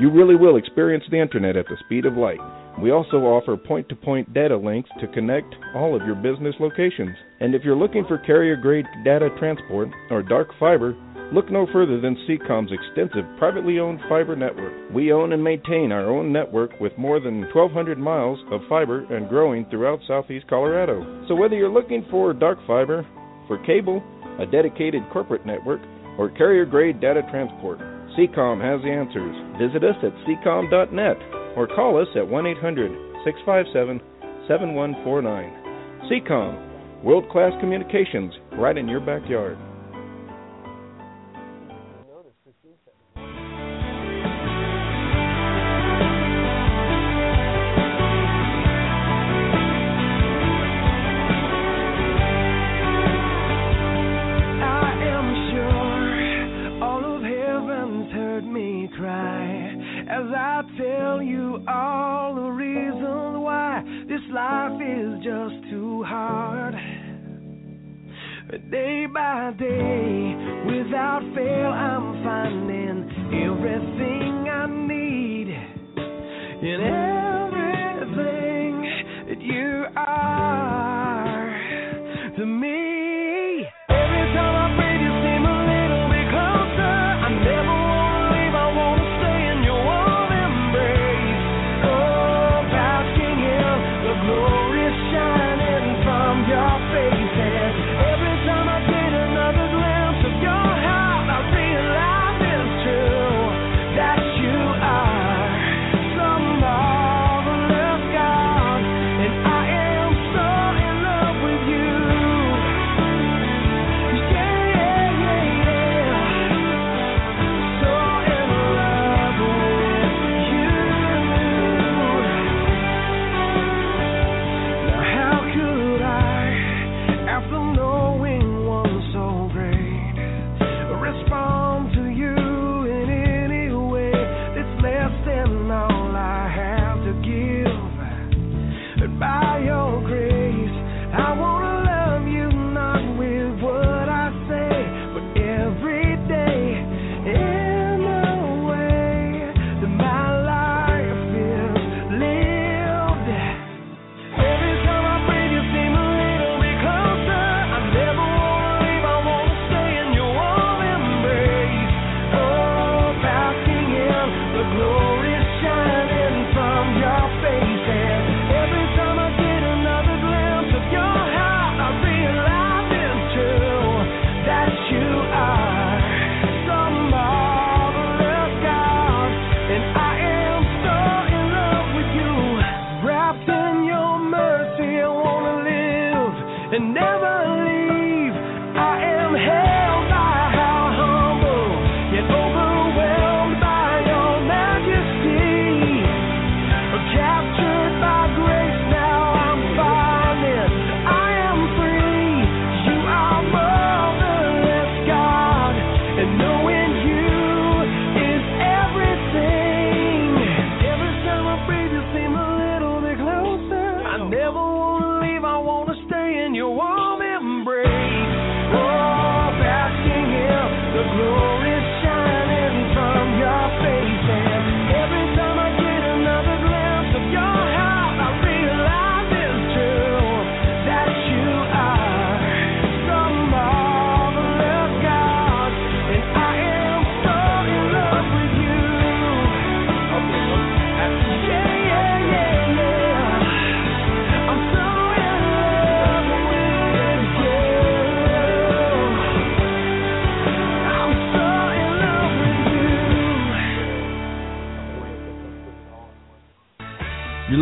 you really will experience the internet at the speed of light. We also offer point to point data links to connect all of your business locations. And if you're looking for carrier grade data transport or dark fiber, Look no further than SECOM's extensive privately owned fiber network. We own and maintain our own network with more than 1,200 miles of fiber and growing throughout southeast Colorado. So whether you're looking for dark fiber, for cable, a dedicated corporate network, or carrier grade data transport, SECOM has the answers. Visit us at secom.net or call us at 1 800 657 7149. SECOM, world class communications right in your backyard. Just too hard. Day by day, without fail, I'm finding everything I need in everything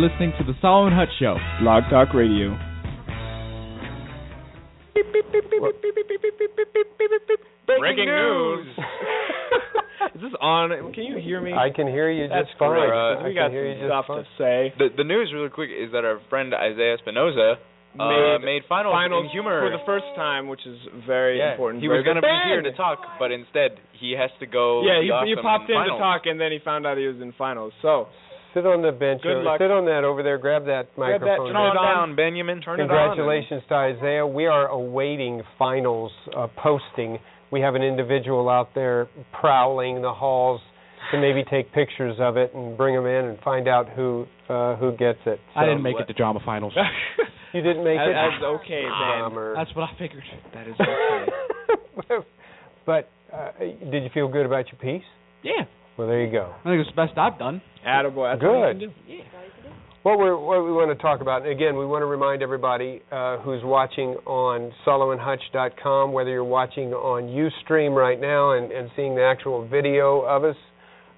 listening to the Salo and Hutch Show, Blog Talk Radio. Breaking news. Is this on? Can you hear me? I can hear you That's just fine. great. We can got some stuff fine. to say. The the news really quick is that our friend Isaiah Espinoza uh, Made made finals, finals in humor for the first time, which is very yeah, important. He was going to be here to talk, but instead he has to go. Yeah, be he, he popped in, in to talk, and then he found out he was in finals. So Sit on the bench. Good luck. Sit on that over there. Grab that Grab that, microphone. turn it on. Benjamin. Turn it on. Congratulations to Isaiah. We are awaiting finals uh, posting. We have an individual out there prowling the halls to maybe take pictures of it and bring them in and find out who uh, who gets it. I didn't make it to drama finals. You didn't make it. That's okay, then. Bummer. That's what I figured. That is okay. but uh, did you feel good about your piece? Yeah. Well, there you go. I think it's the best I've done. Attaboy. That's Good. What you can do. Yeah. What we're what we want to talk about, and again, we want to remind everybody uh, who's watching on SaloandHutch.com, whether you're watching on UStream right now and, and seeing the actual video of us,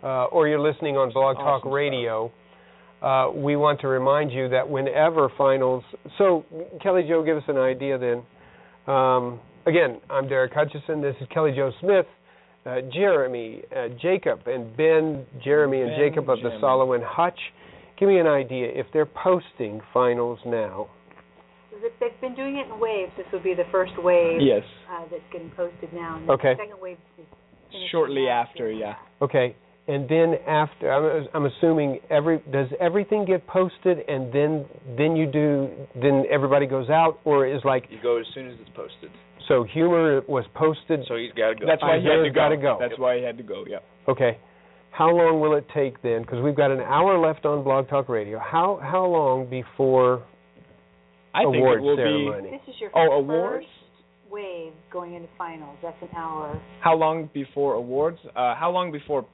uh, or you're listening on Blog Talk Radio, uh, we want to remind you that whenever finals. So, Kelly Joe, give us an idea then. Um, again, I'm Derek Hutchison. This is Kelly Joe Smith. Uh, Jeremy, uh, Jacob, and Ben, Jeremy, and Ben, Jacob of the Jeremy. Salo and Hutch. Give me an idea if they're posting finals now. If They've been doing it in waves. This would be the first wave Yes. uh, that's getting posted now. And the Okay. second wave is Shortly now. after, yeah. Okay, and then after, I'm, I'm assuming every does everything get posted, and then then you do then everybody goes out, or is like You go as soon as it's posted. So humor was posted. So he's got to go. That's why he had to Isaiah's gotta go. go. That's why he had to go. Yeah. Okay, how long will it take then? Because we've got an hour left on Blog Talk Radio. How how long before I think award it will ceremony? This is your Oh, first awards? wave going into finals. That's an hour. how long before awards? Uh, how long before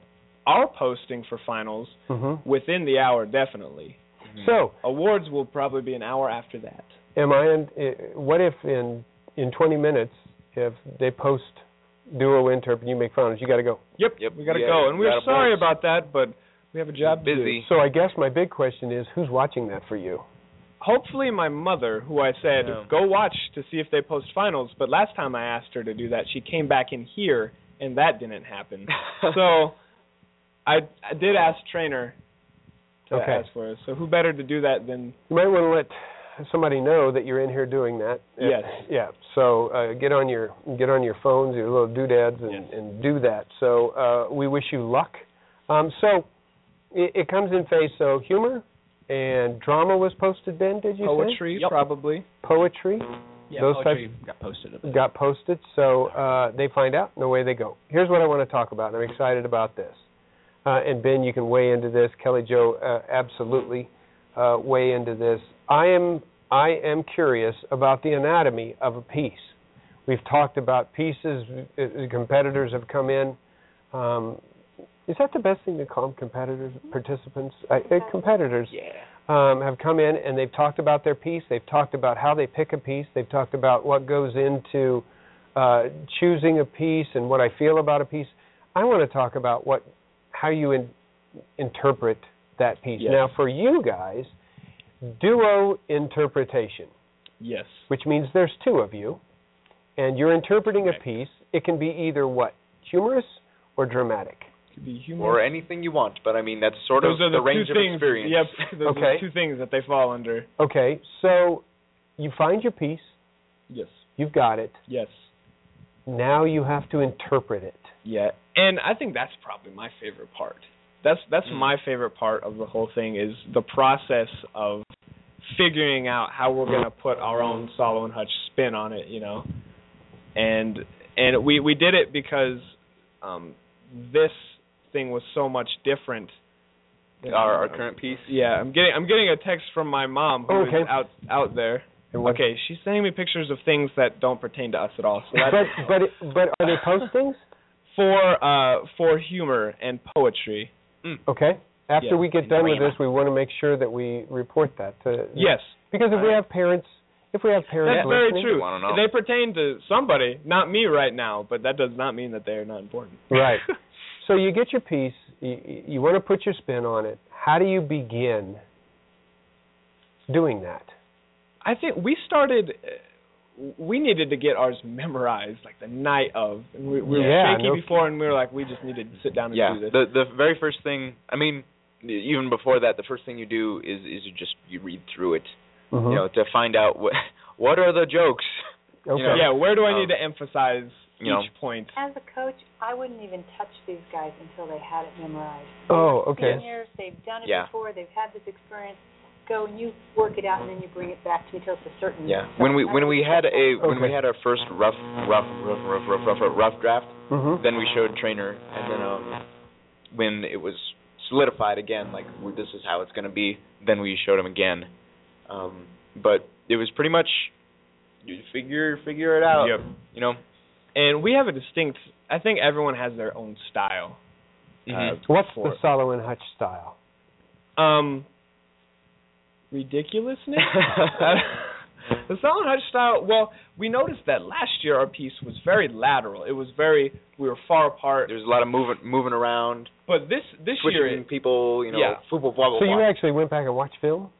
our posting for finals? Mm-hmm. Within the hour, definitely. So Awards will probably be an hour after that. am I? In, uh, what if in in 20 minutes if they post duo interp and you make finals, you got to go. Yep. Yep. We got to Yeah, go, and we we're sorry awards. about that, but we have a job to do. Busy. So I guess my big question is, who's watching that for you? hopefully my mother, who I said Yeah. go watch to see if they post finals, but last time I asked her to do that, she came back in here and that didn't happen. so I I did ask trainer to Okay. ask for us. So who better to do that than You might want to let somebody know that you're in here doing that. Yes. Yeah. So uh, get on your get on your phones, your little doodads, and, and do that. So uh, we wish you luck. Um, so it, it comes in phase. So humor and drama was posted. Ben, did you poetry say? probably? Poetry. Yeah, Those poetry types got posted. got posted. So uh, they find out, and away they go. Here's what I want to talk about. and I'm excited about this. Uh, and Ben, you can weigh into this. Kelly Joe, uh, absolutely uh, weigh into this. I am I am curious about the anatomy of a piece. We've talked about pieces. uh, Competitors have come in. Um, is that the best thing to call them? Competitors, participants, uh, uh, competitors Yeah. um, have come in and they've talked about their piece. They've talked about how they pick a piece. They've talked about what goes into uh, choosing a piece and what I feel about a piece. I want to talk about what how you in, interpret that piece. Yes. Now, for you guys, duo interpretation, Yes. which means there's two of you, and you're interpreting a piece. It can be either what humorous or dramatic. Could be humor. Or anything you want, but I mean that's sort Those of are the, range two of things. experience. Yep. Those Okay. are the two things that they fall under. Okay, so you find your piece. Yes. You've got it. Yes. Now you have to interpret it. Yeah, and I think that's probably my favorite part. That's that's Mm. my favorite part of the whole thing is the process of figuring out how we're gonna put our own Salo and Hutch spin on it, you know. And and we we did it because um this thing was so much different. than- Our our current piece. Yeah, I'm getting I'm getting a text from my mom who's Okay. out out there. Okay, she's sending me pictures of things that don't pertain to us at all. So But but but are they postings? for uh for humor and poetry. Okay. After Yeah. we get done with this, we want to make sure that we report that. To, Yes. Because if we have parents, if we have parents That's very listening, true. They pertain to somebody, not me right now, but that does not mean that they are not important. Right. so you get your piece. You, you want to put your spin on it. How do you begin doing that? I think we started uh, we needed to get ours memorized like the night of. And we, we were shaky no before and we were like we just need to sit down and yeah. do this. The the very first thing. I mean, even before that, the first thing you do is is you just you read through it. Mhm. You know, to find out what what are the jokes. Okay. You know, yeah, where do I um, need to emphasize you know, each point? As a coach, I wouldn't even touch these guys until they had it memorized. Oh, They're okay. Seniors, they've done it Yeah. before, they've had this experience. Go and you work it out, and then you bring it back to me until it's a certain. Yeah. When we when we had a when we had our first rough rough rough rough rough rough, rough, rough draft, Mhm. then we showed trainer, and then um when it was solidified again, like this is how it's going to be, then we showed him again. Um, but it was pretty much you figure figure it out. Yep. You know, and we have a distinct. I think everyone has their own style. Mhm. Uh, What's for the Salo and Hutch style? Um, ridiculousness. the Salo and Hutch style. Well, we noticed that last year our piece was very lateral. It was very. We were far apart. There's a lot of moving moving around, But this this year, it, people, you know, Yeah. football, blah blah So you actually went back and watched film?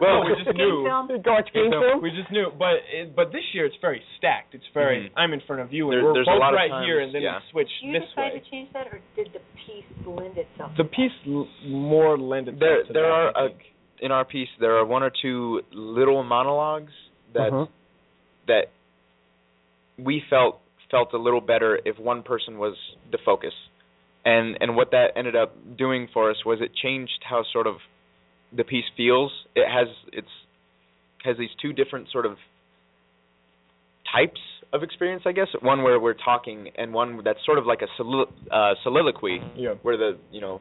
well, we just knew. Go watch game film? We just knew, but it, but this year it's very stacked. It's very. Mhm. I'm in front of you, and There- we're there's a both lot of right times, here, and then yeah. we switch Do you this decide way. to change that, or did the piece lend itself? The piece l- more lend itself there to there that, are I think. In our piece there are one or two little monologues that Mhm. that we felt felt a little better if one person was the focus and and what that ended up doing for us was it changed how sort of the piece feels it has it's has these two different sort of types of experience i guess one where we're talking and one that's sort of like a solilo- uh, soliloquy Yeah. where the you know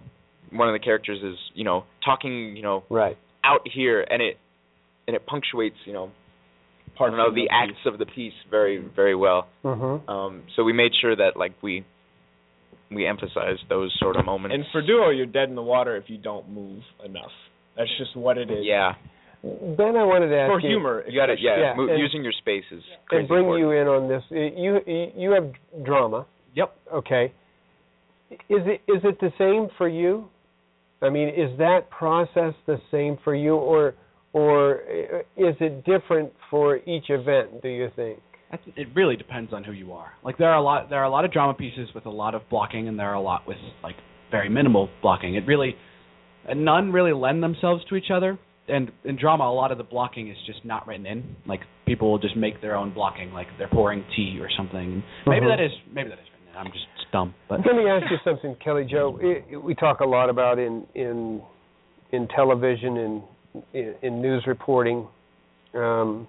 one of the characters is you know talking you know Right. Out here and it and it punctuates you know I of the the acts of the piece very very well Mm-hmm. um so we made sure that like we we emphasized those sort of moments And for duo, you're dead in the water if you don't move enough. That's just what it is. yeah Ben, I wanted to ask For you, humor, you got it yeah, Yeah, mo- and- using your space is crazy and bring important. you in on this. You you have drama. Yep. Okay. Is it is it the same for you? I mean, is that process the same for you, or or uh, is it different for each event? Do you think? It really depends on who you are. Like there are a lot there are a lot of drama pieces with a lot of blocking, and there are a lot with like very minimal blocking. It really and none really lend themselves to each other. And in drama, a lot of the blocking is just not written in. Like people will just make their own blocking, like they're pouring tea or something. Maybe Mhm. that is maybe that is written in. I'm just dumb, but Let me ask you something, Kelly Joe. We talk a lot about in in in television and in, in news reporting, um,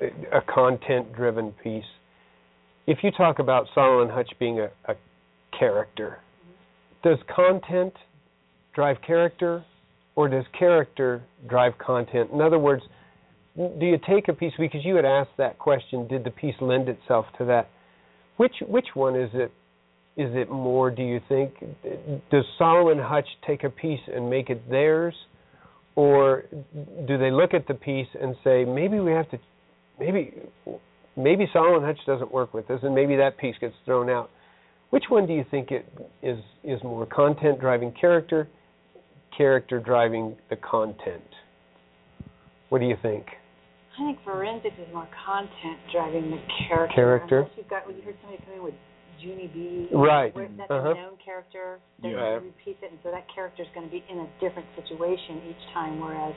a content-driven piece. If you talk about Salo and Hutch being a, a character, does content drive character, or does character drive content? In other words, do you take a piece because you had asked that question? Did the piece lend itself to that? Which which one is it? Is it more? Do you think? Does Salo and Hutch take a piece and make it theirs, or do they look at the piece and say maybe we have to, maybe maybe Salo and Hutch doesn't work with this, and maybe that piece gets thrown out. Which one do you think it is is more content driving character, character driving the content? What do you think? I think forensics is more content driving the character. Character. Unless you've got, when you heard somebody come in with Junie B. Right. Where that's Uh-huh. a known character. Then Yeah. you repeat it, and so that character is going to be in a different situation each time. Whereas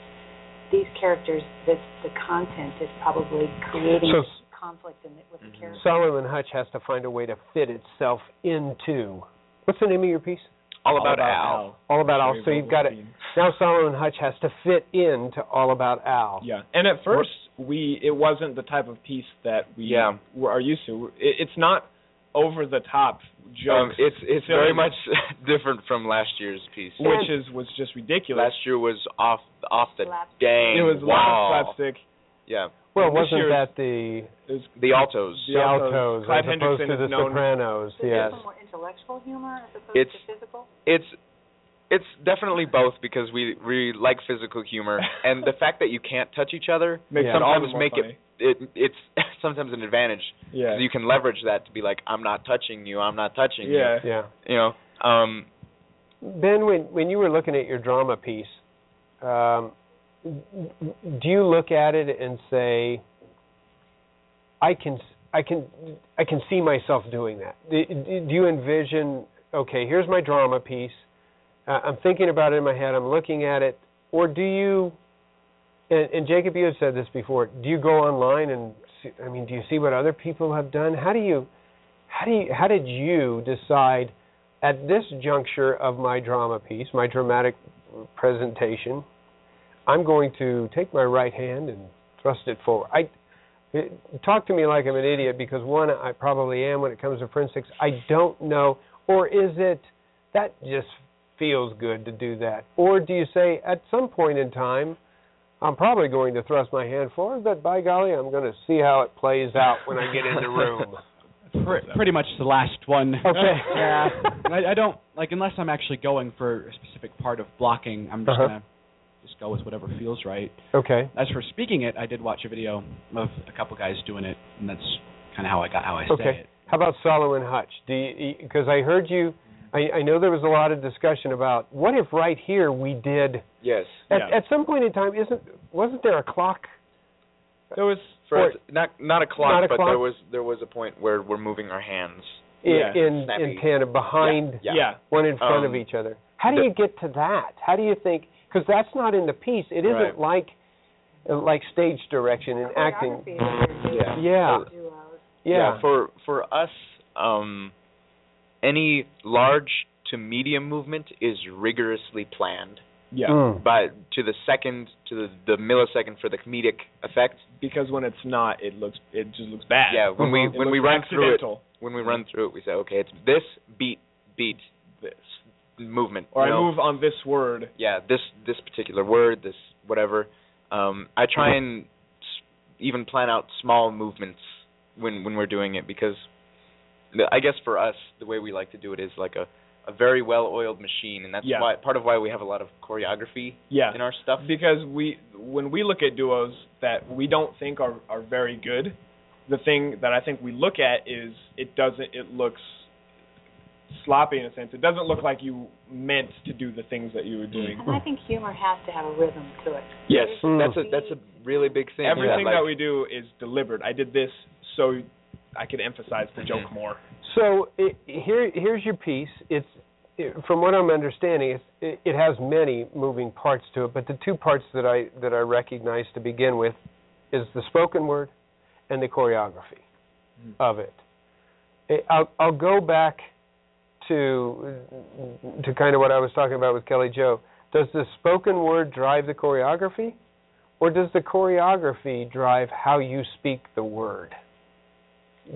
these characters, this the content is probably creating So- conflict in it with the character. Salo and Hutch has to find a way to fit itself into. What's the name of your piece? All about, al All about Al. Very So you've got it. Now Salo and Hutch has to fit into All About Al. Yeah, and at first we it wasn't the type of piece that we Yeah. were, are used to. It, it's not over the top um, jokes. it's it's very much different from last year's piece which is was just ridiculous. last year was off off the Slapstick. dang it was a wall. slapstick. yeah Well, wasn't year's- that the It was the altos The the Altos. altos Clyde as opposed Hendrickson to the sopranos? So Yes. it's more intellectual humor as opposed It's- to physical. it's it's definitely both because we we like physical humor and the fact that you can't touch each other makes Yeah. it all sometimes make funny. it it it's sometimes an advantage Yeah. 'cause you can leverage that to be like I'm not touching you I'm not touching you. yeah. Yeah. you you know um Ben, when when you were looking at your drama piece, um, do you look at it and say, "I can, I can, I can see myself doing that"? Do, you envision, okay, here's my drama piece. Uh, I'm thinking about it in my head. I'm looking at it, or do you? And, and Jacob, you have said this before. Do you go online and see, I mean, do you see what other people have done? How do you, how do you, how did you decide? at this juncture of my drama piece, my dramatic presentation, I'm going to take my right hand and thrust it forward. I it, talk to me like I'm an idiot because one, I probably am when it comes to forensics. I don't know, or is it that just feels good to do that, or do you say at some point in time, I'm probably going to thrust my hand forward, but by golly, I'm going to see how it plays out when I get in the room. Pretty much the last one. Okay. yeah. I, I don't like unless I'm actually going for a specific part of blocking. I'm just Uh-huh. gonna just go with whatever feels right. Okay. As for speaking it, I did watch a video of a couple guys doing it, and that's kind of how I got how I say Okay. it. How about Salo and Hutch? Do you because I heard you I, I know there was a lot of discussion about what if right here we did Yes. at, at some point in time isn't wasn't there a clock? There was for Or- not not a clock, Not a but clock? there was there was a point where we're moving our hands. in Yeah. in, Snappy. in tandem behind Yeah. Yeah. one in front of Um, each other. How do the- you get to that? How do you think? Because that's not in the piece. It isn't Right. like uh, like stage direction and acting. Yeah. Yeah. Yeah. For for us, um, any large to medium movement is rigorously planned. Yeah. Mm. But to the second, to the, the millisecond for the comedic effect. Because when it's not, it looks it just looks bad. Yeah. When we when we looks run through it, when we run through it, we say, okay, it's this beat beat this movement. Or you I move on this word. yeah, this this particular word, this whatever. Um, I try and even plan out small movements when when we're doing it because I guess for us the way we like to do it is like a a very well-oiled machine, and that's Yeah. why part of why we have a lot of choreography Yeah. in our stuff. Because we when we look at duos that we don't think are are very good, the thing that I think we look at is it doesn't it looks sloppy in a sense. It doesn't look like you meant to do the things that you were doing. And I think humor has to have a rhythm to it. Yes, Mm. that's a that's a really big thing. Everything like, that we do is deliberate. I did this so I could emphasize the joke more. So it, here, here's your piece. It's it, from what I'm understanding, it, it has many moving parts to it, but the two parts that I that I recognize to begin with is the spoken word and the choreography of it. I'll I'll go back to to kind of what I was talking about with Kelly Joe. Does the spoken word drive the choreography, or does the choreography drive how you speak the word?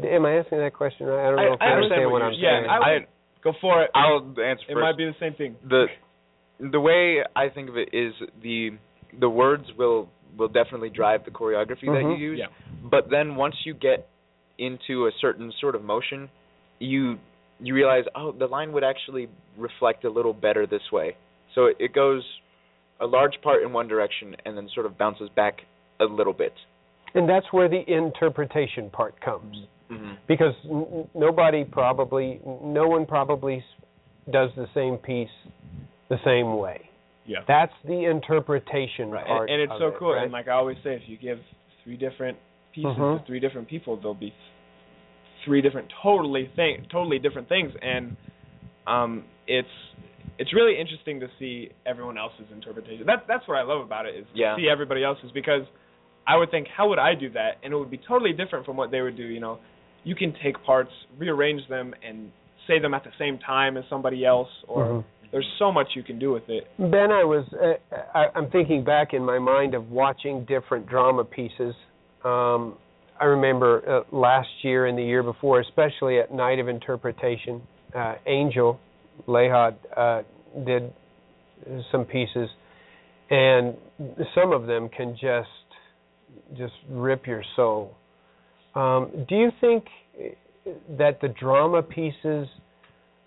Am I asking that question? I don't know if I, understand what I'm yeah, saying. I would go for it. I'll answer It first. might be the same thing. the the way I think of it is the the words will will definitely drive the choreography that you Mhm. use. Yeah. But then once you get into a certain sort of motion, you you realize oh the line would actually reflect a little better this way. So it, it goes a large part in one direction and then sort of bounces back a little bit. And that's where the interpretation part comes. Mm-hmm. Because n- n- nobody probably, no one probably does the same piece the same way. Yeah. That's the interpretation Right. part. And, and it's of so it, cool. right? And like I always say, if you give three different pieces Mhm. to three different people, they'll be three different totally thing totally different things. And um, it's it's really interesting to see everyone else's interpretation. That's that's what I love about it is Yeah. to see everybody else's because I would think how would I do that, and it would be totally different from what they would do. You know, you can take parts, rearrange them, and say them at the same time as somebody else, or Mhm. there's so much you can do with it. Ben, I was uh, I, I'm thinking back in my mind of watching different drama pieces. Um, I remember uh, last year and the year before, especially at Night of Interpretation, uh, Angel Lehad uh, did some pieces, and some of them can just just rip your soul. Um, do you think that the drama pieces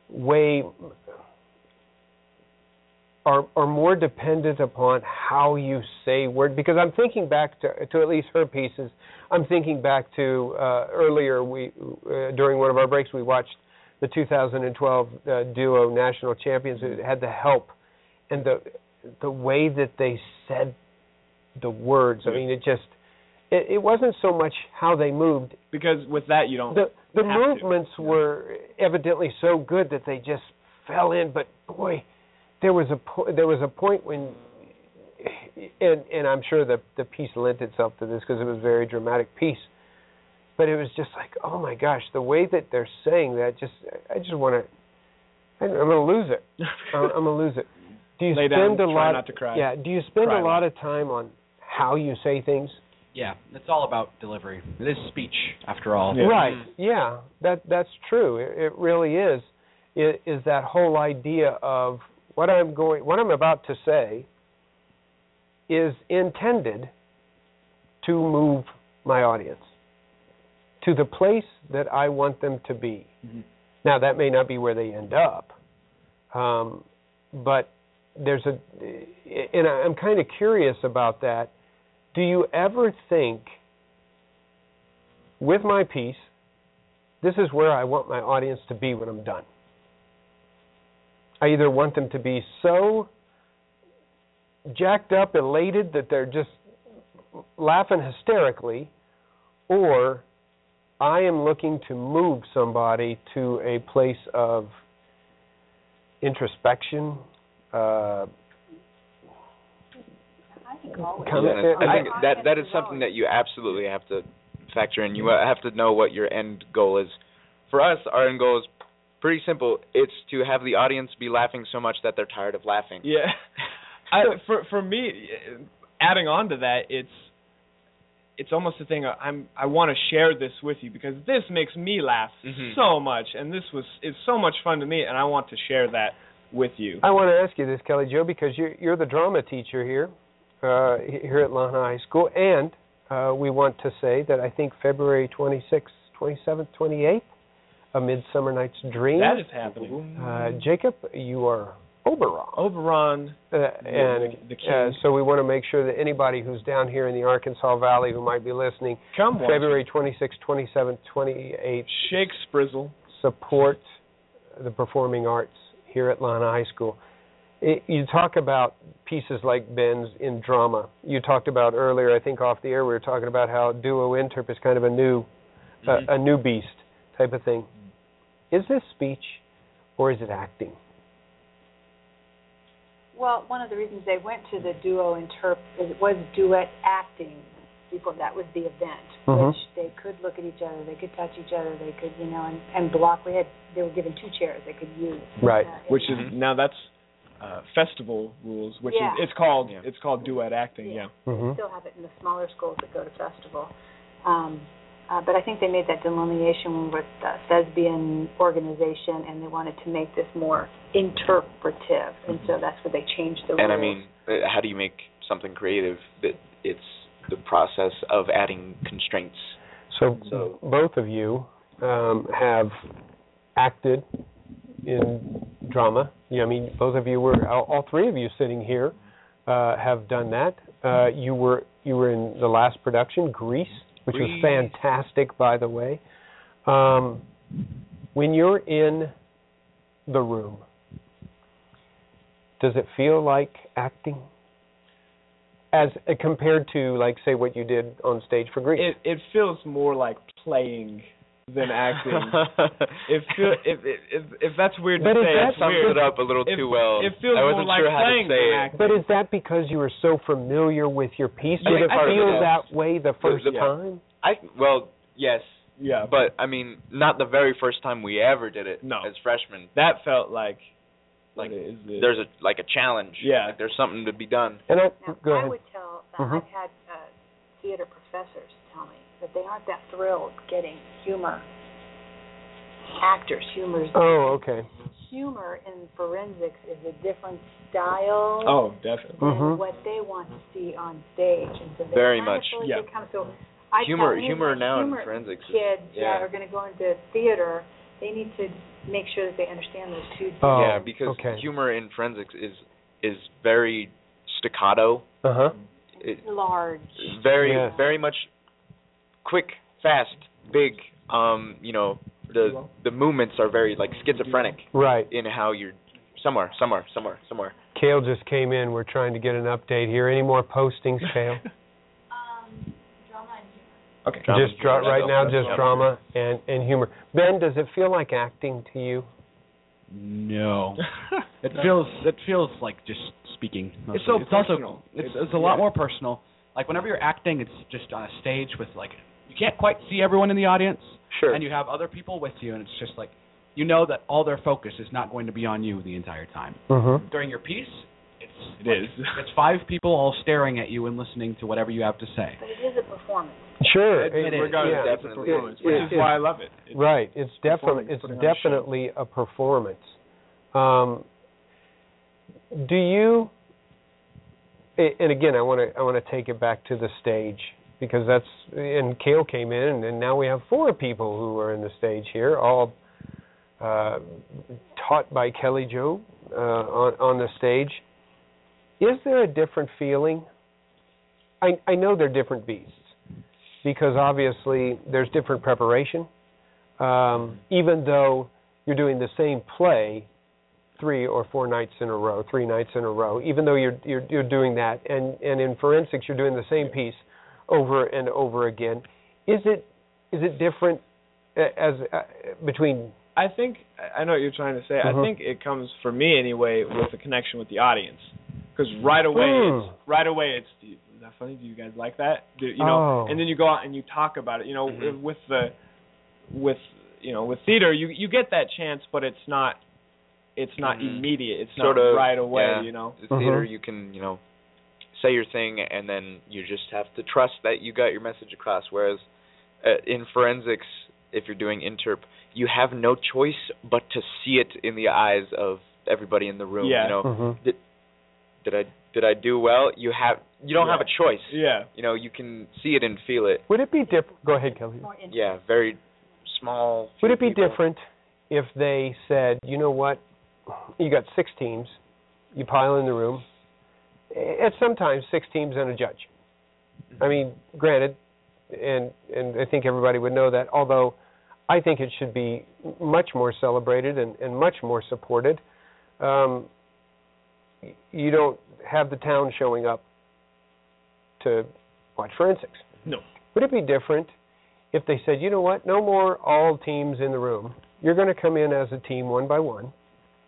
weigh are are more dependent upon how you say word because I'm thinking back to to at least her pieces. I'm thinking back to uh, earlier we uh, during one of our breaks we watched the 2012 uh, duo national champions who had the help and the the way that they said the words. I mean, it just it, it wasn't so much how they moved. Because with that you don't The the have to. movements were evidently so good that they just fell in. But boy, there was a po- there was a point when, and and I'm sure the the piece lent itself to this because it was a very dramatic piece. But it was just like, oh my gosh, the way that they're saying that, just I just want to, I'm going to lose it. I'm going to lose it. Do you Lay spend down, a lot? not to cry. Yeah. Do you spend Cry a a lot of time on how you say things? Yeah, it's all about delivery. It is speech, after all. Right. Mm-hmm. Yeah. That that's true. It, it really is. It is that whole idea of what I'm going, what I'm about to say, is intended to move my audience to the place that I want them to be. Mm-hmm. Now, that may not be where they end up, um, but there's a, and I'm kind of curious about that. Do you ever think, with my piece, this is where I want my audience to be when I'm done? I either want them to be so jacked up, elated that they're just laughing hysterically, or I am looking to move somebody to a place of introspection. Uh, I think Yeah, I I- think that that is something that you absolutely have to factor in. You have to know what your end goal is. For us, our end goal is pretty simple. It's to have the audience be laughing so much that they're tired of laughing. Yeah. I, for for me, adding on to that, it's it's almost a thing. I'm I want to share this with you because this makes me laugh Mhm. so much, and this was it's so much fun to me, and I want to share that with you. I want to ask you this, Kelly Joe, because you're, you're the drama teacher here, uh, here at La Junta High School, and uh, we want to say that I think February 26th, 27th, 28th, A Midsummer Night's Dream. That is happening. Uh, Jacob, you are Oberon. Oberon, Uh, and uh, so we want to make sure that anybody who's down here in the Arkansas Valley who might be listening, come February 26th, 27th, 28th, Shake Sprizzle. support the performing arts here at La Junta High School. It, you talk about pieces like Ben's in drama. You talked about earlier, I think off the air, we were talking about how duo interp is kind of a new, Mhm. uh, a new beast type of thing. Is this speech or is it acting? Well, one of the reasons they went to the duo interp it was duet acting before that was the event, Mhm. which they could look at each other, they could touch each other, they could, you know, and, and block. We had they were given two chairs they could use. Right. Uh, which is Mhm. now that's uh, festival rules, which Yeah. is it's called Yeah. it's called duet acting. Yeah. Mm-hmm. They still have it in the smaller schools that go to festival. Um, uh, but I think they made that delineation with the thespian organization, and they wanted to make this more interpretive, and so that's where they changed the And I mean, uh, how do you make something creative that it's the process of adding constraints? So, So- both of you um, have acted in drama. Yeah, I mean, both of you were all, all three of you sitting here uh, have done that. Uh, you were you were in the last production, Grease, which was fantastic, by the way. Um, when you're in the room, does it feel like acting? As uh, compared to, like, say, what you did on stage for Grease. It it feels more like playing than acting. It feel if if if that's weird But to say. that it's sums it up a little It- too well. It feels I wasn't like sure how to say it. But is that because you were so familiar with your piece? I Did it feel that way the first yeah. time? I well, yes, yeah, but I mean, not the very first time we ever did it No. as freshmen. that felt like Like, what is it? There's a like a challenge. Yeah. Like there's something to be done. And I Now, go I ahead. would tell that Mhm. I've had uh, theater professors tell me that they aren't that thrilled getting humor actors. Humor's Oh, okay. humor in forensics is a different style oh definitely. than Mhm. what they want to see on stage, and so they Very kind of much, feel like yeah. they come so. I Humor- tell any of humor now in humor forensics is- kids yeah. that are going to go into theater, they need to make sure that they understand those two. Things. Oh, yeah, because okay. humor in forensics is is very staccato. Uh huh. It, large. very Yeah. very much quick, fast, big. Um, you know, the the movements are very like schizophrenic Right. in how you're somewhere, somewhere, somewhere, somewhere. Kale just came in. We're trying to get an update here. Any more postings, Kale? Okay. just dra- humor, right now, just Yeah. drama and and humor. Ben, does it feel like acting to you? No. It feels it feels like just speaking. mostly. It's so it's also personal. it's It's- it's a lot yeah. more personal. Like whenever you're acting, it's just on a stage with like you can't quite see everyone in the audience, Sure. and you have other people with you, and it's just like you know that all their focus is not going to be on you the entire time. Mm-hmm. During your piece, it's It like, is. it's five people all staring at you and listening to whatever you have to say. But it is a performance. Sure. It- it- regardless, yeah. it's a performance, It- which it- is why I love it. It's right. It's definitely it's putting on a definitely a performance. Um, do you and again, I want to I want to take it back to the stage because that's and Kale came in, and now we have four people who are in the stage here, all uh, taught by Kelly Joe uh, on on the stage. Is there a different feeling? I I know they're different beasts because obviously there's different preparation. Um, even though you're doing the same play three or four nights in a row, three nights in a row, even though you're you're, you're doing that, and and in forensics you're doing the same piece over and over again. Is it is it different uh, as uh, between? I think I know what you're trying to say. I think it comes for me anyway with the connection with the audience, because right away, Mm. it's, right away, it's "Do you- is that funny? Do you guys like that? Do, you know, Oh. and then you go out and you talk about it. You know, with the with you know with theater, you you get that chance, but it's not it's not Mhm. immediate. It's sort not of right away. yeah. You know, The theater, you can you know say your thing, and then you just have to trust that you got your message across. Whereas uh, in forensics, if you're doing interp, you have no choice but to see it in the eyes of everybody in the room. Yeah. You know, Mhm. did, did I did I do well? You have you don't have a choice. Yeah. You know, you can see it and feel it. Would it be different? Go ahead, Kelly. Yeah, very small. Would it be people. different if they said, you know what, you got six teams, you pile in the room, at sometimes six teams and a judge. I mean, granted, and and I think everybody would know that. Although, I think it should be much more celebrated and, and much more supported. Um, you don't have the town showing up to watch forensics. No. Would it be different if they said, you know what, no more all teams in the room. You're going to come in as a team one by one,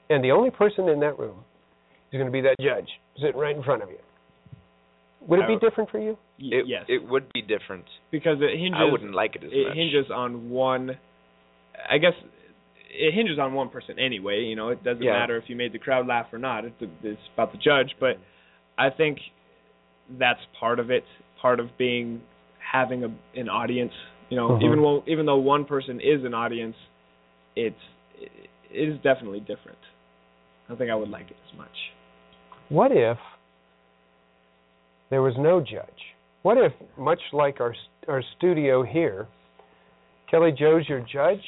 and the only person in that room is going to be that judge sitting right in front of you. Would it be different for you? It, yes. it would be different. because it hinges. I wouldn't like it as it much. hinges on one. I guess it hinges on one person anyway. You know, it doesn't Yeah. matter if you made the crowd laugh or not. It's, it's about the judge. But I think that's part of it. Part of being having a an audience. You know, Mhm. even though even though one person is an audience, it's it is definitely different. I don't think I would like it as much. What if there was no judge? What if, much like our our studio here, Kelly Joe's your judge,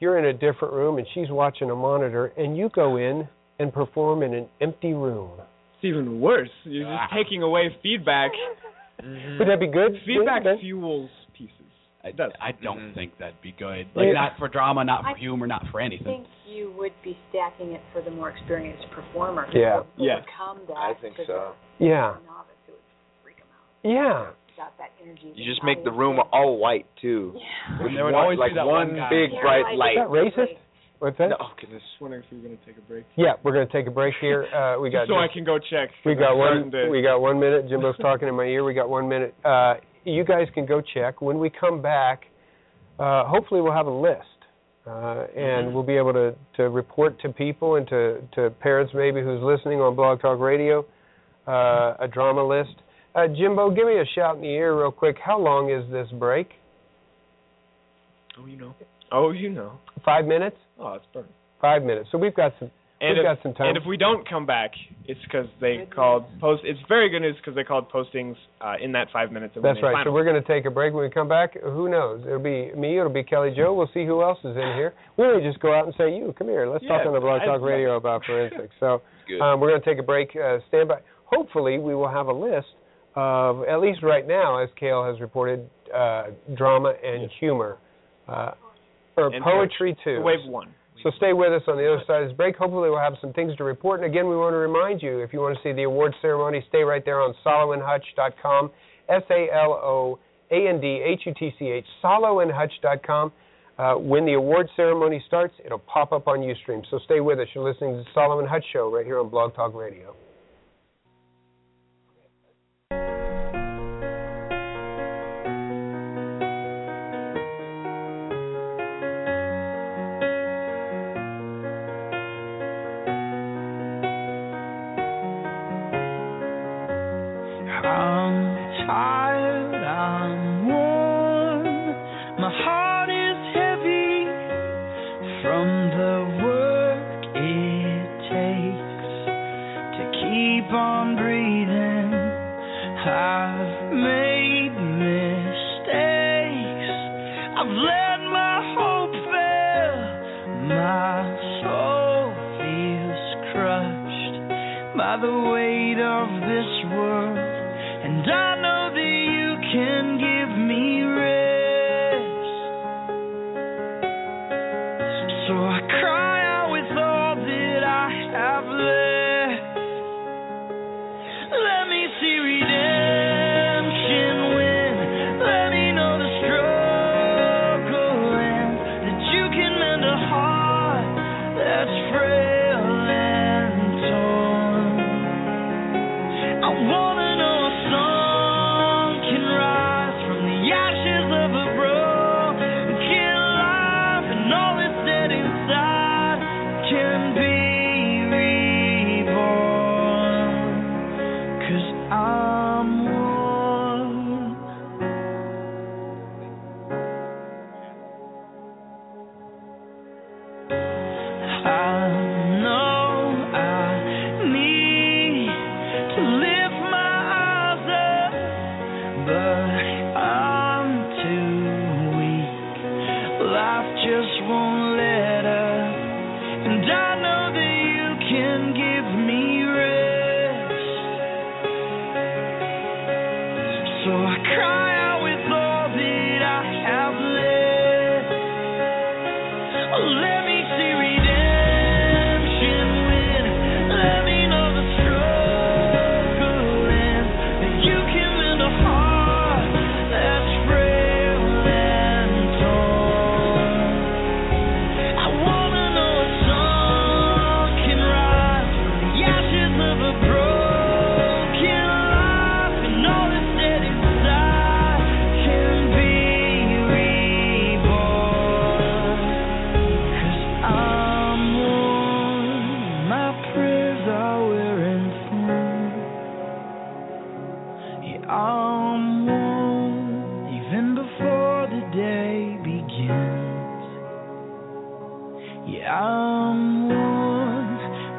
you're in a different room and she's watching a monitor, and you go in and perform in an empty room? It's even worse. You're just ah. taking away feedback. Would that be good? Feedback Would fuels pieces. I, I don't think that'd be good. Like not for drama, not for I humor, not for anything. I think you would be stacking it for the more experienced performer. Yeah. Yeah. Overcome. I think so. Yeah. novice who would freak 'em out. Yeah. Got that energy. You just make the room all white too. With There would one- always be like that one one big Yeah, bright light. Is that racist? What's that? No, oh goodness. Just wondering if we were going to take a break. Yeah, we're going to take a break here. Uh, we got so I can go check. We got I'm one. to- We got one minute. Jimbo's talking in my ear. We got one minute. Uh, you guys can go check. When we come back, uh, hopefully we'll have a list, uh, and we'll be able to, to report to people and to, to parents maybe who's listening on Blog Talk Radio, uh, a drama list. Uh, Jimbo, give me a shout in the ear real quick. How long is this break? Oh, you know. Oh, you know. Five minutes. Oh, it's burning. Five minutes. So we've got some. And we've if, got some time. and if we don't come back, it's because they called post. It's very good news because they called postings uh, in that five minutes. Of when That's right. final. So we're going to take a break. When we come back, who knows? It'll be me. It'll be Kelly Joe. We'll see who else is in here. We may just go out and say, "You come here. Let's talk on the Blog I- Talk Radio about forensics." So um, we're going to take a break. Uh, stand by. Hopefully, we will have a list of at least right now, as Kale has reported, uh, drama and humor, uh, or And poetry too. Wave one. So stay with us on the other side of this break. Hopefully, we'll have some things to report. And again, we want to remind you if you want to see the award ceremony, stay right there on saloandhutch.com. S A L O A N D H U T C H, saloandhutch.com. Uh, when the award ceremony starts, it'll pop up on Ustream. So stay with us. You're listening to the Salo and Hutch Show right here on Blog Talk Radio.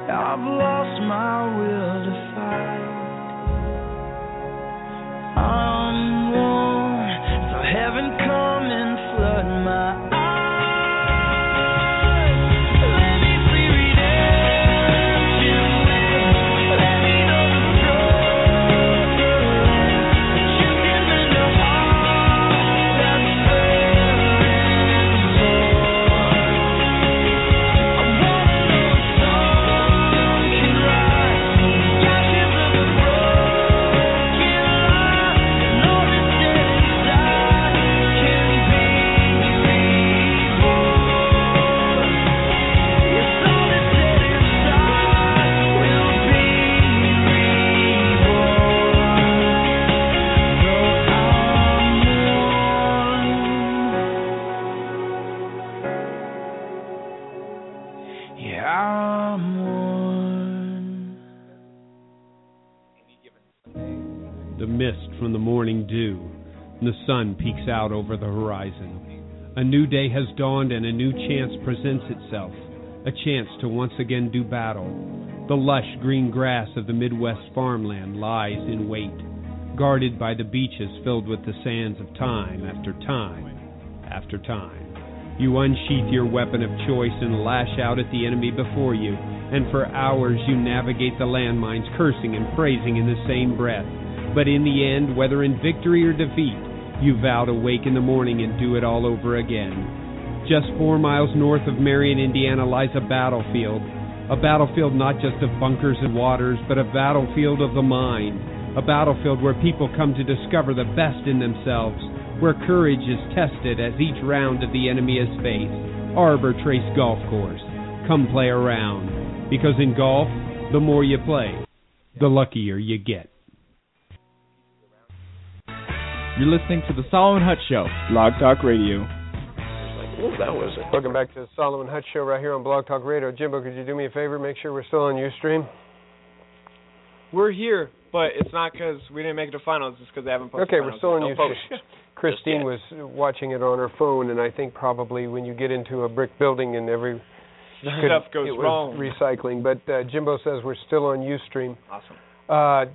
I've lost my will the sun peeks out over the horizon. A new day has dawned and a new chance presents itself, a chance to once again do battle. The lush green grass of the Midwest farmland lies in wait, guarded by the beaches filled with the sands of time after time after time. You unsheath your weapon of choice and lash out at the enemy before you, and for hours you navigate the landmines, cursing and praising in the same breath. But in the end, whether in victory or defeat, you vow to wake in the morning and do it all over again. Just four miles north of Marion, Indiana, lies a battlefield. A battlefield not just of bunkers and waters, but a battlefield of the mind. A battlefield where people come to discover the best in themselves, where courage is tested as each round of the enemy is faced. Arbor Trace Golf Course. Come play around. Because in golf, the more you play, the luckier you get. You're listening to the Salo and Hutch Show, Blog Talk Radio. Ooh, that was it. Welcome back to the Salo and Hutch Show right here on Blog Talk Radio. Jimbo, could you do me a favor? Make sure we're still on Ustream. We're here, but it's not because we didn't make it to finals. It's because they haven't posted. Okay, we're still on Don't Ustream. post. Christine was watching it on her phone, and I think probably when you get into a brick building and every Stuff goes it was wrong. recycling. But uh, Jimbo says we're still on Ustream. Awesome. Uh,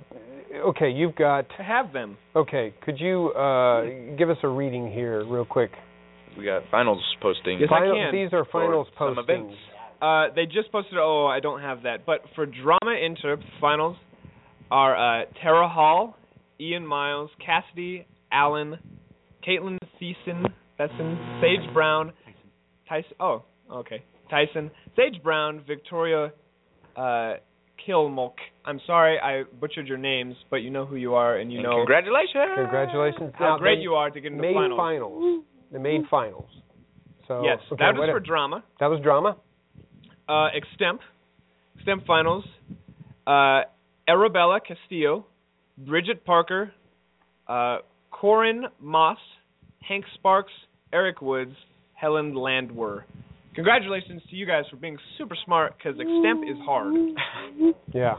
okay, you've got. To have them. Okay, could you uh, give us a reading here, real quick? We got finals posting. Yes, Final- These are finals for some postings. events. Uh, they just posted. Oh, I don't have that. But for drama interp finals are uh, Tara Hall, Ian Miles, Cassidy Allen, Caitlin Thiessen, Thiessen, Sage Brown, Tyson. Oh, okay. Tyson, Sage Brown, Victoria uh, Kilmolk. I'm sorry I butchered your names, but you know who you are, and you And know congratulations. Congratulations. how Now, great you are to get into made finals. finals. They made finals. So yes, okay, that was whatever. for drama. That was drama. Uh, extemp, extemp finals. Uh, Arabella Castillo, Bridget Parker, uh, Corin Moss, Hank Sparks, Eric Woods, Helen Landwer. Congratulations to you guys for being super smart because extemp is hard. Yeah.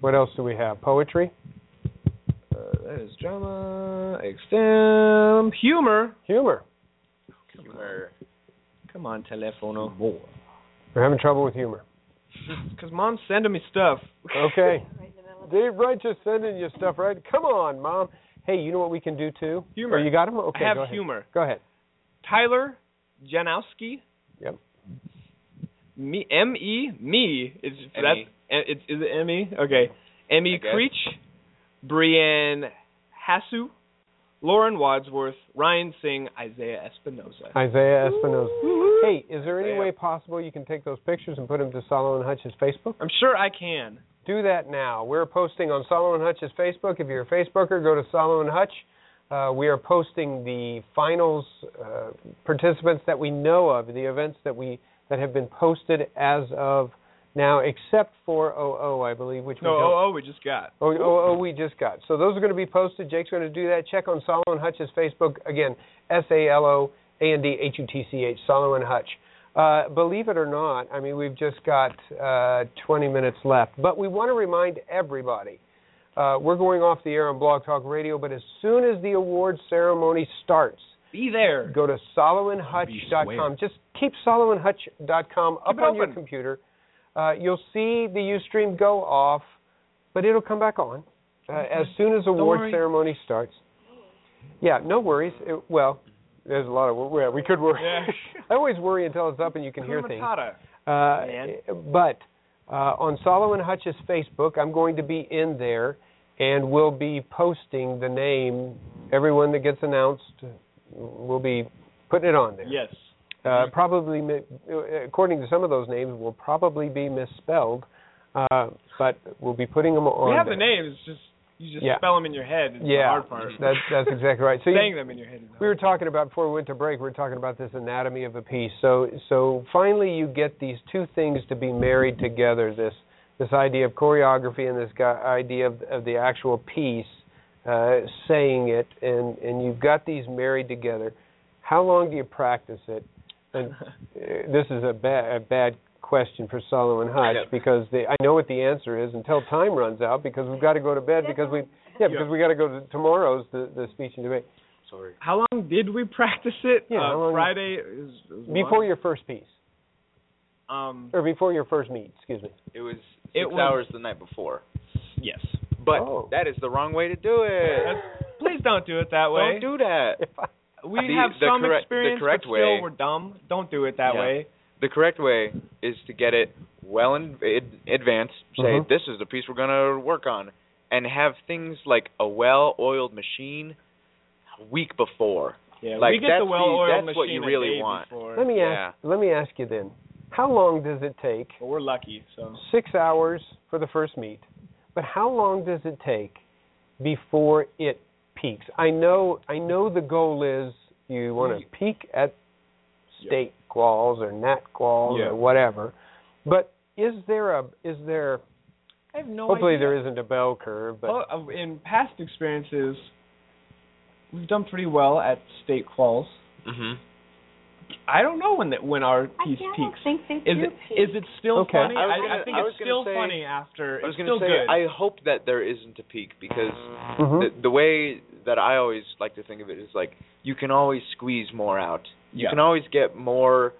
What else do we have? Poetry. Uh, that is drama, extemp, humor. Humor. Humor. Come on, telefono. We're having trouble with humor. Because mom's sending me stuff. Okay. Dave Wright just sending you stuff, right? Come on, mom. Hey, you know what we can do too? Humor. Oh, you got him? Okay, I have go humor. Go ahead. Tyler Janowski. Yep. Me M E me. It's M.E.. that's uh, it's is it M E? Okay. M E I guess. Creech, Brienne Hassu, Lauren Wadsworth, Ryan Singh, Isaiah Espinoza. Isaiah Espinosa. Hey, is there any way possible you can take those pictures and put them to Salo and Hutch's Facebook? I'm sure I can. Do that now. We're posting on Salo and Hutch's Facebook. If you're a Facebooker, go to Salo and Hutch. Uh, we are posting the finals uh, participants that we know of, the events that we that have been posted as of now, except for OO, I believe, which we No, oh, oh, we just got. Oh, oh, we just got. So those are going to be posted. Jake's going to do that. Check on Salo and Hutch's Facebook. Again, S A L O A N D H U T C H, Salo and Hutch. Uh, believe it or not, I mean, we've just got uh, 20 minutes left. But we want to remind everybody uh, we're going off the air on Blog Talk Radio, but as soon as the award ceremony starts, Be there. go to saloandhutch.com. Just keep saloandhutch.com up on your computer. Uh, you'll see the Ustream go off, but it'll come back on uh, as soon as award ceremony starts. Yeah, no worries. It, well, there's a lot of yeah, we could worry. Yeah. I always worry until it's up and you can hear things. Uh, but uh, on Salo and Hutch's Facebook, I'm going to be in there, and we'll be posting the name. Everyone that gets announced, we'll be putting it on there. Yes. Uh, probably, according to some of those names, will probably be misspelled, uh, but we'll be putting them on. We have there. the names, just you just Yeah. spell them in your head. It's the Yeah, hard part. that's that's exactly right. So you- them in your head. We were talking about before we went to break. We were talking about this anatomy of a piece. So so finally, you get these two things to be married together. This this idea of choreography and this guy, idea of of the actual piece, uh, saying it, and and you've got these married together. How long do you practice it? And uh, this is a bad a bad question for Salo and Hutch Yep. because the, I know what the answer is until time runs out because we've got to go to bed because we yeah because we got to go to tomorrow's the the speech and debate. Sorry. How long did we practice it? Yeah, uh, Friday is, is Before one. your first piece, Um, or before your first meet, excuse me. It was six It was- hours the night before. yes. But Oh. that is the wrong way to do it. That's- please don't do it that way. Don't do that. we The- have the some correct- the experience, correct but still way- we're dumb. Don't do it that Yeah. way. The correct way is to get it well in ad- advance. Say Mhm. this is the piece we're gonna work on, and have things like a well-oiled machine a week before. Yeah, like we get that's the well-oiled that's machine what you a really day want. before. Let me Yeah. ask. Let me ask you then. How long does it take? But we're lucky, so. Six hours for the first meet, but how long does it take before it peaks? I know. I know the goal is you want to peak at state quals or nat quals Yeah. or whatever, but is there a is there? I have no hopefully idea. there isn't a bell curve, but Well, uh, in past experiences, we've done pretty well at state quals. Mm-hmm. I don't know when that when our I piece don't peaks. think they Is do it peak. is it still Okay. funny? I was gonna- think I it's was gonna still say- funny after. I was it's gonna still say good. I hope that there isn't a peak because Mhm. the the way that I always like to think of it is like you can always squeeze more out. You Yeah. can always get more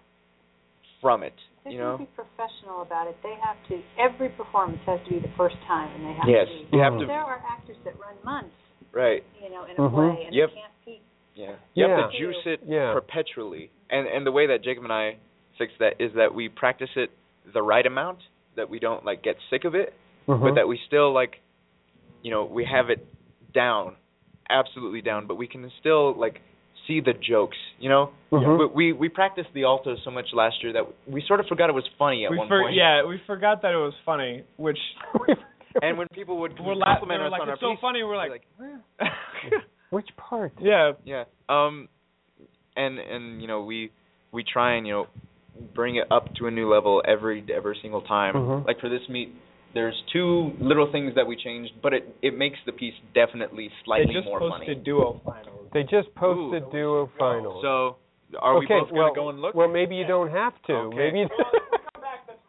from it. They You can know. be professional about it. They have to. Every performance has to be the first time, and they have Yes, to. Be, you have to. There are actors that run months, Right. you know, in a Mhm. play, and Yep. they can't peak. Yeah. You have to juice it Yeah. perpetually. And and the way that Jacob and I fix that is that we practice it the right amount that we don't like get sick of it, Mhm. but that we still like, you know, we have it down, absolutely down, but we can still like see the jokes. You know, Mhm. we, we we practiced the alto so much last year that we sort of forgot it was funny at we one for, point. yeah, we forgot that it was funny, which And when people would we're compliment were us like, on our it's so piece, funny. We're like, Which part? yeah, yeah. Um, and and you know we we try and you know bring it up to a new level every every single time. Mhm. Like for this meet, there's two little things that we changed, but it it makes the piece definitely slightly more funny. they just posted funny. duo finals. They just posted duo finals. So are we both well, gonna go and look? Well, maybe you don't have to. Okay. Maybe. You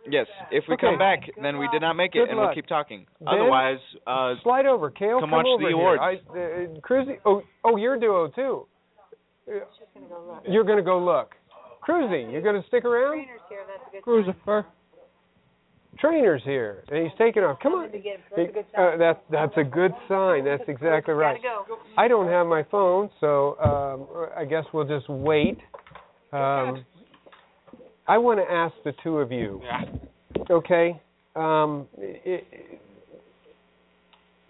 Yes, if we Okay. come back, then we did not make it, Good and luck. we'll keep talking. Ben? Otherwise, uh, Slide over, Kale. come come watch over the here. awards. I, uh, Cruzy. Oh, oh, you're duo too. Uh, You're gonna go look. Cruzy, you're gonna stick around. Crucifer. Trainer's here, and he's taking off. Come on. Uh, that's that's a good sign. That's exactly right. I don't have my phone, so um, I guess we'll just wait. Um, I want to ask the two of you. Okay. Um, i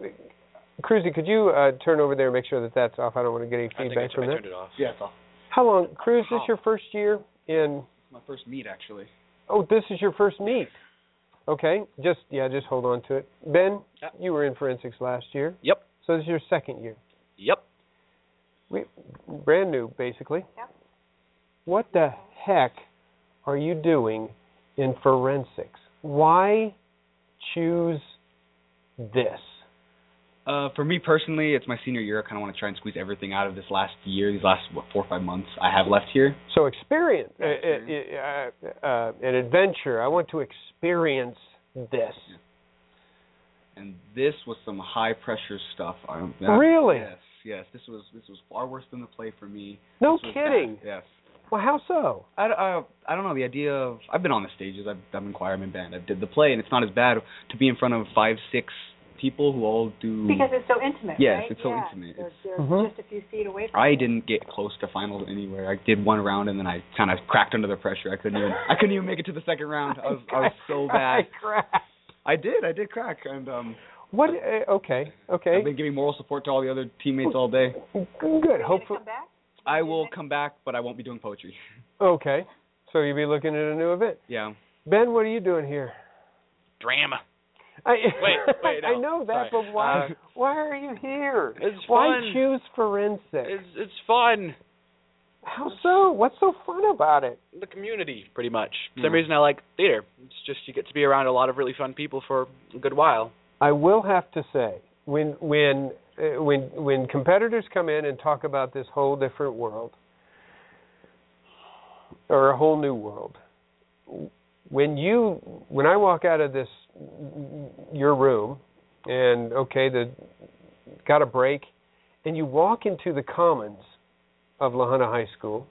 i Cruzy, could you uh, turn over there and make sure that that's off? I don't want to get any feedback from that. off. Yeah, it's off. How long, Cruz? Is this your first year in? My first meet, actually. Oh, this is your first meet. Okay, just yeah, just hold on to it. Ben, Yep. you were in forensics last year. Yep. So this is your second year. Yep. We brand new, basically. Yep. What the heck are you doing in forensics? Why choose this? Uh, for me personally, it's my senior year. I kind of want to try and squeeze everything out of this last year, these last what, four or five months I have left here. So experience, uh, uh, uh, uh, an adventure. I want to experience this. And this was some high pressure stuff. Um, that- Really? Yes, yes. This was this was far worse than the play for me. No kidding. bad, Yes. Well, how so? I, I, I don't know the idea of I've been on the stages I've done in choir I'm in band I did the play and it's not as bad to be in front of five six people who all do Because it's so intimate, Yes, right? it's so yeah. intimate. They're, It's- they're Mhm. just a few feet away from I you. didn't get close to finals anywhere. I did one round and then I kind of cracked under the pressure. I couldn't even I couldn't even make it to the second round. I was I was so bad. I did I did crack and um What? Uh, okay, okay. I've been giving moral support to all the other teammates all day. Good. Hopefully. I will come back, but I won't be doing poetry. Okay. So you'll be looking at a new event. Yeah. Ben, what are you doing here? Drama. I, Wait, wait, I know that, sorry. but why? Uh, why are you here? It's why fun. choose forensics? It's it's fun. How so? What's so fun about it? the community pretty much. For Hmm. some reason I like theater. It's just you get to be around a lot of really fun people for a good while. I will have to say, when when uh, when when competitors come in and talk about this whole different world or a whole new world, when you when I walk out of this your room and okay, the got a break, and you walk into the commons of La Junta High School,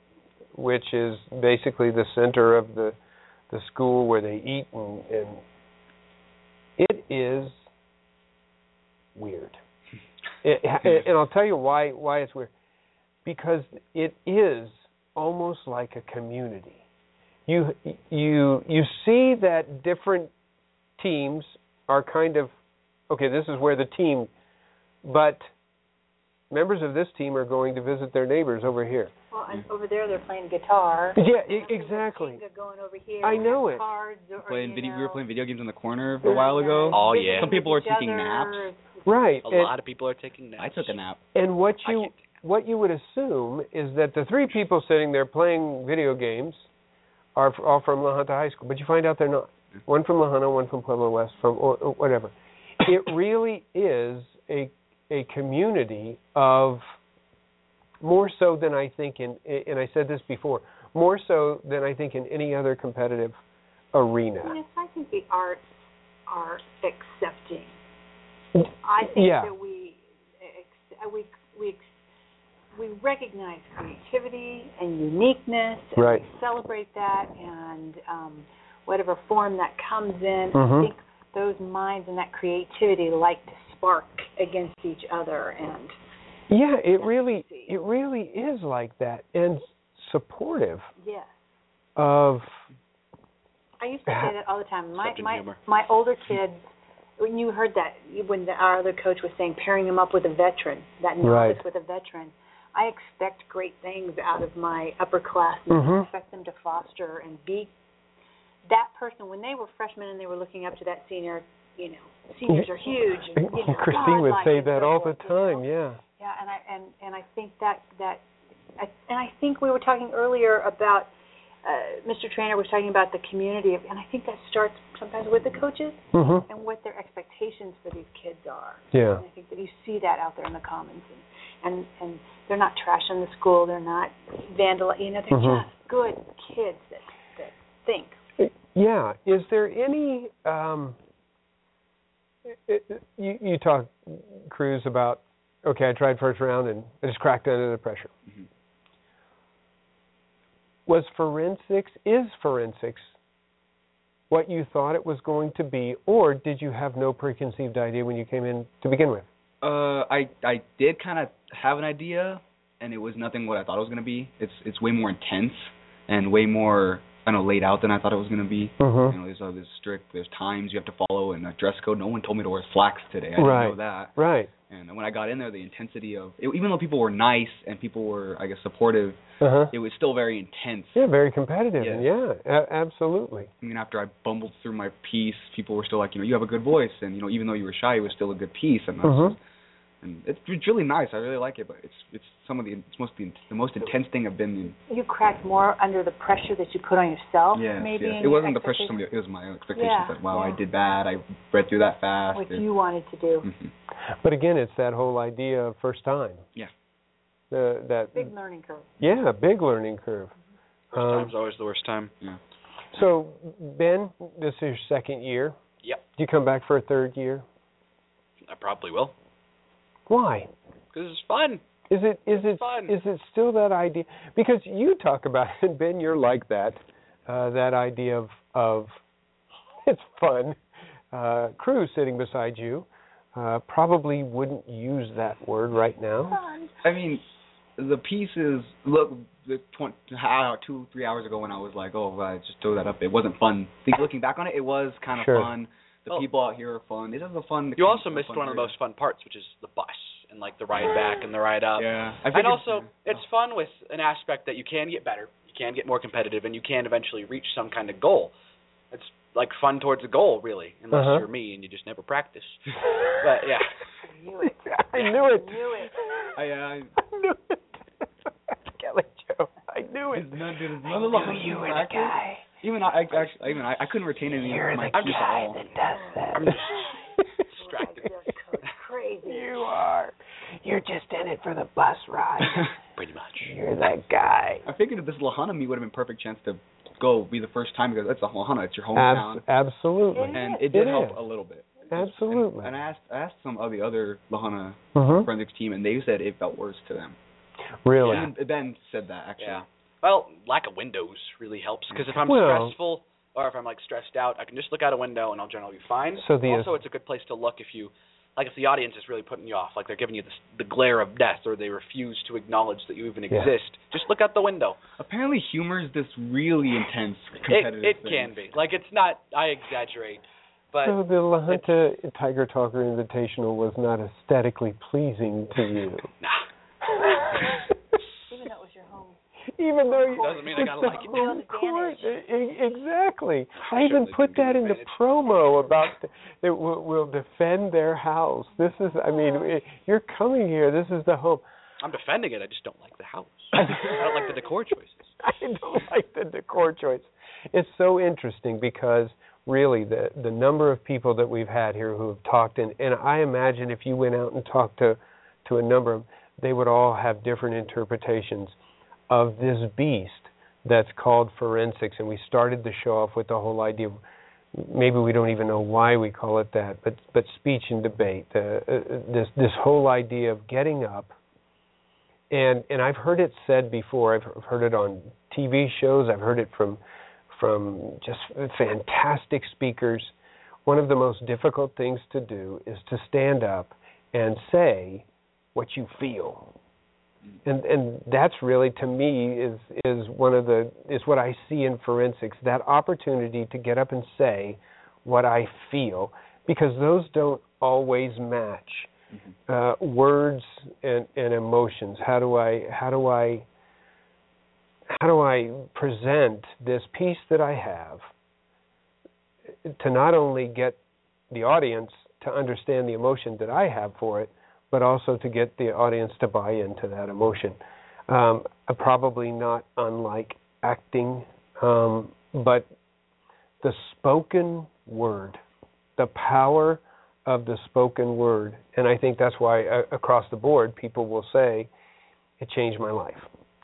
which is basically the center of the the school where they eat and, and it is weird. It, and I'll tell you why why it's weird. Because it is almost like a community. You you you see that different teams are kind of okay, this is where the team but members of this team are going to visit their neighbors over here. Well, and over there they're playing guitar. Yeah, exactly. They're going over here. I know it. Cards or, Playing you video, we were playing video games in the corner a while ago. Oh, yeah. Some people are taking naps. Right. A and- lot of people are taking naps. I took a nap. And what you what you would assume is that the three people sitting there playing video games are all from La Junta High School, but you find out they're not. One from La Junta, one from Pueblo West, from or, or whatever. It really is a a community of more so than I think in and I said this before, more so than I think in any other competitive arena. Yes, I think the arts are accepting. I think Yeah. that we uh, we we ex- we recognize creativity and uniqueness, and Right. we celebrate that, and um, whatever form that comes in, Mhm. I think those minds and that creativity like to spark against each other, and Yeah, it really it really is like that and supportive yes, of I used to say that all the time. My my humor. my older kids, when you heard that, when the, our other coach was saying pairing them up with a veteran, that novice Right. with a veteran, I expect great things out of my upperclassmen. Mhm. I expect them to foster and be that person. When they were freshmen and they were looking up to that senior, you know, seniors are huge. And, you know, Christine would say that all the you know? time. Yeah. Yeah, and I and and I think that that, I, and I think we were talking earlier about uh, Mr. Trainer was talking about the community, and I think that starts sometimes with the coaches Mhm. and what their expectations for these kids are. Yeah. And I think that you see that out there in the commons, and and, and they're not trashing the school, they're not vandal, you know, they're Mhm. just good kids that that think. Yeah. Is there any? Um, it, it- you you talk, Cruz, about okay, I tried first round and I just cracked under the pressure. Mhm. Was forensics is forensics what you thought it was going to be, or did you have no preconceived idea when you came in to begin with? Uh, I I did kind of have an idea, and it was nothing what I thought it was gonna be. It's it's way more intense and way more kind of laid out than I thought it was gonna be. Mhm. You know, there's all this strict. There's times you have to follow and a dress code. No one told me to wear slacks today. I didn't Right. know that. Right. And when I got in there, the intensity of it, even though people were nice and people were, I guess, supportive, Uh huh. it was still very intense. Yeah, very competitive. Yes. Yeah, a- absolutely. I mean, after I bumbled through my piece, people were still like, you know, you have a good voice, and you know, even though you were shy, it was still a good piece, and that's Mhm. And it's, it's really nice. I really like it, but it's it's some of the it's most the, the most intense thing I've been in. You cracked more under the pressure that you put on yourself. Yes, maybe yes. It wasn't the pressure expectations? somebody. It was my own expectations. Yeah, that wow, I did that. I read through that fast. What It- you wanted to do. Mhm. But again, it's that whole idea of first time. Yeah. The that Big learning curve. yeah, big learning curve. First Um, time's always the worst time. Yeah. So Ben, this is your second year. Yep. Do you come back for a third year? I probably will. Why? Because it's fun. Is it is it fun. is it still that idea? Because you talk about it, Ben. You're like that. Uh, that idea of of it's fun. Uh, Cruz sitting beside you uh, probably wouldn't use that word right now. Fun. I mean, the pieces. Look, the twenty, how, two, three hours ago when I was like, oh, I just throw that up. It wasn't fun. Think, looking back on it, it was kind of Sure. fun. The Oh. people out here are fun. This is a fun. You also missed fun one of the most fun parts, which is the bus and like the ride back and the ride up. Yeah. I and figured- also, it's fun with an aspect that you can get better, you can get more competitive, and you can eventually reach some kind of goal. It's like fun towards a goal, really, unless Uh-huh. you're me and you just never practice. but yeah. I knew it. I knew it. knew it. I, uh, I knew it. Kelly Joe, I knew it. None, dude, it's none of the you were the practice. guy. Even I, I actually, even I, I couldn't retain any You're of my the keys guy at all. that does that. I'm just distracted. Crazy. You are. You're just in it for the bus ride. Pretty much. You're that guy. I figured if this La Junta meet would have been perfect chance to go be the first time because that's a La Junta, it's your hometown, Abs- absolutely. and it did It help is. a little bit. Absolutely. And, and I asked I asked some of the other La Junta Mhm. forensics team, and they said it felt worse to them. Really? Even Ben said that actually. Yeah. Well, lack of windows really helps because if I'm Well- stressful or if I'm like stressed out, I can just look out a window and I'll generally be fine. So the- also, it's a good place to look if you, like, if the audience is really putting you off, like they're giving you the, the glare of death or they refuse to acknowledge that you even Yeah. exist. Just look out the window. Apparently, humor is this really intense It competitive it thing. can be like it's not. I exaggerate, but so the La Junta Tiger Talker Invitational was not aesthetically pleasing to you. Even though it was your home. Even though you, Doesn't mean I gotta like it. home court. Exactly. I Sure, even put that in the promo about the, that will, will defend their house. This is, I mean, eh, you're coming here. This is the home. I'm defending it. I just don't like the house. I don't like the decor choices. I don't like the decor choice. It's so interesting because really the the number of people that we've had here who have talked and and I imagine if you went out and talked to to a number of they would all have different interpretations of this beast that's called forensics and we started the show off with the whole idea of maybe we don't even know why we call it that but but speech and debate uh, this this whole idea of getting up and and I've heard it said before. I've heard it on TV shows. I've heard it from from just fantastic speakers. One of the most difficult things to do is to stand up and say what you feel. And and that's really to me is is one of the is what I see in forensics that opportunity to get up and say what I feel because those don't always match Mm-hmm. uh, words and, and emotions how do I how do I how do I present this piece that I have to not only get the audience to understand the emotion that I have for it, but also to get the audience to buy into that emotion. Um, probably not unlike acting, um, but the spoken word, the power of the spoken word, and I think that's why uh, across the board people will say, "It changed my life."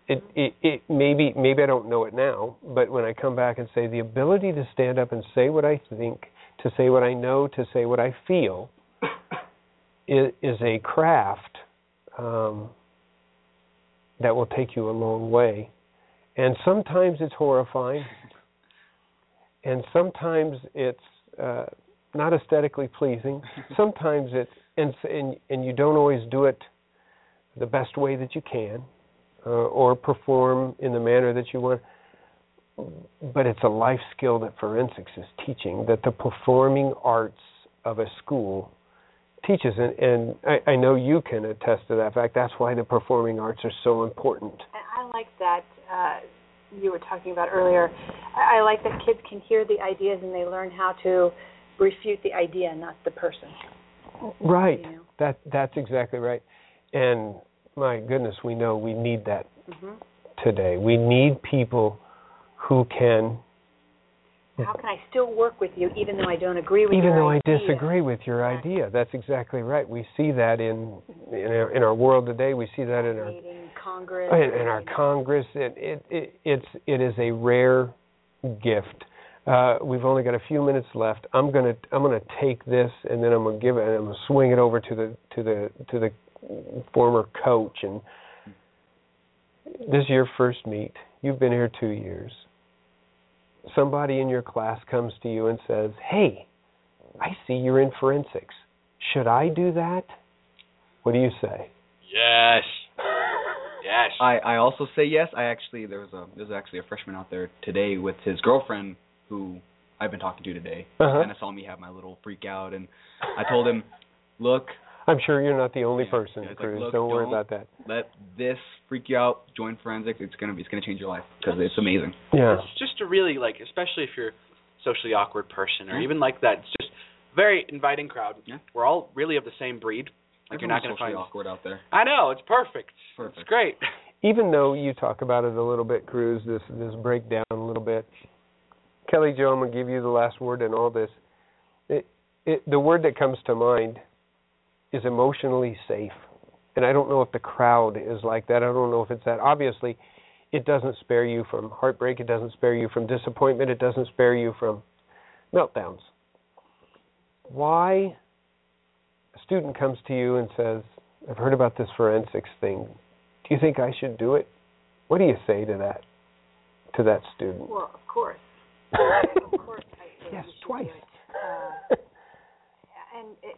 It, it, it maybe maybe I don't know it now, but when I come back and say the ability to stand up and say what I think, to say what I know, to say what I feel, is, is a craft um, that will take you a long way. And sometimes it's horrifying, and sometimes it's uh, not aesthetically pleasing. sometimes it's and, and and you don't always do it the best way that you can, uh, or perform in the manner that you want. But it's a life skill that forensics is teaching. That the performing arts of a school teaches, and, and I, I know you can attest to that fact. That's why the performing arts are so important. And I like that uh, you were talking about earlier. I, I like that kids can hear the ideas and they learn how to refute the idea, not the person. Right. You know? That that's exactly right. And my goodness, we know we need that hmm today. We need people who can, How can I still work with you even though I don't agree with even though I disagree with your idea. That's exactly right. We see that in in our, in our world today. We see that in our Congress. in, in our Congress. It, it it it's it is a rare gift. Uh, we've only got a few minutes left. I'm gonna I'm gonna take this and then I'm gonna give it and I'm gonna swing it over to the to the to the former coach and this is your first meet. You've been here two years. Somebody in your class comes to you and says, "Hey, I see you're in forensics. Should I do that?" What do you say? Yes. Yes. I I also say yes. I actually there was a there was actually a freshman out there today with his girlfriend who I've been talking to today. Uh-huh. Kind of saw me have my little freak out, and I told him, "Look, I'm sure you're not the only person, yeah, it's like, Cruz. look, don't worry don't about that. let this freak you out. Join forensics. It's gonna be it's gonna change your life because it's amazing." Yeah. It's just a really like, especially if you're a socially awkward person or Yeah. even like that. It's just very inviting crowd. Yeah. We're all really of the same breed. Like you're not going to socially find. awkward out there. I know it's perfect. Perfect. It's great. Even though you talk about it a little bit, Cruz, this this breakdown a little bit. Kelly Jo, I'm gonna give you the last word in all this. It, it, the word that comes to mind is emotionally safe, and I don't know if the crowd is like that. I don't know if it's that. Obviously, it doesn't spare you from heartbreak. It doesn't spare you from disappointment. It doesn't spare you from meltdowns. Why a student comes to you and says, "I've heard about this forensics thing. Do you think I should do it?" What do you say to that to that student? Well, of course. of course. Yes, twice. Uh, and it,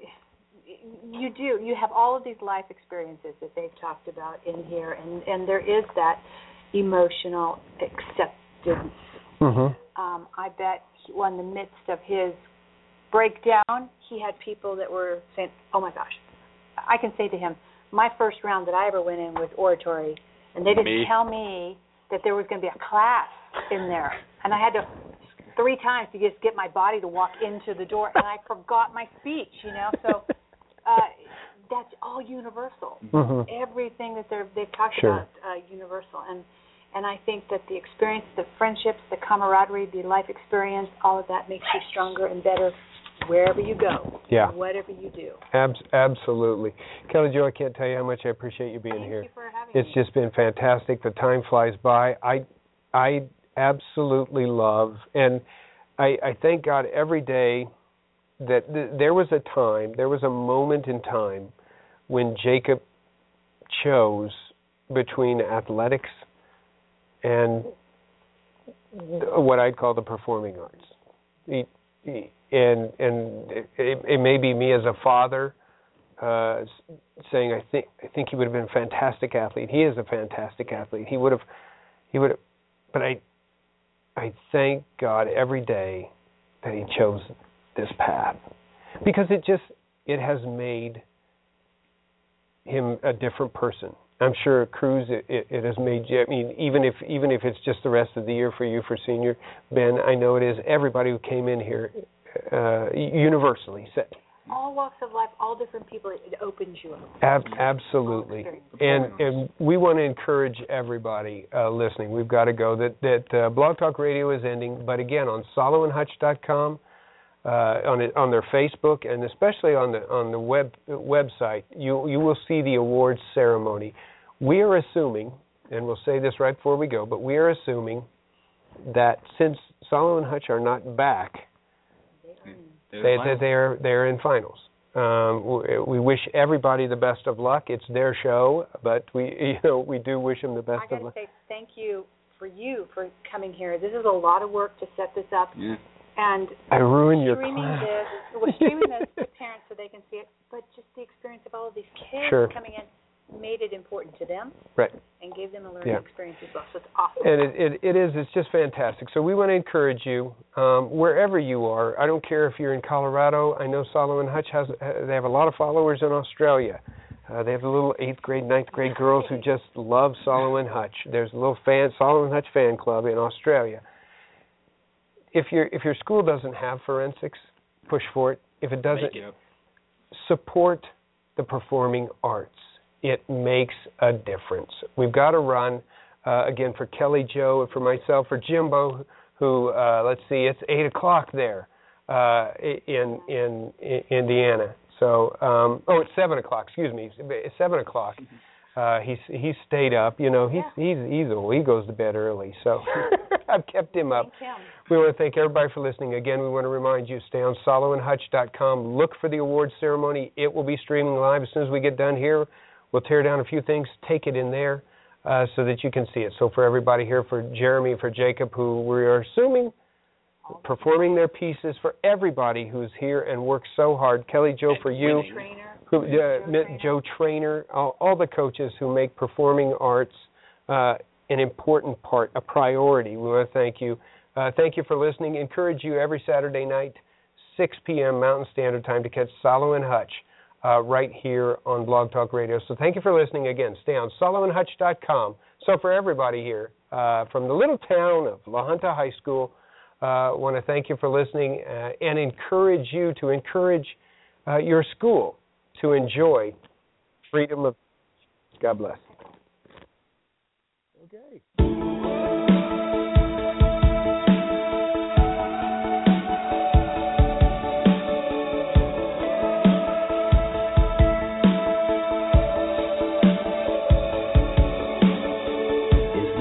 you do. You have all of these life experiences that they've talked about in here, and and there is that emotional acceptance. Mhm. Um, I bet he, well, in the midst of his breakdown, he had people that were saying, "Oh my gosh." I can say to him, my first round that I ever went in was oratory, and they didn't Me. tell me that there was going to be a class in there, and I had to three times to just get my body to walk into the door, and I forgot my speech. You know, so uh, that's all universal. Mhm. Everything that they're they've talked Sure. about uh, universal, and and I think that the experience, the friendships, the camaraderie, the life experience, all of that makes you stronger and better wherever you go. Yeah. Whatever you do. Abs- absolutely. Kelly Jo, I can't tell you how much I appreciate you being Thank here. you for having It's me. just been fantastic. The time flies by. I I absolutely love and I, I thank God every day that th- there was a time, there was a moment in time when Jacob chose between athletics and what I'd call the performing arts. He, he, and and it, it, may be me as a father uh, saying, "I think I think he would have been a fantastic athlete. He is a fantastic athlete. He would have, he would have." But I, I thank God every day that he chose this path because it just it has made him a different person. I'm sure Cruz it, it, it has made you. I mean, even if even if it's just the rest of the year for you for senior Ben, I know it is. Everybody who came in here uh, universally said All walks of life, all different people. It opens you up. Ab- absolutely, and and we want to encourage everybody uh, listening. We've got to go. That that uh, Blog Talk Radio is ending, but again on SaloandHutch.com, uh, on it, on their Facebook, and especially on the on the web website, you you will see the awards ceremony. We are assuming, and we'll say this right before we go, but we are assuming that since Salo and Hutch are not back, They're they, they, they're they're in finals. Um, we, we wish everybody the best of luck. It's their show, but we you know we do wish them the best I of got to luck. say thank you for you for coming here. This is a lot of work to set this up, Yeah. And I ruined your class. this. We're streaming this to parents so they can see it, but just the experience of all of these kids Sure. coming in made it important to them Right. and gave them a learning Yeah. experience as well. So it's awesome. And it, it, it is, it's just fantastic. So we want to encourage you, um, wherever you are. I don't care if you're in Colorado. I know Salo and Hutch has, they have a lot of followers in Australia. Uh, they have the little eighth grade, ninth grade girls who just love Salo and Hutch. There's a little fan, Salo and Hutch fan club in Australia. If your if your school doesn't have forensics, push for it. If it doesn't, it. support the performing arts. It makes a difference. We've got to run uh, again for Kelly Joe and for myself for Jimbo, who uh, let's see, it's eight o'clock there uh, in, in in Indiana. So um, oh, it's seven o'clock. Excuse me, it's seven o'clock. Uh, he's he's stayed up. You know, he's he's he's old. He goes to bed early. So I've kept him up. We want to thank everybody for listening. Again, we want to remind you stay on saloandhutch.com. Look for the awards ceremony. It will be streaming live as soon as we get done here. We'll tear down a few things, take it in there uh, so that you can see it. So for everybody here, for Jeremy, for Jacob, who we are assuming performing their pieces, for everybody who's here and works so hard. Kelly Joe, for you, who, Joe Trainer, all, all the coaches who make performing arts uh, an important part, a priority. We want to thank you. Uh, thank you for listening. Encourage you every Saturday night, 6 p.m. Mountain Standard Time to catch Salo and Hutch uh, right here on Blog Talk Radio. So thank you for listening again. Stay on SaloandHutch.com. So for everybody here uh, from the little town of La Junta High School, uh, want to thank you for listening uh, and encourage you to encourage uh, your school to enjoy freedom of. God bless. Okay. Is